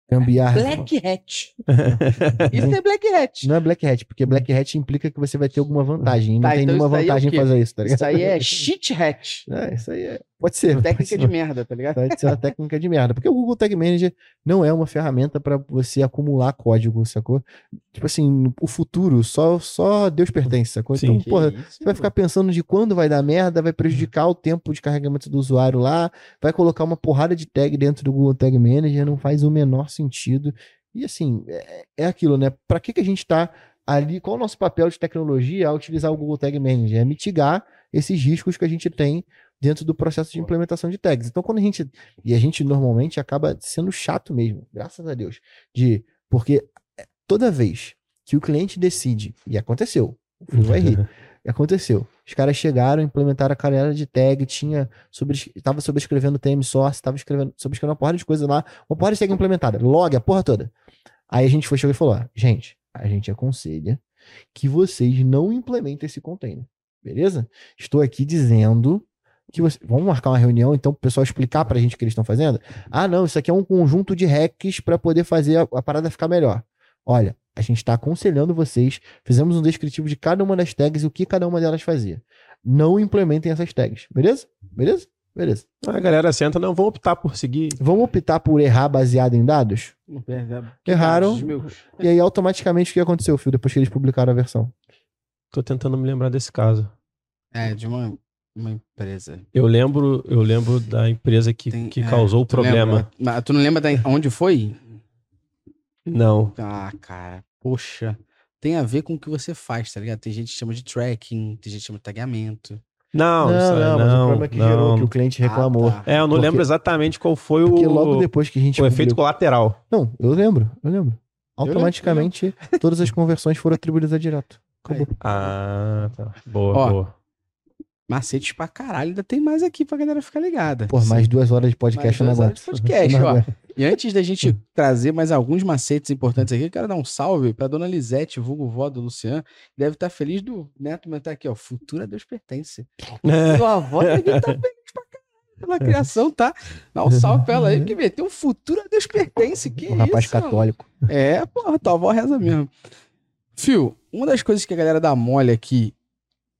gambiarra. Black Hat. Isso é Black Hat. Não é Black Hat, porque Black Hat implica que você vai ter alguma vantagem. E não Tá, tem então nenhuma é vantagem em quê? fazer isso, tá ligado? Isso aí é Shit Hat. É, isso aí é. Pode ser. pode Técnica ser de merda, tá ligado? Pode ser uma técnica de merda. Porque o Google Tag Manager não é uma ferramenta para você acumular código, sacou? Tipo assim, o futuro só, só Deus pertence, sacou? Sim. Então, porra, isso, você vai ficar pensando de quando vai dar merda, vai prejudicar o tempo de carregamento do usuário lá, vai colocar uma porrada de tag dentro do Google Tag Manager, não faz o menor sentido. E assim, é, é aquilo, né? Para que, que a gente está ali? Qual é o nosso papel de tecnologia ao utilizar o Google Tag Manager? É mitigar esses riscos que a gente tem dentro do processo de implementação de tags. Então, quando a gente. E a gente normalmente acaba sendo chato mesmo, graças a Deus. De. Porque é, toda vez que o cliente decide, e aconteceu, o Fio vai rir. E aconteceu. Os caras chegaram, implementaram a carreira de tag, tinha sobre, tava sobrescrevendo TM Source, tava escrevendo, sobrescrevendo uma porrada de coisa lá, uma porrada de tag implementada, log, a porra toda. Aí a gente foi chegou e falou: ó, gente, a gente aconselha que vocês não implementem esse container. Beleza? Estou aqui dizendo que você. Vamos marcar uma reunião, então, pro pessoal explicar pra gente o que eles estão fazendo? Ah, não, isso aqui é um conjunto de hacks para poder fazer a, a parada ficar melhor. Olha, a gente está aconselhando vocês, fizemos um descritivo de cada uma das tags e o que cada uma delas fazia. Não implementem essas tags, beleza? Beleza? Beleza. A galera senta, não, vamos optar por seguir. Vamos optar por errar baseado em dados? Erraram. Os meus- E aí, automaticamente, o que aconteceu, Fio, depois que eles publicaram a versão? Tô tentando me lembrar desse caso. É, de uma, uma empresa. Eu lembro, eu lembro da empresa que, Tem- que é, causou o lembra? problema. Mas tu não lembra da, onde foi? Não. Ah, cara, poxa. Tem a ver com o que você faz, tá ligado? Tem gente que chama de tracking, tem gente que chama de tagueamento. Não, isso aí mas o não, problema é que não. gerou, que o cliente reclamou. Ah, tá. É, eu não Porque- lembro exatamente qual foi Porque o, logo depois que a gente o efeito colateral. Não, eu lembro, eu lembro. lembro, Automaticamente, todas as conversões foram atribuídas a direto. Acabou. Ah, tá. Boa, Ó, boa. Macetes pra caralho, ainda tem mais aqui pra galera ficar ligada. Por mais duas horas de podcast Mais duas horas de podcast, ó. E antes da gente trazer mais alguns macetes importantes aqui, eu quero dar um salve pra dona Lisete, vulgo vó do Luciano. Deve estar feliz do Neto comentar aqui, ó. Futura Deus pertence. Sua avó deve estar feliz pra caralho pela criação, tá? Dá um salve pra ela aí, porque meteu um futuro a Deus pertence. Que Um rapaz isso, mano? católico. É, porra, tua avó reza mesmo. Fio, uma das coisas que a galera dá mole aqui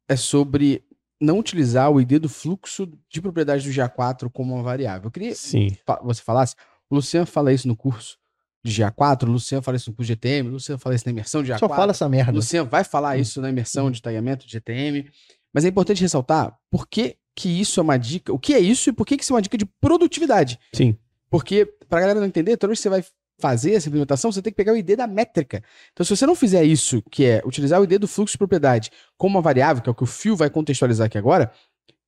é sobre não utilizar o ID do fluxo de propriedade do GA4 como uma variável. Eu queria Sim. fa- você falasse, o Luciano fala isso no curso de GA4, o Luciano fala isso no curso de GTM, o Luciano fala isso na imersão de GA4. Só fala essa o merda. Luciano vai falar isso na imersão de tagamento de GTM. Mas é importante ressaltar por que, que isso é uma dica, o que é isso e por que, que isso é uma dica de produtividade. Sim. Porque, pra galera não entender, toda vez que você vai fazer essa implementação, você tem que pegar o ID da métrica. Então, se você não fizer isso, que é utilizar o ID do fluxo de propriedade como uma variável, que é o que o Fio vai contextualizar aqui agora,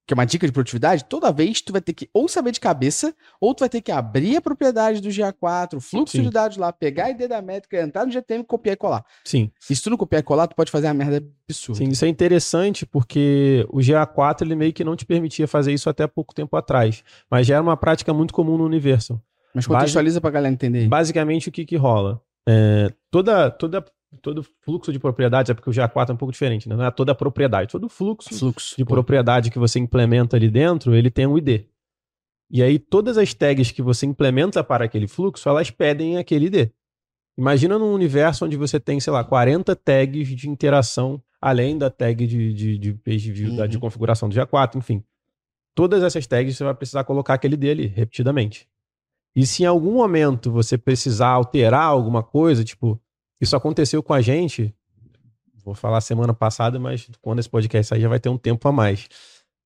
que é uma dica de produtividade, toda vez tu vai ter que ou saber de cabeça, ou tu vai ter que abrir a propriedade do GA4, o fluxo Sim. de dados lá, pegar a ID da métrica, entrar no GTM, copiar e colar. Sim. E se tu não copiar e colar, tu pode fazer uma merda absurda. Sim, isso é interessante porque o GA4 ele meio que não te permitia fazer isso até pouco tempo atrás, mas já era uma prática muito comum no Universal. Mas contextualiza pra galera entender. Basicamente, o que, que rola? É, toda, toda, todo fluxo de propriedade, é porque o GA4 é um pouco diferente, né? não é toda a propriedade, todo fluxo Fluxo. de propriedade que você implementa ali dentro, ele tem um ID. E aí, todas as tags que você implementa para aquele fluxo, elas pedem aquele ID. Imagina num universo onde você tem, sei lá, 40 tags de interação, além da tag de, de, de page view, da, de Uhum. configuração do GA4, enfim. Todas essas tags você vai precisar colocar aquele ID ali, repetidamente. E se em algum momento você precisar alterar alguma coisa, tipo, isso aconteceu com a gente, vou falar semana passada, mas quando esse podcast sair já vai ter um tempo a mais.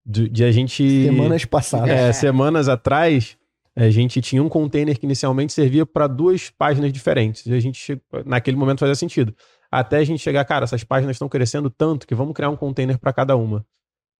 De, de a gente. Semanas passadas. É, semanas atrás, a gente tinha um container que inicialmente servia para duas páginas diferentes. E a gente, naquele momento, fazia sentido. Até a gente chegar, cara, essas páginas estão crescendo tanto que vamos criar um container para cada uma.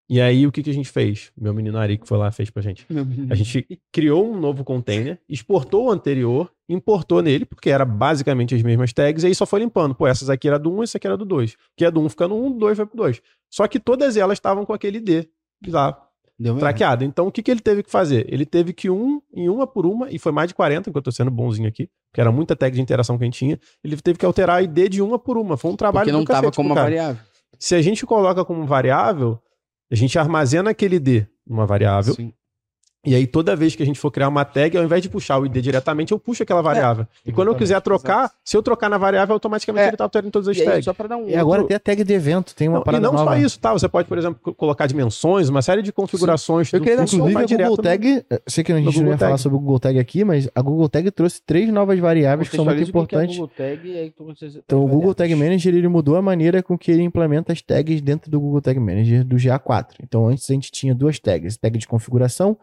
E aí, o que, que a gente fez? Meu menino Ari que foi lá fez pra gente. A gente criou um novo container, exportou o anterior, importou nele, porque era basicamente as mesmas tags, e aí só foi limpando. Pô, essas aqui era do 1, essa aqui era do 2. Que é do 1 fica no 1, do 2 vai pro 2. Só que todas elas estavam com aquele ID lá Deu mesmo? traqueado. Então, o que, que ele teve que fazer? Ele teve que um em uma por uma, e foi mais de 40, enquanto eu tô sendo bonzinho aqui, porque era muita tag de interação que a gente tinha. Ele teve que alterar a ID de uma por uma. Foi um trabalho Porque não do tava como uma variável. Se a gente coloca como variável, a gente armazena aquele ID numa variável, Sim. E aí, toda vez que a gente for criar uma tag, ao invés de puxar o ID diretamente, eu puxo aquela variável. e quando eu quiser trocar, se eu trocar na variável, automaticamente É. ele tá alterando todas as E aí, tags. só pra dar um E agora outro- tem a tag de evento, tem uma Não, e parada não nova. só isso, tá? Você pode, por exemplo, co- colocar dimensões, uma série de configurações. Eu do queria dar Inclusive, a Google direto no- Tag, eh, sei que a gente não Google ia falar Tag. sobre o Google Tag aqui, mas a Google Tag trouxe três novas variáveis que são muito o que é importantes. Google Tag, e aí você- Então, o Google Tag. Manager ele mudou a maneira com que ele implementa as tags dentro do Google Tag Manager do GA4. Então, antes a gente tinha duas tags, tag de configuração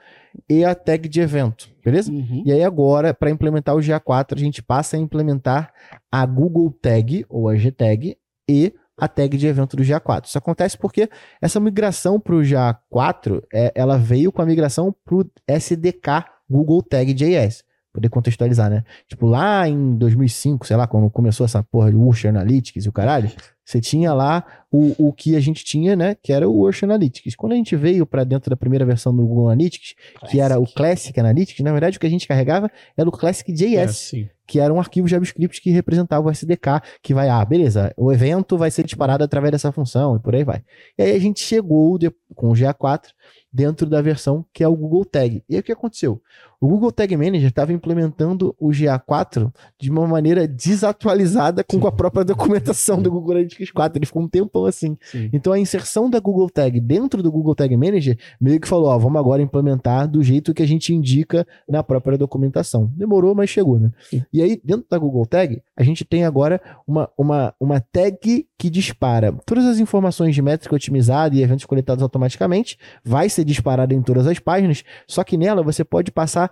e a tag de evento, beleza? Uhum. E aí agora, para implementar o GA4, a gente passa a implementar a Google Tag ou a G-Tag e a tag de evento do GA4. Isso acontece porque essa migração para o GA4, é, ela veio com a migração para o SDK Google Tag JS. Poder contextualizar, né? Tipo, lá em 2005, sei lá, quando começou essa porra de Ursh Analytics e o caralho, você tinha lá o, o que a gente tinha, né? Que era o Ursh Analytics. Quando a gente veio para dentro da primeira versão do Google Analytics, que era o Classic Analytics, na verdade o que a gente carregava era o Classic JS É, que era um arquivo JavaScript que representava o SDK, que vai, ah, beleza, o evento vai ser disparado através dessa função e por aí vai. E aí a gente chegou de- com o GA4 dentro da versão que é o Google Tag. E aí o que aconteceu? O Google Tag Manager estava implementando o GA4 de uma maneira desatualizada com a própria documentação do Google Analytics 4. Ele ficou um tempão assim. Sim. Então a inserção da Google Tag dentro do Google Tag Manager meio que falou, ó, vamos agora implementar do jeito que a gente indica na própria documentação. Demorou, mas chegou, né? E aí, dentro da Google Tag, a gente tem agora uma, uma, uma tag que dispara todas as informações de métrica otimizada e eventos coletados automaticamente, vai ser disparada em todas as páginas, só que nela você pode passar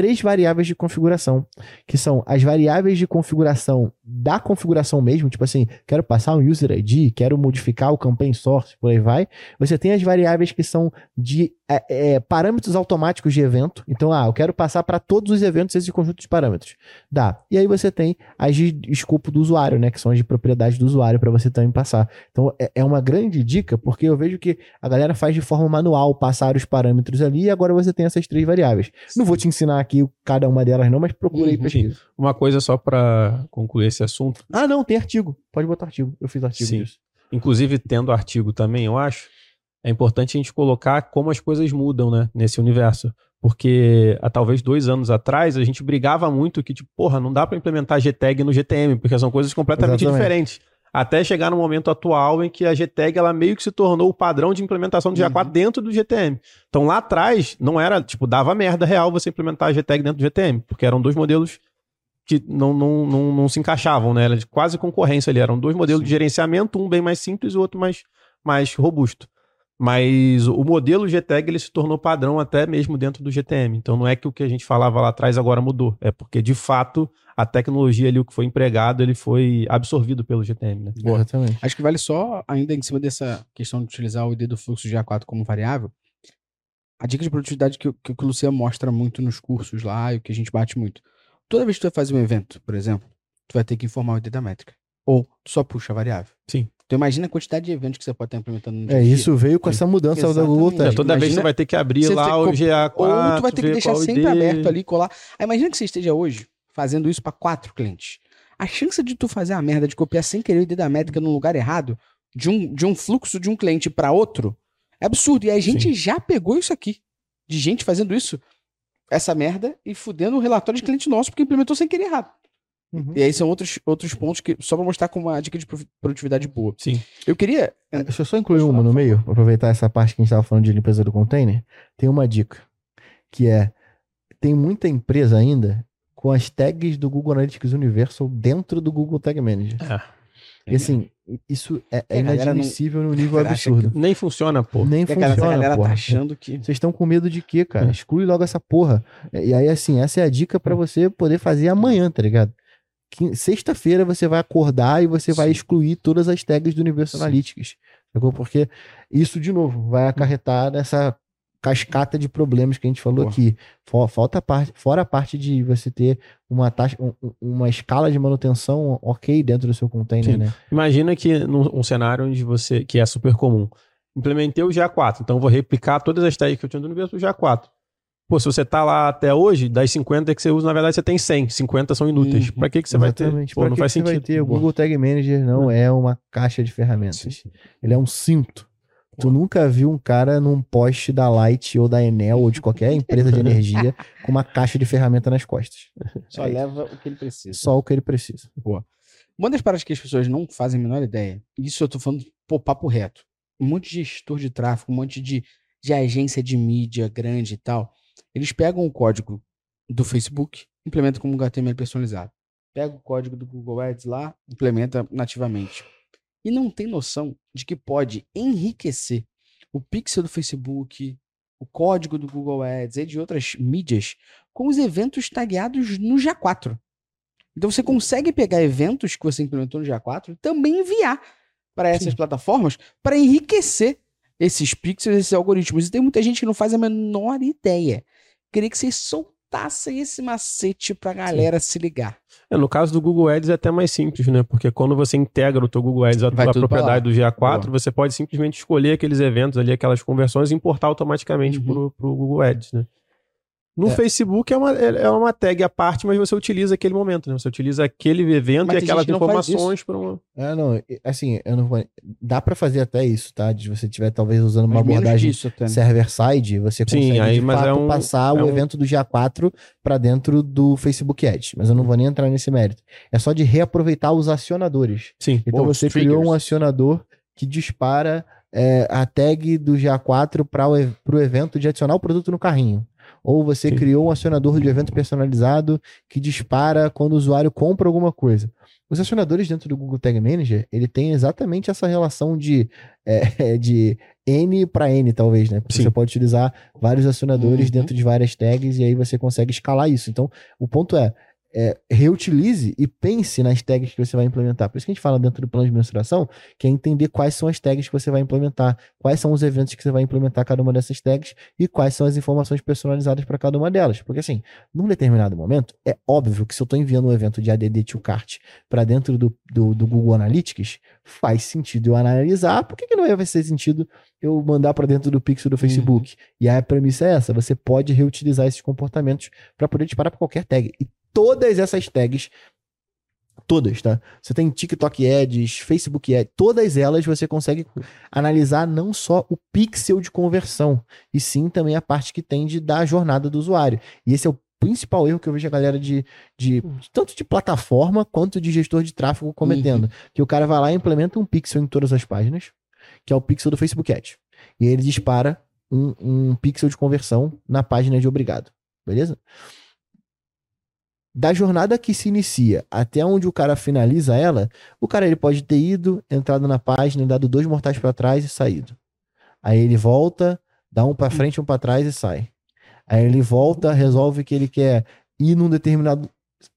três variáveis de configuração, que são as variáveis de configuração da configuração mesmo, tipo assim, quero passar um user ID, quero modificar o campaign source, por aí vai. Você tem as variáveis que são de é, é, parâmetros automáticos de evento. Então, ah, eu quero passar para todos os eventos esse conjunto de parâmetros. Dá. E aí você tem as de escopo do usuário, né? Que são as de propriedade do usuário para você também passar. Então, é, é uma grande dica, porque eu vejo que a galera faz de forma manual passar os parâmetros ali e agora você tem essas três variáveis. Não vou te ensinar aqui cada uma delas, não, mas procura aí Uhum. pesquisa. Uma coisa só pra concluir esse assunto. Ah, não, tem artigo. Pode botar artigo. Eu fiz artigo Sim. disso. Inclusive, tendo artigo também, eu acho, é importante a gente colocar como as coisas mudam, né, nesse universo. Porque há talvez dois anos atrás a gente brigava muito que, tipo, porra, não dá pra implementar GTag no GTM, porque são coisas completamente Exatamente. diferentes. Até chegar no momento atual em que a GTag ela meio que se tornou o padrão de implementação do GA4 Uhum. dentro do GTM. Então lá atrás não era, tipo, dava merda real você implementar a GTag dentro do GTM, porque eram dois modelos que não, não, não, não se encaixavam, né? Era quase concorrência ali. Eram dois modelos de gerenciamento, um bem mais simples e o outro mais, mais robusto. Mas o modelo GTag ele se tornou padrão até mesmo dentro do GTM. Então não é que o que a gente falava lá atrás agora mudou. É porque, de fato, a tecnologia ali, o que foi empregado, ele foi absorvido pelo GTM, né? Exatamente. Acho que vale só, ainda em cima dessa questão de utilizar o ID do fluxo GA4 como variável, a dica de produtividade que, o- que o Luciano mostra muito nos cursos lá e o que a gente bate muito. Toda vez que tu vai fazer um evento, por exemplo, tu vai ter que informar o ID da métrica. Ou tu só puxa a variável. Sim. Então imagina a quantidade de eventos que você pode estar implementando no dia É, dia. isso veio com essa mudança da Google Exatamente. É, Tag. toda vez imagina- você vai ter que abrir você lá tem o que- GA4. Ou tu vai ter que deixar sempre ID. aberto ali, colar. Aí imagina que você esteja hoje fazendo isso para quatro clientes. A chance de tu fazer a merda de copiar sem querer o ID da métrica num lugar errado, de um, de um fluxo de um cliente para outro, é absurdo. E a gente já pegou isso aqui. De gente fazendo isso, essa merda, e fudendo o relatório de cliente nosso, porque implementou sem querer errado. Uhum. E aí são outros, outros pontos que, só pra mostrar como uma dica de produtividade boa. Sim. Eu queria. É, Deixa eu só incluir uma no meio, pra aproveitar essa parte que a gente estava falando de limpeza do container. Tem uma dica, que é, tem muita empresa ainda com as tags do Google Analytics Universal dentro do Google Tag Manager. É. E assim, isso é, é galera não- inadmissível no nível absurdo. Nem funciona, pô. Nem Porque a galera- funciona, galera porra. tá achando que. Vocês estão com medo de quê, cara? É. Exclui logo essa porra. E aí, assim, essa é a dica pra você poder fazer amanhã, tá ligado? Sexta-feira você vai acordar e você vai Sim. excluir todas as tags do Universo Sim. Analytics. Sacou? Porque isso, de novo, vai acarretar nessa cascata de problemas que a gente falou Porra. aqui. Falta a parte, fora a parte de você ter uma taxa, um- um- uma escala de manutenção ok dentro do seu container, Sim. né? Imagina que num um cenário onde você, que é super comum, implementei o GA4, então vou replicar todas as tags que eu tinha do universo do GA4. Pô, se você tá lá até hoje, das 50 que você usa, na verdade você tem 100, 50 são inúteis. Uhum. Pra que, que você vai ter? Exatamente. Pô, Pra não que faz que você sentido. vai ter? O. Google Tag Manager não é uma caixa de ferramentas. Ele é um cinto. Tu nunca viu um cara num poste da Light ou da Enel ou de qualquer empresa de energia com uma caixa de ferramenta nas costas. Só É leva o que ele precisa. Só o que ele precisa. Uma das paradas que as pessoas não fazem a menor ideia, isso eu tô falando, pô, papo reto. Um monte de gestor de tráfego, um monte de, de agência de mídia grande e tal, eles pegam o código do Facebook, implementam como um HTML personalizado. Pega o código do Google Ads lá, implementa nativamente. E não tem noção de que pode enriquecer o pixel do Facebook, o código do Google Ads e de outras mídias com os eventos tagueados no GA4. Então você consegue pegar eventos que você implementou no GA4 e também enviar para essas plataformas para enriquecer esses pixels, esses algoritmos. E tem muita gente que não faz a menor ideia. Queria que vocês soltassem esse macete pra galera se ligar. É, no caso do Google Ads é até mais simples, né? Porque quando você integra o teu Google Ads à propriedade do GA4, Boa. você pode simplesmente escolher aqueles eventos ali, aquelas conversões e importar automaticamente Uhum. pro, pro Google Ads, né? No É. Facebook é uma, é é uma tag à parte, mas você utiliza aquele momento, né? Você utiliza aquele evento Mas e aquelas informações para uma... É, não, assim, eu não vou. Dá pra fazer até isso, tá? De você tiver talvez usando uma Mas menos abordagem né? server-side, você Sim, consegue aí, de mas fato é um- passar é o um- evento do GA4 pra dentro do Facebook Ads. Mas eu não vou nem entrar nesse mérito. É só de reaproveitar os acionadores. Sim. Então você criou um triggers. acionador que dispara é, a tag do GA4 para o evento de adicionar o produto no carrinho. Ou você Sim. criou um acionador de evento personalizado que dispara quando o usuário compra alguma coisa. Os acionadores dentro do Google Tag Manager, ele tem exatamente essa relação de, é, de N para N, talvez, né? Porque Sim. você pode utilizar vários acionadores Uhum. dentro de várias tags e aí você consegue escalar isso. Então, o ponto é, é, reutilize e pense nas tags que você vai implementar. Por isso que a gente fala dentro do plano de mensuração, que é entender quais são as tags que você vai implementar, quais são os eventos que você vai implementar cada uma dessas tags e quais são as informações personalizadas para cada uma delas. Porque assim, num determinado momento, é óbvio que se eu estou enviando um evento de ADD to Cart para dentro do, do, do Google Analytics, faz sentido eu analisar. Por que, que não vai fazer sentido eu mandar para dentro do pixel do Facebook? E aí a premissa é essa: você pode reutilizar esses comportamentos para poder disparar para qualquer tag. E todas essas tags, todas, tá? Você tem TikTok Ads, Facebook Ads, todas elas você consegue analisar não só o pixel de conversão, e sim também a parte que tem de da jornada do usuário. E esse é o principal erro que eu vejo a galera de, de tanto de plataforma quanto de gestor de tráfego cometendo. Que o cara vai lá e implementa um pixel em todas as páginas, que é o pixel do Facebook Ads. E aí ele dispara um, um pixel de conversão na página de obrigado. Beleza? Da jornada que se inicia até onde o cara finaliza ela, o cara ele pode ter ido, entrado na página, dado dois mortais para trás e saído. Aí ele volta, dá um para frente, um para trás e sai. Aí ele volta, resolve que ele quer ir num determinado.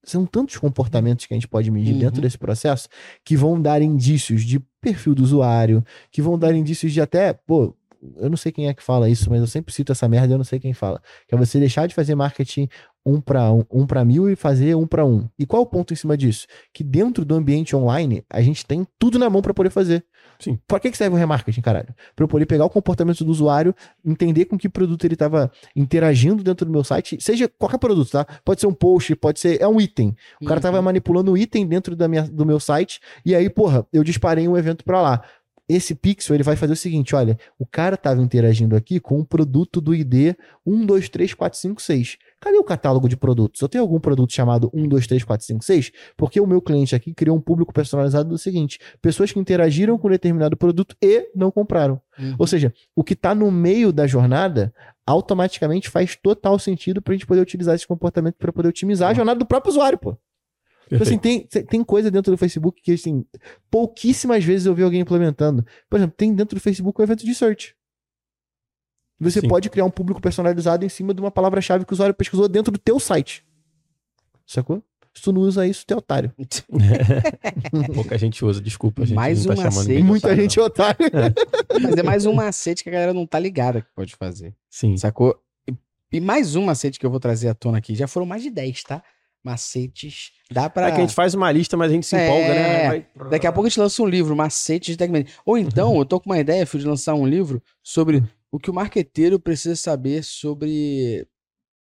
São tantos comportamentos que a gente pode medir Uhum. dentro desse processo que vão dar indícios de perfil do usuário, que vão dar indícios de até, pô, eu não sei quem é que fala isso, mas eu sempre cito essa merda, eu não sei quem fala. Que é você deixar de fazer marketing um para um, um para mil e fazer um para um. E qual o ponto em cima disso? Que dentro do ambiente online a gente tem tudo na mão para poder fazer. Sim. Para que, que serve o remarketing, caralho? Para eu poder pegar o comportamento do usuário, entender com que produto ele estava interagindo dentro do meu site, seja qualquer produto, tá? Pode ser um post, pode ser é um item. O cara tava manipulando o item dentro da minha, do meu site e aí, porra, eu disparei um evento para lá. Esse pixel ele vai fazer o seguinte, olha, o cara tava interagindo aqui com um produto do ID 1 2 3 4 5 6. Cadê o catálogo de produtos? Eu tenho algum produto chamado 1 2 3 4 5 6? Porque o meu cliente aqui criou um público personalizado do seguinte: pessoas que interagiram com determinado produto e não compraram. Uhum. Ou seja, o que está no meio da jornada automaticamente faz total sentido para a gente poder utilizar esse comportamento para poder otimizar a jornada do próprio usuário, pô. Então, assim, tem, tem coisa dentro do Facebook que, assim, pouquíssimas vezes eu vi alguém implementando. Por exemplo, tem dentro do Facebook o evento de search. Você Sim. pode criar um público personalizado em cima de uma palavra-chave que o usuário pesquisou dentro do teu site. Sacou? Se tu não usa isso, tu é otário. Pouca gente usa, desculpa. A gente Mais não tá um macete. Muita otário, gente é otário. Mas é mais um macete que a galera não tá ligada que pode fazer. não. Sim. Sacou? E, e mais um macete que eu vou trazer à tona aqui. Já foram mais de 10, tá? Macetes. Dá pra. É que a gente faz uma lista, mas a gente se É. empolga, né? Vai- Daqui a pouco a gente lança um livro, Macetes de Manager. Ou então, eu tô com uma ideia, filho, de lançar um livro sobre o que o marqueteiro precisa saber sobre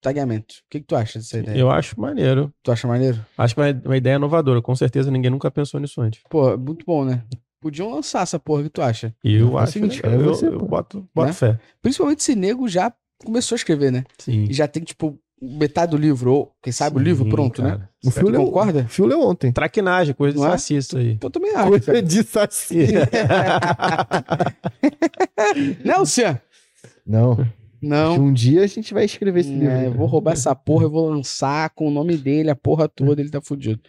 tagamento. O que, que tu acha dessa ideia? Eu acho maneiro. Tu acha maneiro? Acho que é uma ideia inovadora. Com certeza ninguém nunca pensou nisso antes. Pô, muito bom, né? Podiam lançar essa porra, o que tu acha? Eu É o acho seguinte, legal, é eu, eu pô. boto, boto Né? fé. Principalmente se nego já começou a escrever, né? Sim. E já tem, tipo, metade do livro, ou quem sabe o livro Sim, pronto, né? cara. O Tu fio leu, concorda? o fio leu ontem. Traquinagem, coisa de Não é? saci isso aí. Eu também acho. Coisa de saci. Não, Luciano? Não. Não. Um dia a gente vai escrever esse livro. É, eu vou roubar essa porra, eu vou lançar com o nome dele, a porra toda, ele tá fudido.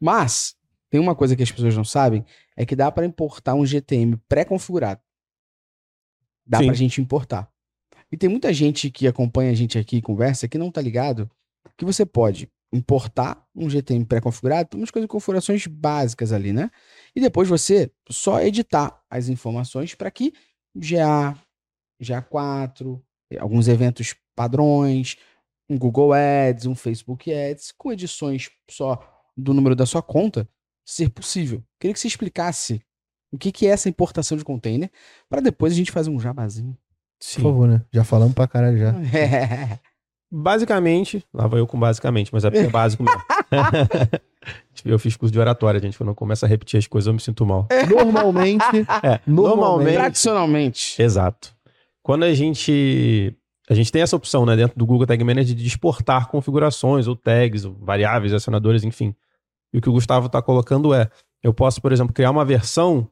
Mas, tem uma coisa que as pessoas não sabem, é que dá pra importar um GTM pré-configurado. Dá Sim. pra gente importar. E tem muita gente que acompanha a gente aqui e conversa que não tá ligado que você pode importar um GTM pré-configurado, umas coisas, configurações básicas ali, né? E depois você só editar as informações para que GA, GA4, alguns eventos padrões, um Google Ads, um Facebook Ads, com edições só do número da sua conta, ser possível. Queria que você explicasse o que, que é essa importação de container, para depois a gente fazer um jabazinho. Por favor, né? Já falamos pra caralho já. Basicamente, lá vai eu com basicamente, mas é porque é básico mesmo. eu fiz curso de oratória, gente. Quando eu começo a repetir as coisas, eu me sinto mal. Normalmente, É, Normalmente- Tradicionalmente. Exato. Quando a gente a gente tem essa opção, né, dentro do Google Tag Manager de exportar configurações ou tags, ou variáveis, acionadores, enfim. E o que o Gustavo está colocando é, eu posso, por exemplo, criar uma versão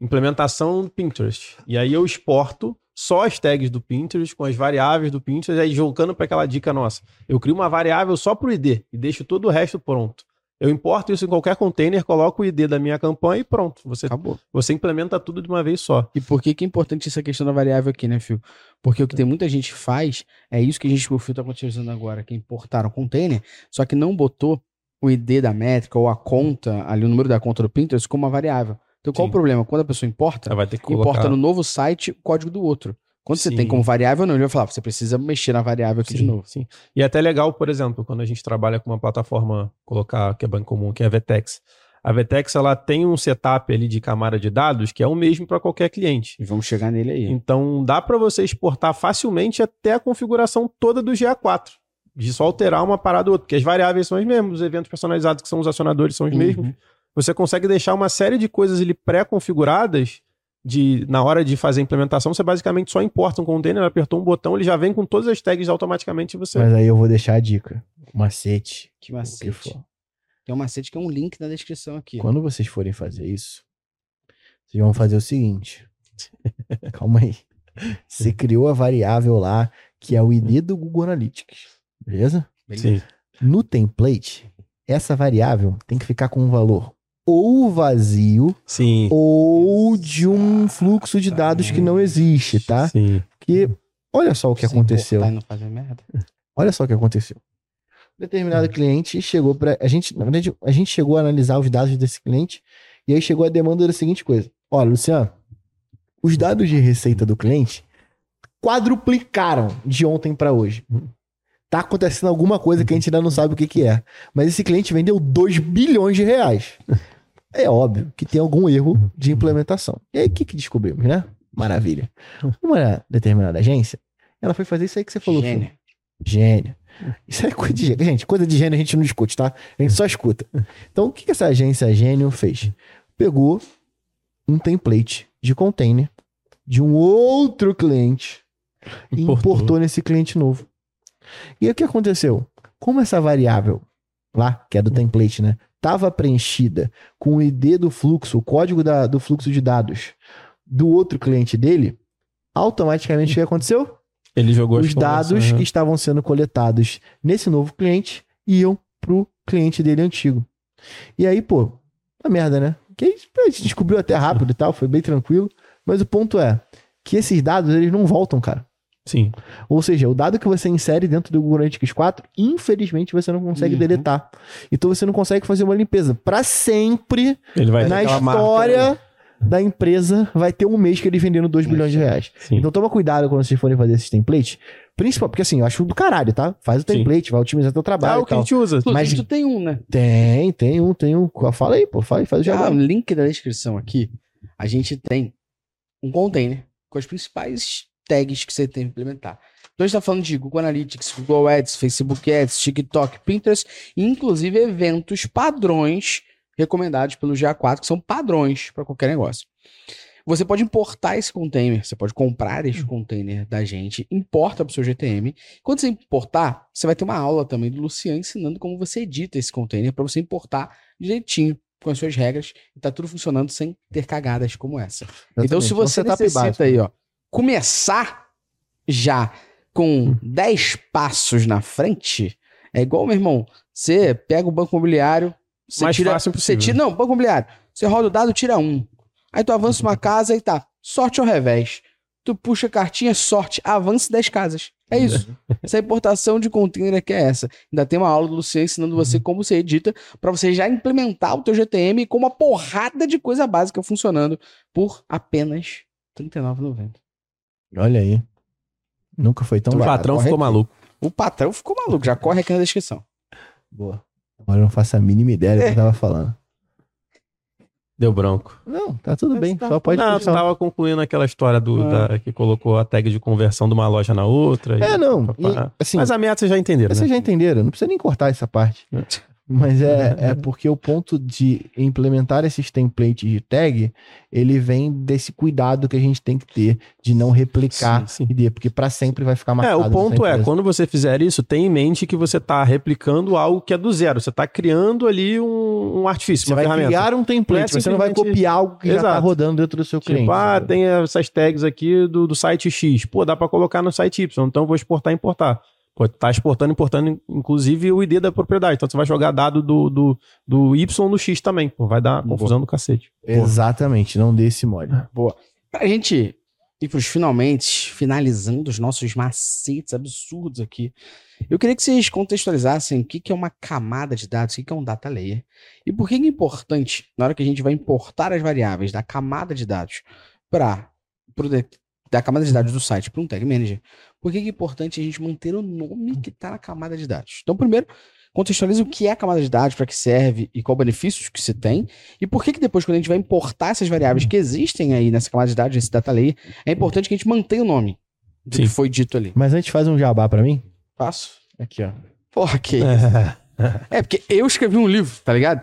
implementação do Pinterest. E aí eu exporto só as tags do Pinterest com as variáveis do Pinterest, aí jogando para aquela dica nossa. Eu crio uma variável só para o ID e deixo todo o resto pronto. Eu importo isso em qualquer container, coloco o ID da minha campanha e pronto. Você, Acabou. você implementa tudo de uma vez só. E por que, que é importante essa questão da variável aqui, né, Fio? Porque o que tem muita gente faz é isso que a gente, o Fio tá utilizando agora, que é importar um container, só que não botou o ID da métrica ou a conta, ali o número da conta do Pinterest como uma variável. Então qual Sim. o problema? Quando a pessoa importa, Ela vai ter que colocar... importa no novo site o código do outro. Quando você Sim. tem como variável, não, ele vai falar, você precisa mexer na variável aqui de Sim, novo. Sim. E é até legal, por exemplo, quando a gente trabalha com uma plataforma, colocar que é bem comum, que é a Vetex. A Vetex ela tem um setup ali de camada de dados que é o mesmo para qualquer cliente. E vamos chegar nele aí. Então dá para você exportar facilmente até a configuração toda do GA4. De só alterar uma parada ou outra, porque as variáveis são as mesmas, os eventos personalizados que são os acionadores são os mesmos. Uhum. Você consegue deixar uma série de coisas ali pré-configuradas de na hora de fazer a implementação, você basicamente só importa um container, apertou um botão, ele já vem com todas as tags automaticamente e você mas aí eu vou deixar a dica. O macete. Que o que macete. for. Tem um macete que é um link na descrição aqui. Quando vocês forem fazer isso, vocês vão fazer o seguinte. Calma aí. Você criou a variável lá, que é o ID do Google Analytics. Beleza? Beleza? Sim. No template, essa variável tem que ficar com um valor ou vazio Sim. ou de um fluxo de dados que não existe, tá? Sim. Porque olha só o que Se aconteceu. e não fazer merda. Olha só o que aconteceu. Determinado cliente chegou para a gente, na verdade, a gente chegou a analisar os dados desse cliente e aí chegou a demanda da seguinte coisa: Olha, Luciano, os dados de receita do cliente quadruplicaram de ontem para hoje. Tá acontecendo alguma coisa que a gente ainda não sabe o que, que é. Mas esse cliente vendeu 2 bilhões de reais. É óbvio que tem algum erro de implementação. E aí, o que, que descobrimos, né? Maravilha. Uma determinada agência, ela foi fazer isso aí que você falou. Gênio. Gênio. Isso é coisa de gênio. Gente, coisa de gênio a gente não discute, tá? A gente só escuta. Então, o que, que essa agência gênio fez? Pegou um template de container de um outro cliente e Importou. importou nesse cliente novo. E aí, o que aconteceu? Como essa variável lá, que é do template, né? Estava preenchida com o ID do fluxo, o código da- do fluxo de dados do outro cliente dele, automaticamente o que aconteceu? Ele jogou os dados que estavam sendo coletados nesse novo cliente iam pro cliente dele antigo. E aí, pô, uma merda, né? Que a gente descobriu até rápido e tal, foi bem tranquilo. Mas o ponto é que esses dados, eles não voltam, cara. Sim. Ou seja, o dado que você insere dentro do Google Analytics 4, infelizmente você não consegue Uhum. deletar. Então você não consegue fazer uma limpeza. Para sempre, Ele vai ter na história né? da empresa, vai ter um mês que ele vendendo 2 bilhões de reais. Sim. Então toma cuidado quando vocês forem fazer esses templates. Principal, porque assim, eu acho do caralho, tá? Faz o Sim. template, vai otimizar teu Ah, trabalho o e que a tal. gente usa. Mas- tu tem um, né? Tem, tem um, tem um. Fala aí, pô, faz, faz o jabá. no link da descrição aqui, a gente tem um container com as principais tags que você tem que implementar. Então a gente tá falando de Google Analytics, Google Ads, Facebook Ads, TikTok, Pinterest, e inclusive eventos padrões recomendados pelo GA4, que são padrões para qualquer negócio. Você pode importar esse container, você pode comprar esse container da gente, importa para o seu GTM. Quando você importar, você vai ter uma aula também do Luciano ensinando como você edita esse container para você importar direitinho com as suas regras e tá tudo funcionando sem ter cagadas como essa. Então, se você setup necessita básico. aí, ó, começar já com 10 passos na frente, é igual, meu irmão, você pega o banco imobiliário, você Mais tira, fácil você possível. tira, não, banco imobiliário, você roda o dado, tira um. Aí tu avança uma casa e tá, sorte ao revés. Tu puxa a cartinha, sorte, avance 10 casas. É isso. essa importação de container que é essa. Ainda tem uma aula do Luciano ensinando você como você edita pra você já implementar o teu GTM com uma porrada de coisa básica funcionando por apenas R$ 39,90. Olha aí. Nunca foi tão o barato. patrão corre ficou aqui. maluco. O patrão ficou maluco, já corre aqui na descrição. Boa. Agora eu não faço a mínima ideia do que eu tava falando. Deu branco. Não, tá tudo Mas bem. tá- Só pode não, tu continuar. tava concluindo aquela história do, Ah. da- que colocou a tag de conversão de uma loja na outra. e- É, não. Papá. E, assim, Mas a meta vocês já entenderam, vocês né? já entenderam. Não precisa nem cortar essa parte. É. Mas é, é porque o ponto de implementar esses templates de tag, ele vem desse cuidado que a gente tem que ter de não replicar Sim, sim. ID, porque para sempre vai ficar É, marcado. o nessa ponto é, quando você fizer isso, tenha em mente que você está replicando algo que é do zero. Você está criando ali um, um artifício, Você vai ferramenta. criar um template, é você não vai simplesmente- copiar algo que já tá Exato. rodando dentro do seu Tipo, cliente. ah, tem essas tags aqui do, do site X. Pô, dá para colocar no site Y, então vou exportar e importar. Pô, tá exportando, importando, inclusive, o ID da propriedade. Então você vai jogar dado do, do, do Y no X também. Pô, vai dar confusão do cacete. Exatamente, não dê esse mole. Pra gente ir pros finalmente, finalizando os nossos macetes absurdos aqui, eu queria que vocês contextualizassem o que, que é uma camada de dados, o que, que é um data layer, e por que é importante, na hora que a gente vai importar as variáveis da camada de dados para da camada de dados do site para um tag manager, por que é importante a gente manter o nome que está na camada de dados? Então, primeiro, contextualize o que é a camada de dados, para que serve e qual benefícios que se tem, e por que que depois, quando a gente vai importar essas variáveis que existem aí nessa camada de dados, nesse data layer, é importante que a gente mantenha o nome do Sim. que foi dito ali. Mas antes faz um jabá pra mim. Faço? Aqui, ó. Porra, que É, porque eu escrevi um livro, tá ligado?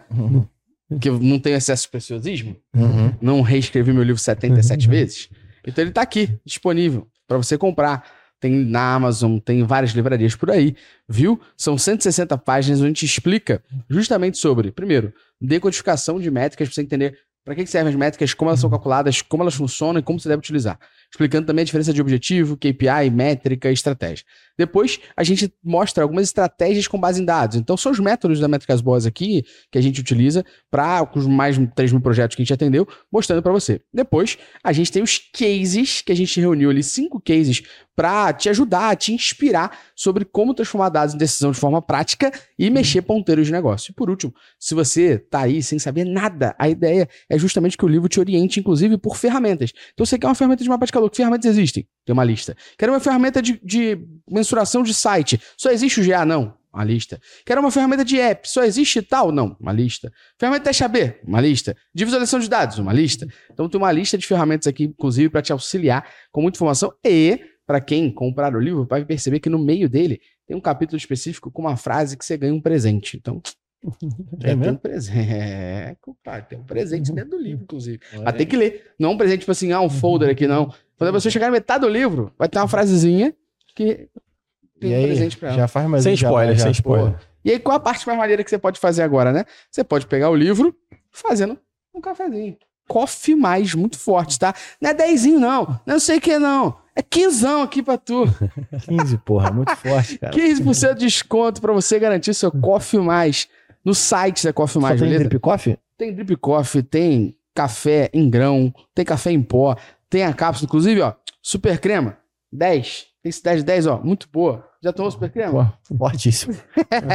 Que eu não tenho excesso de preciosismo. Uhum. Não reescrevi meu livro 77 vezes. Então ele tá aqui, disponível, para você comprar. Tem na Amazon, tem várias livrarias por aí, viu? São 160 páginas onde a gente explica justamente sobre, primeiro, decodificação de métricas para você entender para que servem as métricas, como elas são calculadas, como elas funcionam e como você deve utilizar. Explicando também a diferença de objetivo, KPI, métrica e estratégia. Depois, a gente mostra algumas estratégias com base em dados. Então, são os métodos da Métricas Boas aqui que a gente utiliza para os mais de 3 mil projetos que a gente atendeu, mostrando para você. Depois, a gente tem os cases, que a gente reuniu ali, cinco cases, para te ajudar, te inspirar sobre como transformar dados em decisão de forma prática e mexer ponteiros de negócio. E por último, se você tá aí sem saber nada, a ideia é justamente que o livro te oriente, inclusive, por ferramentas. Então, você quer uma ferramenta de mapa de calor, que ferramentas existem? Tem uma lista. Quer uma ferramenta de, de mensuração de site? Só existe o GA? Não. Uma lista. Quer uma ferramenta de app? Só existe tal? Não. Uma lista. Ferramenta de teste AB? Uma lista. De visualização de dados? Uma lista. Então, tem uma lista de ferramentas aqui, inclusive, para te auxiliar com muita informação e para quem comprar o livro, vai perceber que no meio dele tem um capítulo específico com uma frase que você ganha um presente. Então, É tem mesmo? um presente. É, compadre, tem um presente dentro do livro, inclusive. Mas tem que ler. Não é um presente, tipo assim, ah, um folder aqui, não. Quando você chegar na metade do livro, vai ter uma frasezinha que tem E um aí, presente pra ela. já faz mais sem spoiler, já. sem spoiler. E aí, qual a parte mais maneira que você pode fazer agora, né? Você pode pegar o livro fazendo um cafezinho. Coffee mais, muito forte, tá? Não é dezinho, não. Não sei o que, não. É quinzão aqui pra tu. 15, porra, muito forte, cara. 15% de desconto pra você garantir seu Coffee mais no site da Coffee Só Mais, tem beleza? drip coffee? Tem drip coffee, tem café em grão, tem café em pó, tem a cápsula, inclusive, ó, super crema, 10. Tem esse 10 de 10, ó, muito boa. Já tomou super crema? Pô, fortíssimo.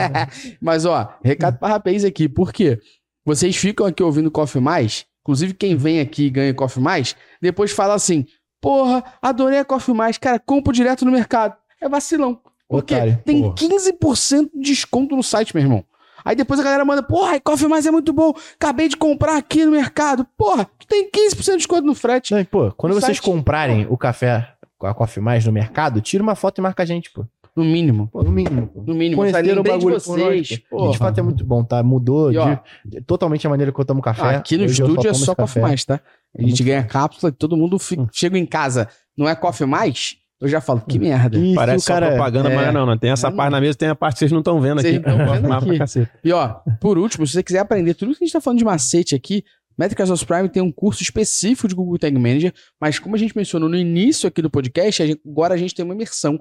Mas, ó, recado para rapaz aqui, por quê? Vocês ficam aqui ouvindo Coffee Mais, inclusive quem vem aqui e ganha Coffee Mais, depois fala assim, porra, adorei a Coffee Mais, cara, compro direto no mercado. É vacilão. Porque Otário, tem porra. 15% de desconto no site, meu irmão. Aí depois a galera manda, porra, Coffee Mais é muito bom, acabei de comprar aqui no mercado. Porra, tu tem 15% de desconto no frete. Não, e, pô, quando vocês site- comprarem o café com a Coffee Mais no mercado, tira uma foto e marca a gente, pô. No mínimo. Pô, no mínimo. pô. No mínimo. Conheceram o de bagulho nós, vocês. porra. De fato é muito bom, tá? Mudou E, ó, de- de- totalmente a maneira que eu tomo café. Aqui no Hoje estúdio é só esse Coffee café. Mais, tá? A gente ganha cápsula e todo mundo fica, chega em casa, não é Coffee Mais? Eu já falo, que merda. Se Parece o cara só propaganda, é- mas não, não. Tem essa É, não. parte na mesa, tem a parte que vocês não estão vendo Vocês aqui. não tão Eu gosto vendo mais aqui. pra cacete. E ó, por último, se você quiser aprender tudo que a gente tá falando de macete aqui, Métricas House Prime tem um curso específico de Google Tag Manager, mas como a gente mencionou no início aqui do podcast, agora a gente tem uma imersão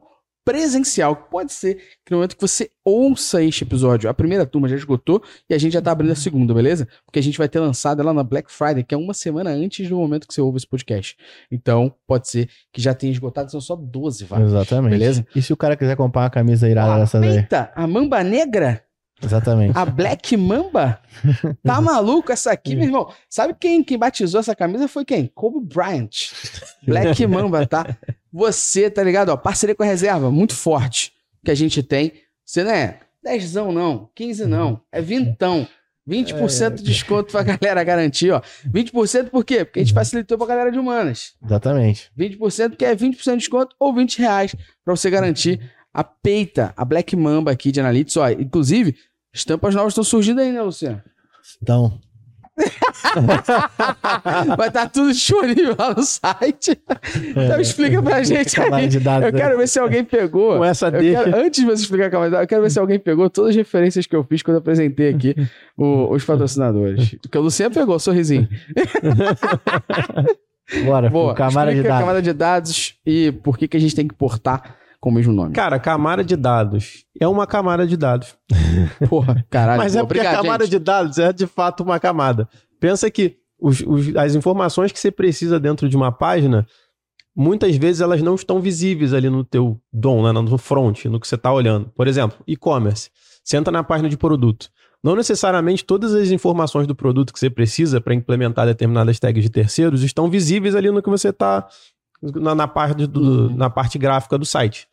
presencial, que pode ser que no momento que você ouça este episódio, a primeira turma já esgotou e a gente já tá abrindo a segunda, beleza? Porque a gente vai ter lançado ela na Black Friday, que é uma semana antes do momento que você ouve esse podcast. Então, pode ser que já tenha esgotado, são só 12 vagas. Exatamente. Beleza? E se o cara quiser comprar uma camisa irada Ó, dessa daí? Eita, a Mamba Negra Exatamente. a Black Mamba? Tá maluco essa aqui, meu irmão? Sabe quem, quem batizou essa camisa foi quem? Kobe Bryant. Black Mamba, tá? Você, tá ligado? Ó, parceria com a reserva, muito forte que a gente tem. Você não é 10 não, 15 não, é vintão. 20% de desconto pra galera garantir, ó. 20% por quê? Porque a gente facilitou pra galera de humanas. Exatamente. 20% que é 20% de desconto ou 20 reais pra você garantir a peita, a Black Mamba aqui de Analytics. Ó, inclusive, estampas novas estão surgindo aí, né, Luciano? Então, Vai estar tudo disponível lá no site. Então explica pra gente aí. Eu quero ver se alguém pegou. Com essa deixa. quero- antes de você explicar a camada, eu quero ver se alguém pegou todas as referências que eu fiz quando eu apresentei aqui o- os patrocinadores. Porque o Luciano pegou, sorrisinho. Bora, Boa, camada de dados. camada de dados e por que, que a gente tem que portar com o mesmo nome. Cara, camada de dados. É uma camada de dados. Porra, caralho. Mas é porque Obrigado, a camada gente. de dados é de fato uma camada. Pensa que os- os- as informações que você precisa dentro de uma página, muitas vezes elas não estão visíveis ali no teu DOM, né, no front, no que você está olhando. Por exemplo, e-commerce. Você entra na página de produto. Não necessariamente todas as informações do produto que você precisa para implementar determinadas tags de terceiros estão visíveis ali no que você está na, na parte do- Uhum. na parte gráfica do site.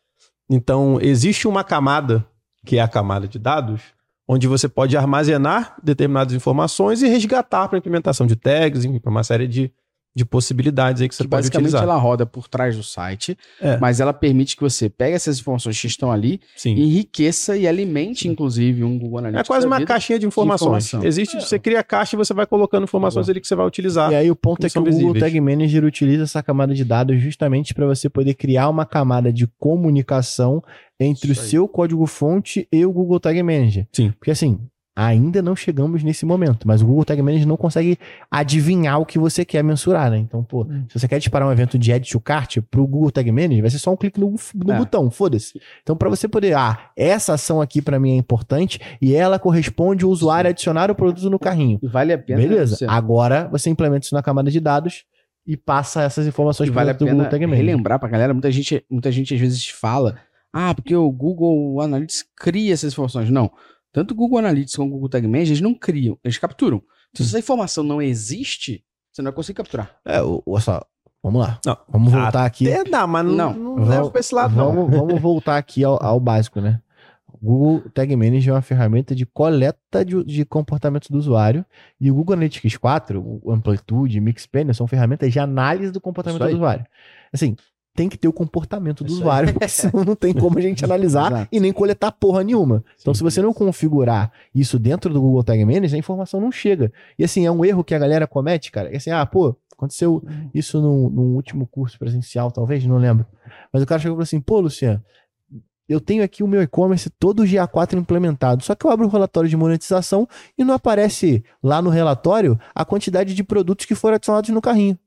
Então, existe uma camada, que é a camada de dados, onde você pode armazenar determinadas informações e resgatar para implementação de tags, para uma série de, de possibilidades aí que você que pode basicamente utilizar. ela roda por trás do site, É. mas ela permite que você pegue essas informações que estão ali, Sim. enriqueça e alimente, inclusive, um Google É Analytics. quase da uma vida. caixinha de informações. informação. Existe, você cria a caixa e você vai colocando informações ali que você vai utilizar. E aí o ponto é que o Google visíveis. Tag Manager utiliza essa camada de dados justamente para você poder criar uma camada de comunicação entre Isso o aí. seu código-fonte e o Google Tag Manager. Sim. Porque assim, ainda não chegamos nesse momento, mas o Google Tag Manager não consegue adivinhar o que você quer mensurar, né? Então, pô, Hum. se você quer disparar um evento de Add to Cart pro Google Tag Manager, vai ser só um clique no, no É. botão, foda-se. Então, para você poder, ah, essa ação aqui para mim é importante e ela corresponde ao usuário adicionar o produto no carrinho. Vale a pena. Beleza. Agora você implementa isso na camada de dados e passa essas informações para vale a pena Google Tag Manager. relembrar pra galera, muita gente, muita gente às vezes fala, ah, porque o Google Analytics cria essas informações. Não. Tanto o Google Analytics como o Google Tag Manager, eles não criam, eles capturam. Então, se essa informação não existe, você não vai conseguir capturar. É, o- olha só, vamos lá. Não. Vamos voltar aqui. Até dá, mas não, Não. não, Vamos- leva pra esse lado, não. Vamos, vamos voltar aqui ao, ao básico, né? O Google Tag Manager é uma ferramenta de coleta de, de comportamento do usuário e o Google Analytics 4, o Amplitude, Mixpanel são ferramentas de análise do comportamento do usuário. Assim, tem que ter o comportamento do Isso aí. usuário, porque senão não tem como a gente analisar e nem coletar porra nenhuma. Então, Sim. se você não configurar isso dentro do Google Tag Manager, a informação não chega. E assim, é um erro que a galera comete, cara. É assim, ah, pô, aconteceu isso no, no último curso presencial, talvez, não lembro. Mas o cara chegou e falou assim, pô, Luciano, eu tenho aqui o meu e-commerce todo o GA4 implementado, só que eu abro o relatório de monetização e não aparece lá no relatório a quantidade de produtos que foram adicionados no carrinho.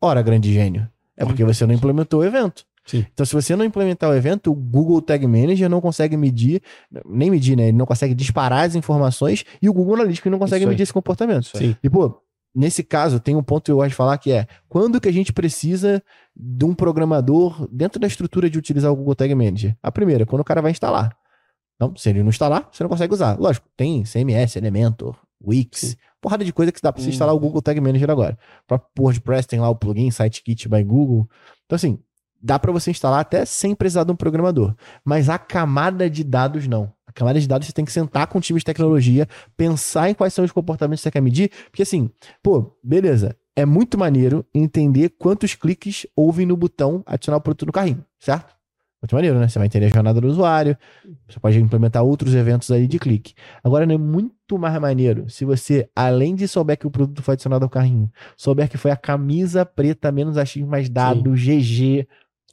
Ora, grande gênio, é porque você não implementou o evento. Sim. Então, se você não implementar o evento, o Google Tag Manager não consegue medir, nem medir, né? Ele não consegue disparar as informações e o Google Analytics não consegue Isso medir esse comportamento. Sim. E, pô, nesse caso, tem um ponto que eu gosto de falar que é quando que a gente precisa de um programador dentro da estrutura de utilizar o Google Tag Manager? A primeira, quando o cara vai instalar. Então, se ele não instalar, você não consegue usar. Lógico, tem CMS, Elementor, Wix, Sim. Porrada de coisa que dá pra você Hum. instalar o Google Tag Manager agora. O próprio WordPress tem lá o plugin SiteKit by Google. Então, assim, dá pra você instalar até sem precisar de um programador. Mas a camada de dados não. A camada de dados você tem que sentar com o time de tecnologia, pensar em quais são os comportamentos que você quer medir, porque assim, pô, beleza, é muito maneiro entender quantos cliques houve no botão adicionar o produto no carrinho, certo? Muito maneiro, né? Você vai entender a jornada do usuário, você pode implementar outros eventos aí de clique. Agora, é muito mais maneiro se você, além de souber que o produto foi adicionado ao carrinho, souber que foi a camisa preta menos achismo mais dado, GG,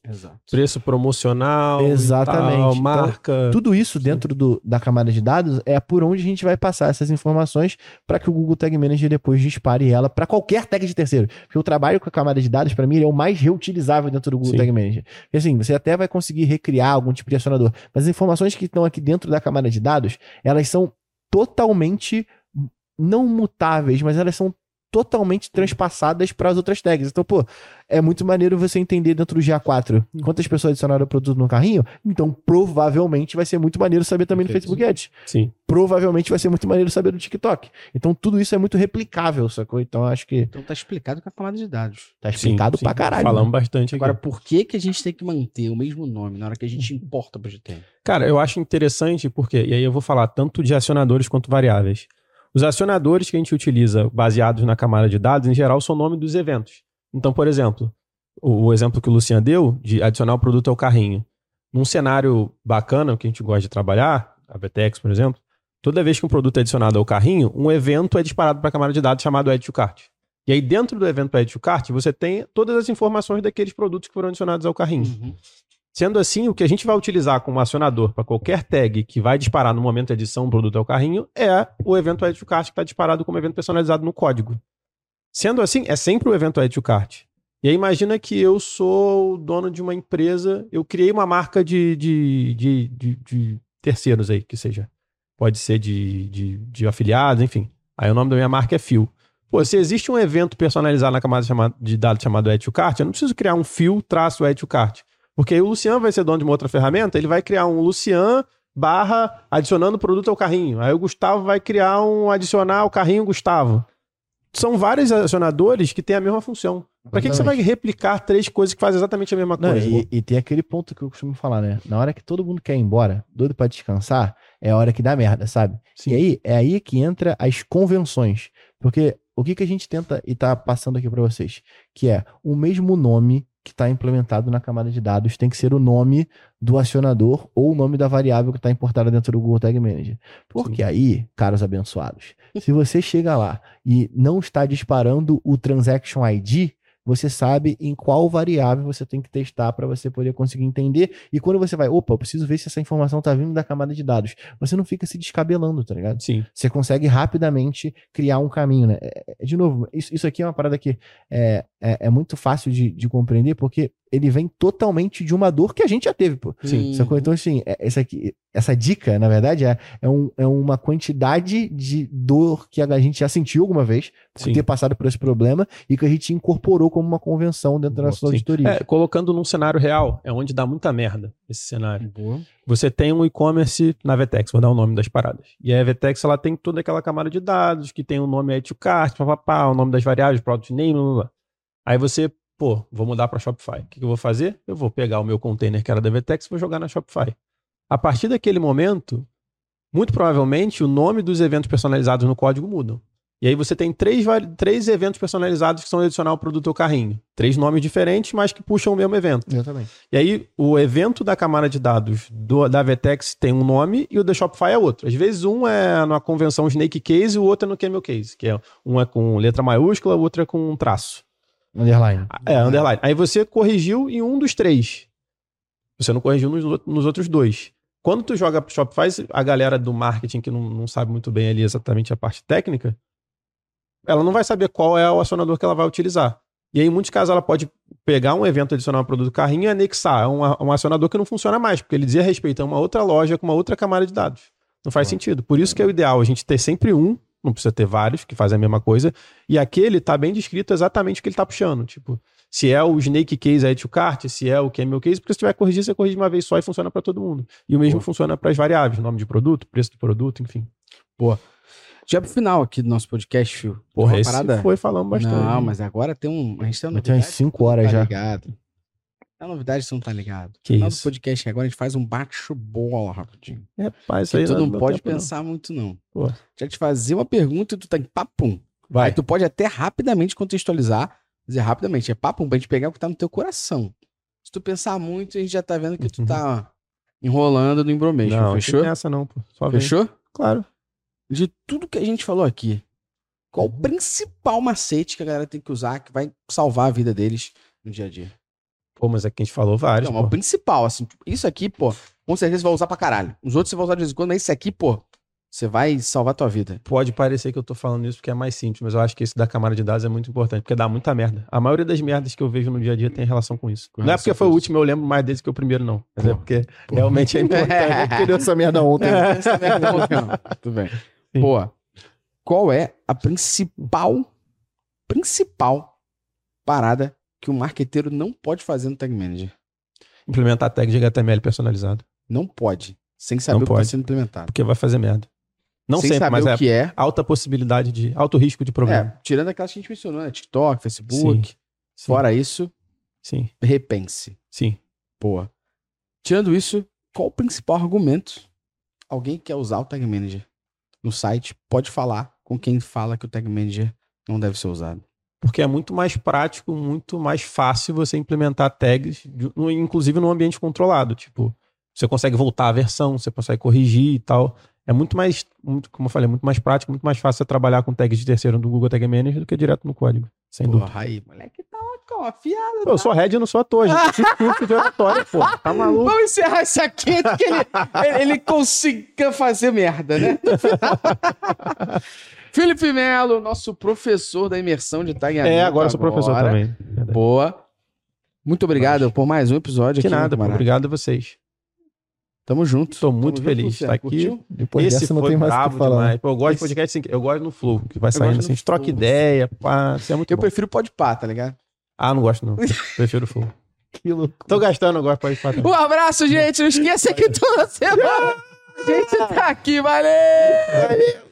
Exato. Preço promocional, Exatamente. tal, Então, marca. Tudo isso dentro do- da camada de dados é por onde a gente vai passar essas informações para que o Google Tag Manager depois dispare ela para qualquer tag de terceiro. Porque o trabalho com a camada de dados, para mim, ele é o mais reutilizável dentro do Google Sim. Tag Manager. Porque assim, você até vai conseguir recriar algum tipo de acionador, mas as informações que estão aqui dentro da camada de dados, elas são totalmente não mutáveis, mas elas são totalmente transpassadas para as outras tags. Então, pô, é muito maneiro você entender dentro do GA4 quantas pessoas adicionaram o produto no carrinho. Então, provavelmente vai ser muito maneiro saber também no Perfeito. Facebook Ads. Sim. Provavelmente vai ser muito maneiro saber no TikTok. Então, tudo isso é muito replicável, sacou? Então, acho que Então tá explicado com a camada de dados. tá explicado sim, pra sim. caralho. Falamos né? bastante aqui. Agora, por que, que a gente tem que manter o mesmo nome na hora que a gente importa pro GTM? Cara, eu acho interessante porque, e aí eu vou falar tanto de acionadores quanto variáveis. Os acionadores que a gente utiliza baseados na camada de dados, em geral, são o nome dos eventos. Então, por exemplo, o, o exemplo que o Luciano deu de adicionar o produto ao carrinho. Num cenário bacana, que a gente gosta de trabalhar, a Betex, por exemplo, toda vez que um produto é adicionado ao carrinho, um evento é disparado para a camada de dados chamado Add to Cart. E aí, dentro do evento Add to Cart, você tem todas as informações daqueles produtos que foram adicionados ao carrinho. Uhum. Sendo assim, o que a gente vai utilizar como acionador para qualquer tag que vai disparar no momento da edição do produto ao carrinho é o evento Add to Cart que está disparado como evento personalizado no código. Sendo assim, é sempre o evento Add to Cart. E aí imagina que eu sou o dono de uma empresa, eu criei uma marca de, de, de, de- de terceiros aí, que seja. Pode ser de, de, de afiliados, enfim. Aí o nome da minha marca é Fio. Pô, se existe um evento personalizado na camada de dados chamado Add to Cart, eu não preciso criar um fio traço Add to Cart. Porque aí o Lucian vai ser dono de uma outra ferramenta, ele vai criar um Lucian barra adicionando produto ao carrinho. Aí o Gustavo vai criar um adicionar ao carrinho Gustavo. São vários acionadores que têm a mesma função. Pra que, que você vai replicar três coisas que fazem exatamente a mesma Não, coisa? e, e tem aquele ponto que eu costumo falar, né? Na hora que todo mundo quer ir embora, doido pra descansar, é a hora que dá merda, sabe? Sim. E aí, é aí que entra as convenções. Porque o que, que a gente tenta e tá passando aqui pra vocês? Que é o mesmo nome que está implementado na camada de dados tem que ser o nome do acionador ou o nome da variável que está importada dentro do Google Tag Manager. Porque aí, caros abençoados, se você chega lá e não está disparando o Transaction ID, você sabe em qual variável você tem que testar para você poder conseguir entender. E quando você vai, opa, eu preciso ver se essa informação está vindo da camada de dados, você não fica se descabelando, tá ligado? Sim. Você consegue rapidamente criar um caminho, né? É, é, de novo, isso, isso aqui é uma parada que é, é, é muito fácil de, de compreender, porque ele vem totalmente de uma dor que a gente já teve, pô. Sim. Sacou? Então, assim, é- essa, aqui, essa dica, na verdade, é, é, um- é uma quantidade de dor que a gente já sentiu alguma vez por Sim. ter passado por esse problema e que a gente incorporou como uma convenção dentro da nossa auditoria. É, colocando num cenário real, é onde dá muita merda esse cenário. Boa. Você tem um e-commerce na Vetex, vou dar o nome das paradas. E a Vetex ela tem toda aquela camada de dados que tem o nome add to cart, papapá, o nome das variáveis, product name, blá, blá, blá. Aí você, pô, vou mudar para Shopify. O que, que eu vou fazer? Eu vou pegar o meu container que era da Vetex e vou jogar na Shopify. A partir daquele momento, muito provavelmente o nome dos eventos personalizados no código mudam. E aí você tem três, três eventos personalizados que são adicionar o produto ao carrinho. Três nomes diferentes, mas que puxam o mesmo evento. Exatamente. E aí, o evento da camada de dados do- da Vetex tem um nome e o da Shopify é outro. Às vezes, um é na convenção Snake Case e o outro é no Camel Case, que é um é com letra maiúscula, o outro é com um traço. Underline. É, underline. Aí você corrigiu em um dos três. Você não corrigiu nos, nos outros dois. Quando tu joga pro Shopify, a galera do marketing que não, não sabe muito bem ali exatamente a parte técnica, ela não vai saber qual é o acionador que ela vai utilizar. E aí, em muitos casos, ela pode pegar um evento adicional ao produto do carrinho e anexar a um, um acionador que não funciona mais, porque ele dizia respeito a uma outra loja com uma outra camada de dados. Não faz sentido. Por isso que é o ideal a gente ter sempre um, não precisa ter vários que fazem a mesma coisa, e aquele tá bem descrito exatamente o que ele tá puxando. Tipo, se é o Snake Case Add to Cart, se é o Camel Case, porque se tiver corrigir, você corrige de uma vez só e funciona para todo mundo. E o mesmo funciona para as variáveis, nome de produto, preço do produto, enfim. Já pro final aqui do nosso podcast, Porra, esse parada- foi falando bastante. Não, mas agora tem um. A gente tem uma Já tem umas novidade. 5 horas tá já. ligado. É uma novidade, você não tá ligado. Que no final isso? do podcast agora a gente faz um bate-bola rapidinho. Rapaz, isso aí tu é não pode tempo, não. pensar muito, não. Pô. Já te fazer uma pergunta e tu tá em papum. Vai. Aí tu pode até rapidamente contextualizar, dizer rapidamente, é papum pra gente pegar o que tá no teu coração. Se tu pensar muito, a gente já tá vendo que tu tá enrolando no embromation. Não, fechou? não tem essa não, pô. Só vem. Fechou? Claro. De tudo que a gente falou aqui, qual Uhum. o principal macete que a galera tem que usar que vai salvar a vida deles no dia a dia? Pô, mas é que a gente falou vários, Não, mas pô. o principal, assim, isso aqui, pô, com certeza você vai usar pra caralho. Os outros você vai usar de vez em quando, mas esse aqui, pô, você vai salvar tua vida. Pode parecer que eu tô falando isso porque é mais simples, mas eu acho que esse da camada de dados é muito importante, porque dá muita merda. A maioria das merdas que eu vejo no dia a dia tem relação com isso. Com não é porque foi o último, eu lembro mais desse que o primeiro, não. Mas é porque realmente é importante. A criou essa merda ontem. né? Essa merda não funciona. Tudo bem. Sim. Pô, qual é a principal, principal parada que o marqueteiro não pode fazer no Tag Manager? Implementar tag de HTML personalizado, Não pode. Sem saber Não o que está sendo implementado. porque vai fazer merda. Não sem sempre, mas o é que é. alta possibilidade de, alto risco de problema. É, tirando aquelas que a gente mencionou, né? TikTok, Facebook. Sim. Fora isso, Sim, repense. sim. Boa. Tirando isso, qual o principal argumento alguém que quer usar o Tag Manager no site pode falar com quem fala que o Tag Manager não deve ser usado? Porque é muito mais prático, muito mais fácil você implementar tags, inclusive num ambiente controlado. Tipo, você consegue voltar a versão, você consegue corrigir e tal. É muito mais, muito, como eu falei, muito mais prático, muito mais fácil você trabalhar com tags de terceiro do Google Tag Manager do que direto no código. Sem dúvida. Porra, aí, moleque, tá uma afiada. Pô, eu sou head, eu não sou ator, gente. Eu fiz curso de oratória, pô. Tá maluco? Vamos encerrar isso aqui antes que ele, ele, ele consiga fazer merda, né? Felipe Melo, nosso professor da imersão de Tag É, agora eu sou professor também. Boa. Muito obrigado por mais um episódio Que aqui. meu nada. Obrigado a vocês. Tamo junto. Tô muito Tamo feliz de estar aqui. Depois Esse dessa não foi tem mais o que falar. demais. Pô, eu gosto Esse- de podcast assim, eu gosto no flow, que vai saindo assim, a gente troca flow. ideia, pá, isso é muito Eu bom. prefiro pode pá, tá ligado? Ah, não gosto não. Prefiro o flow. Que loucura. Tô gastando agora pra ir pra Um abraço, gente. Não esqueça que toda semana a gente tá aqui. Valeu! Valeu.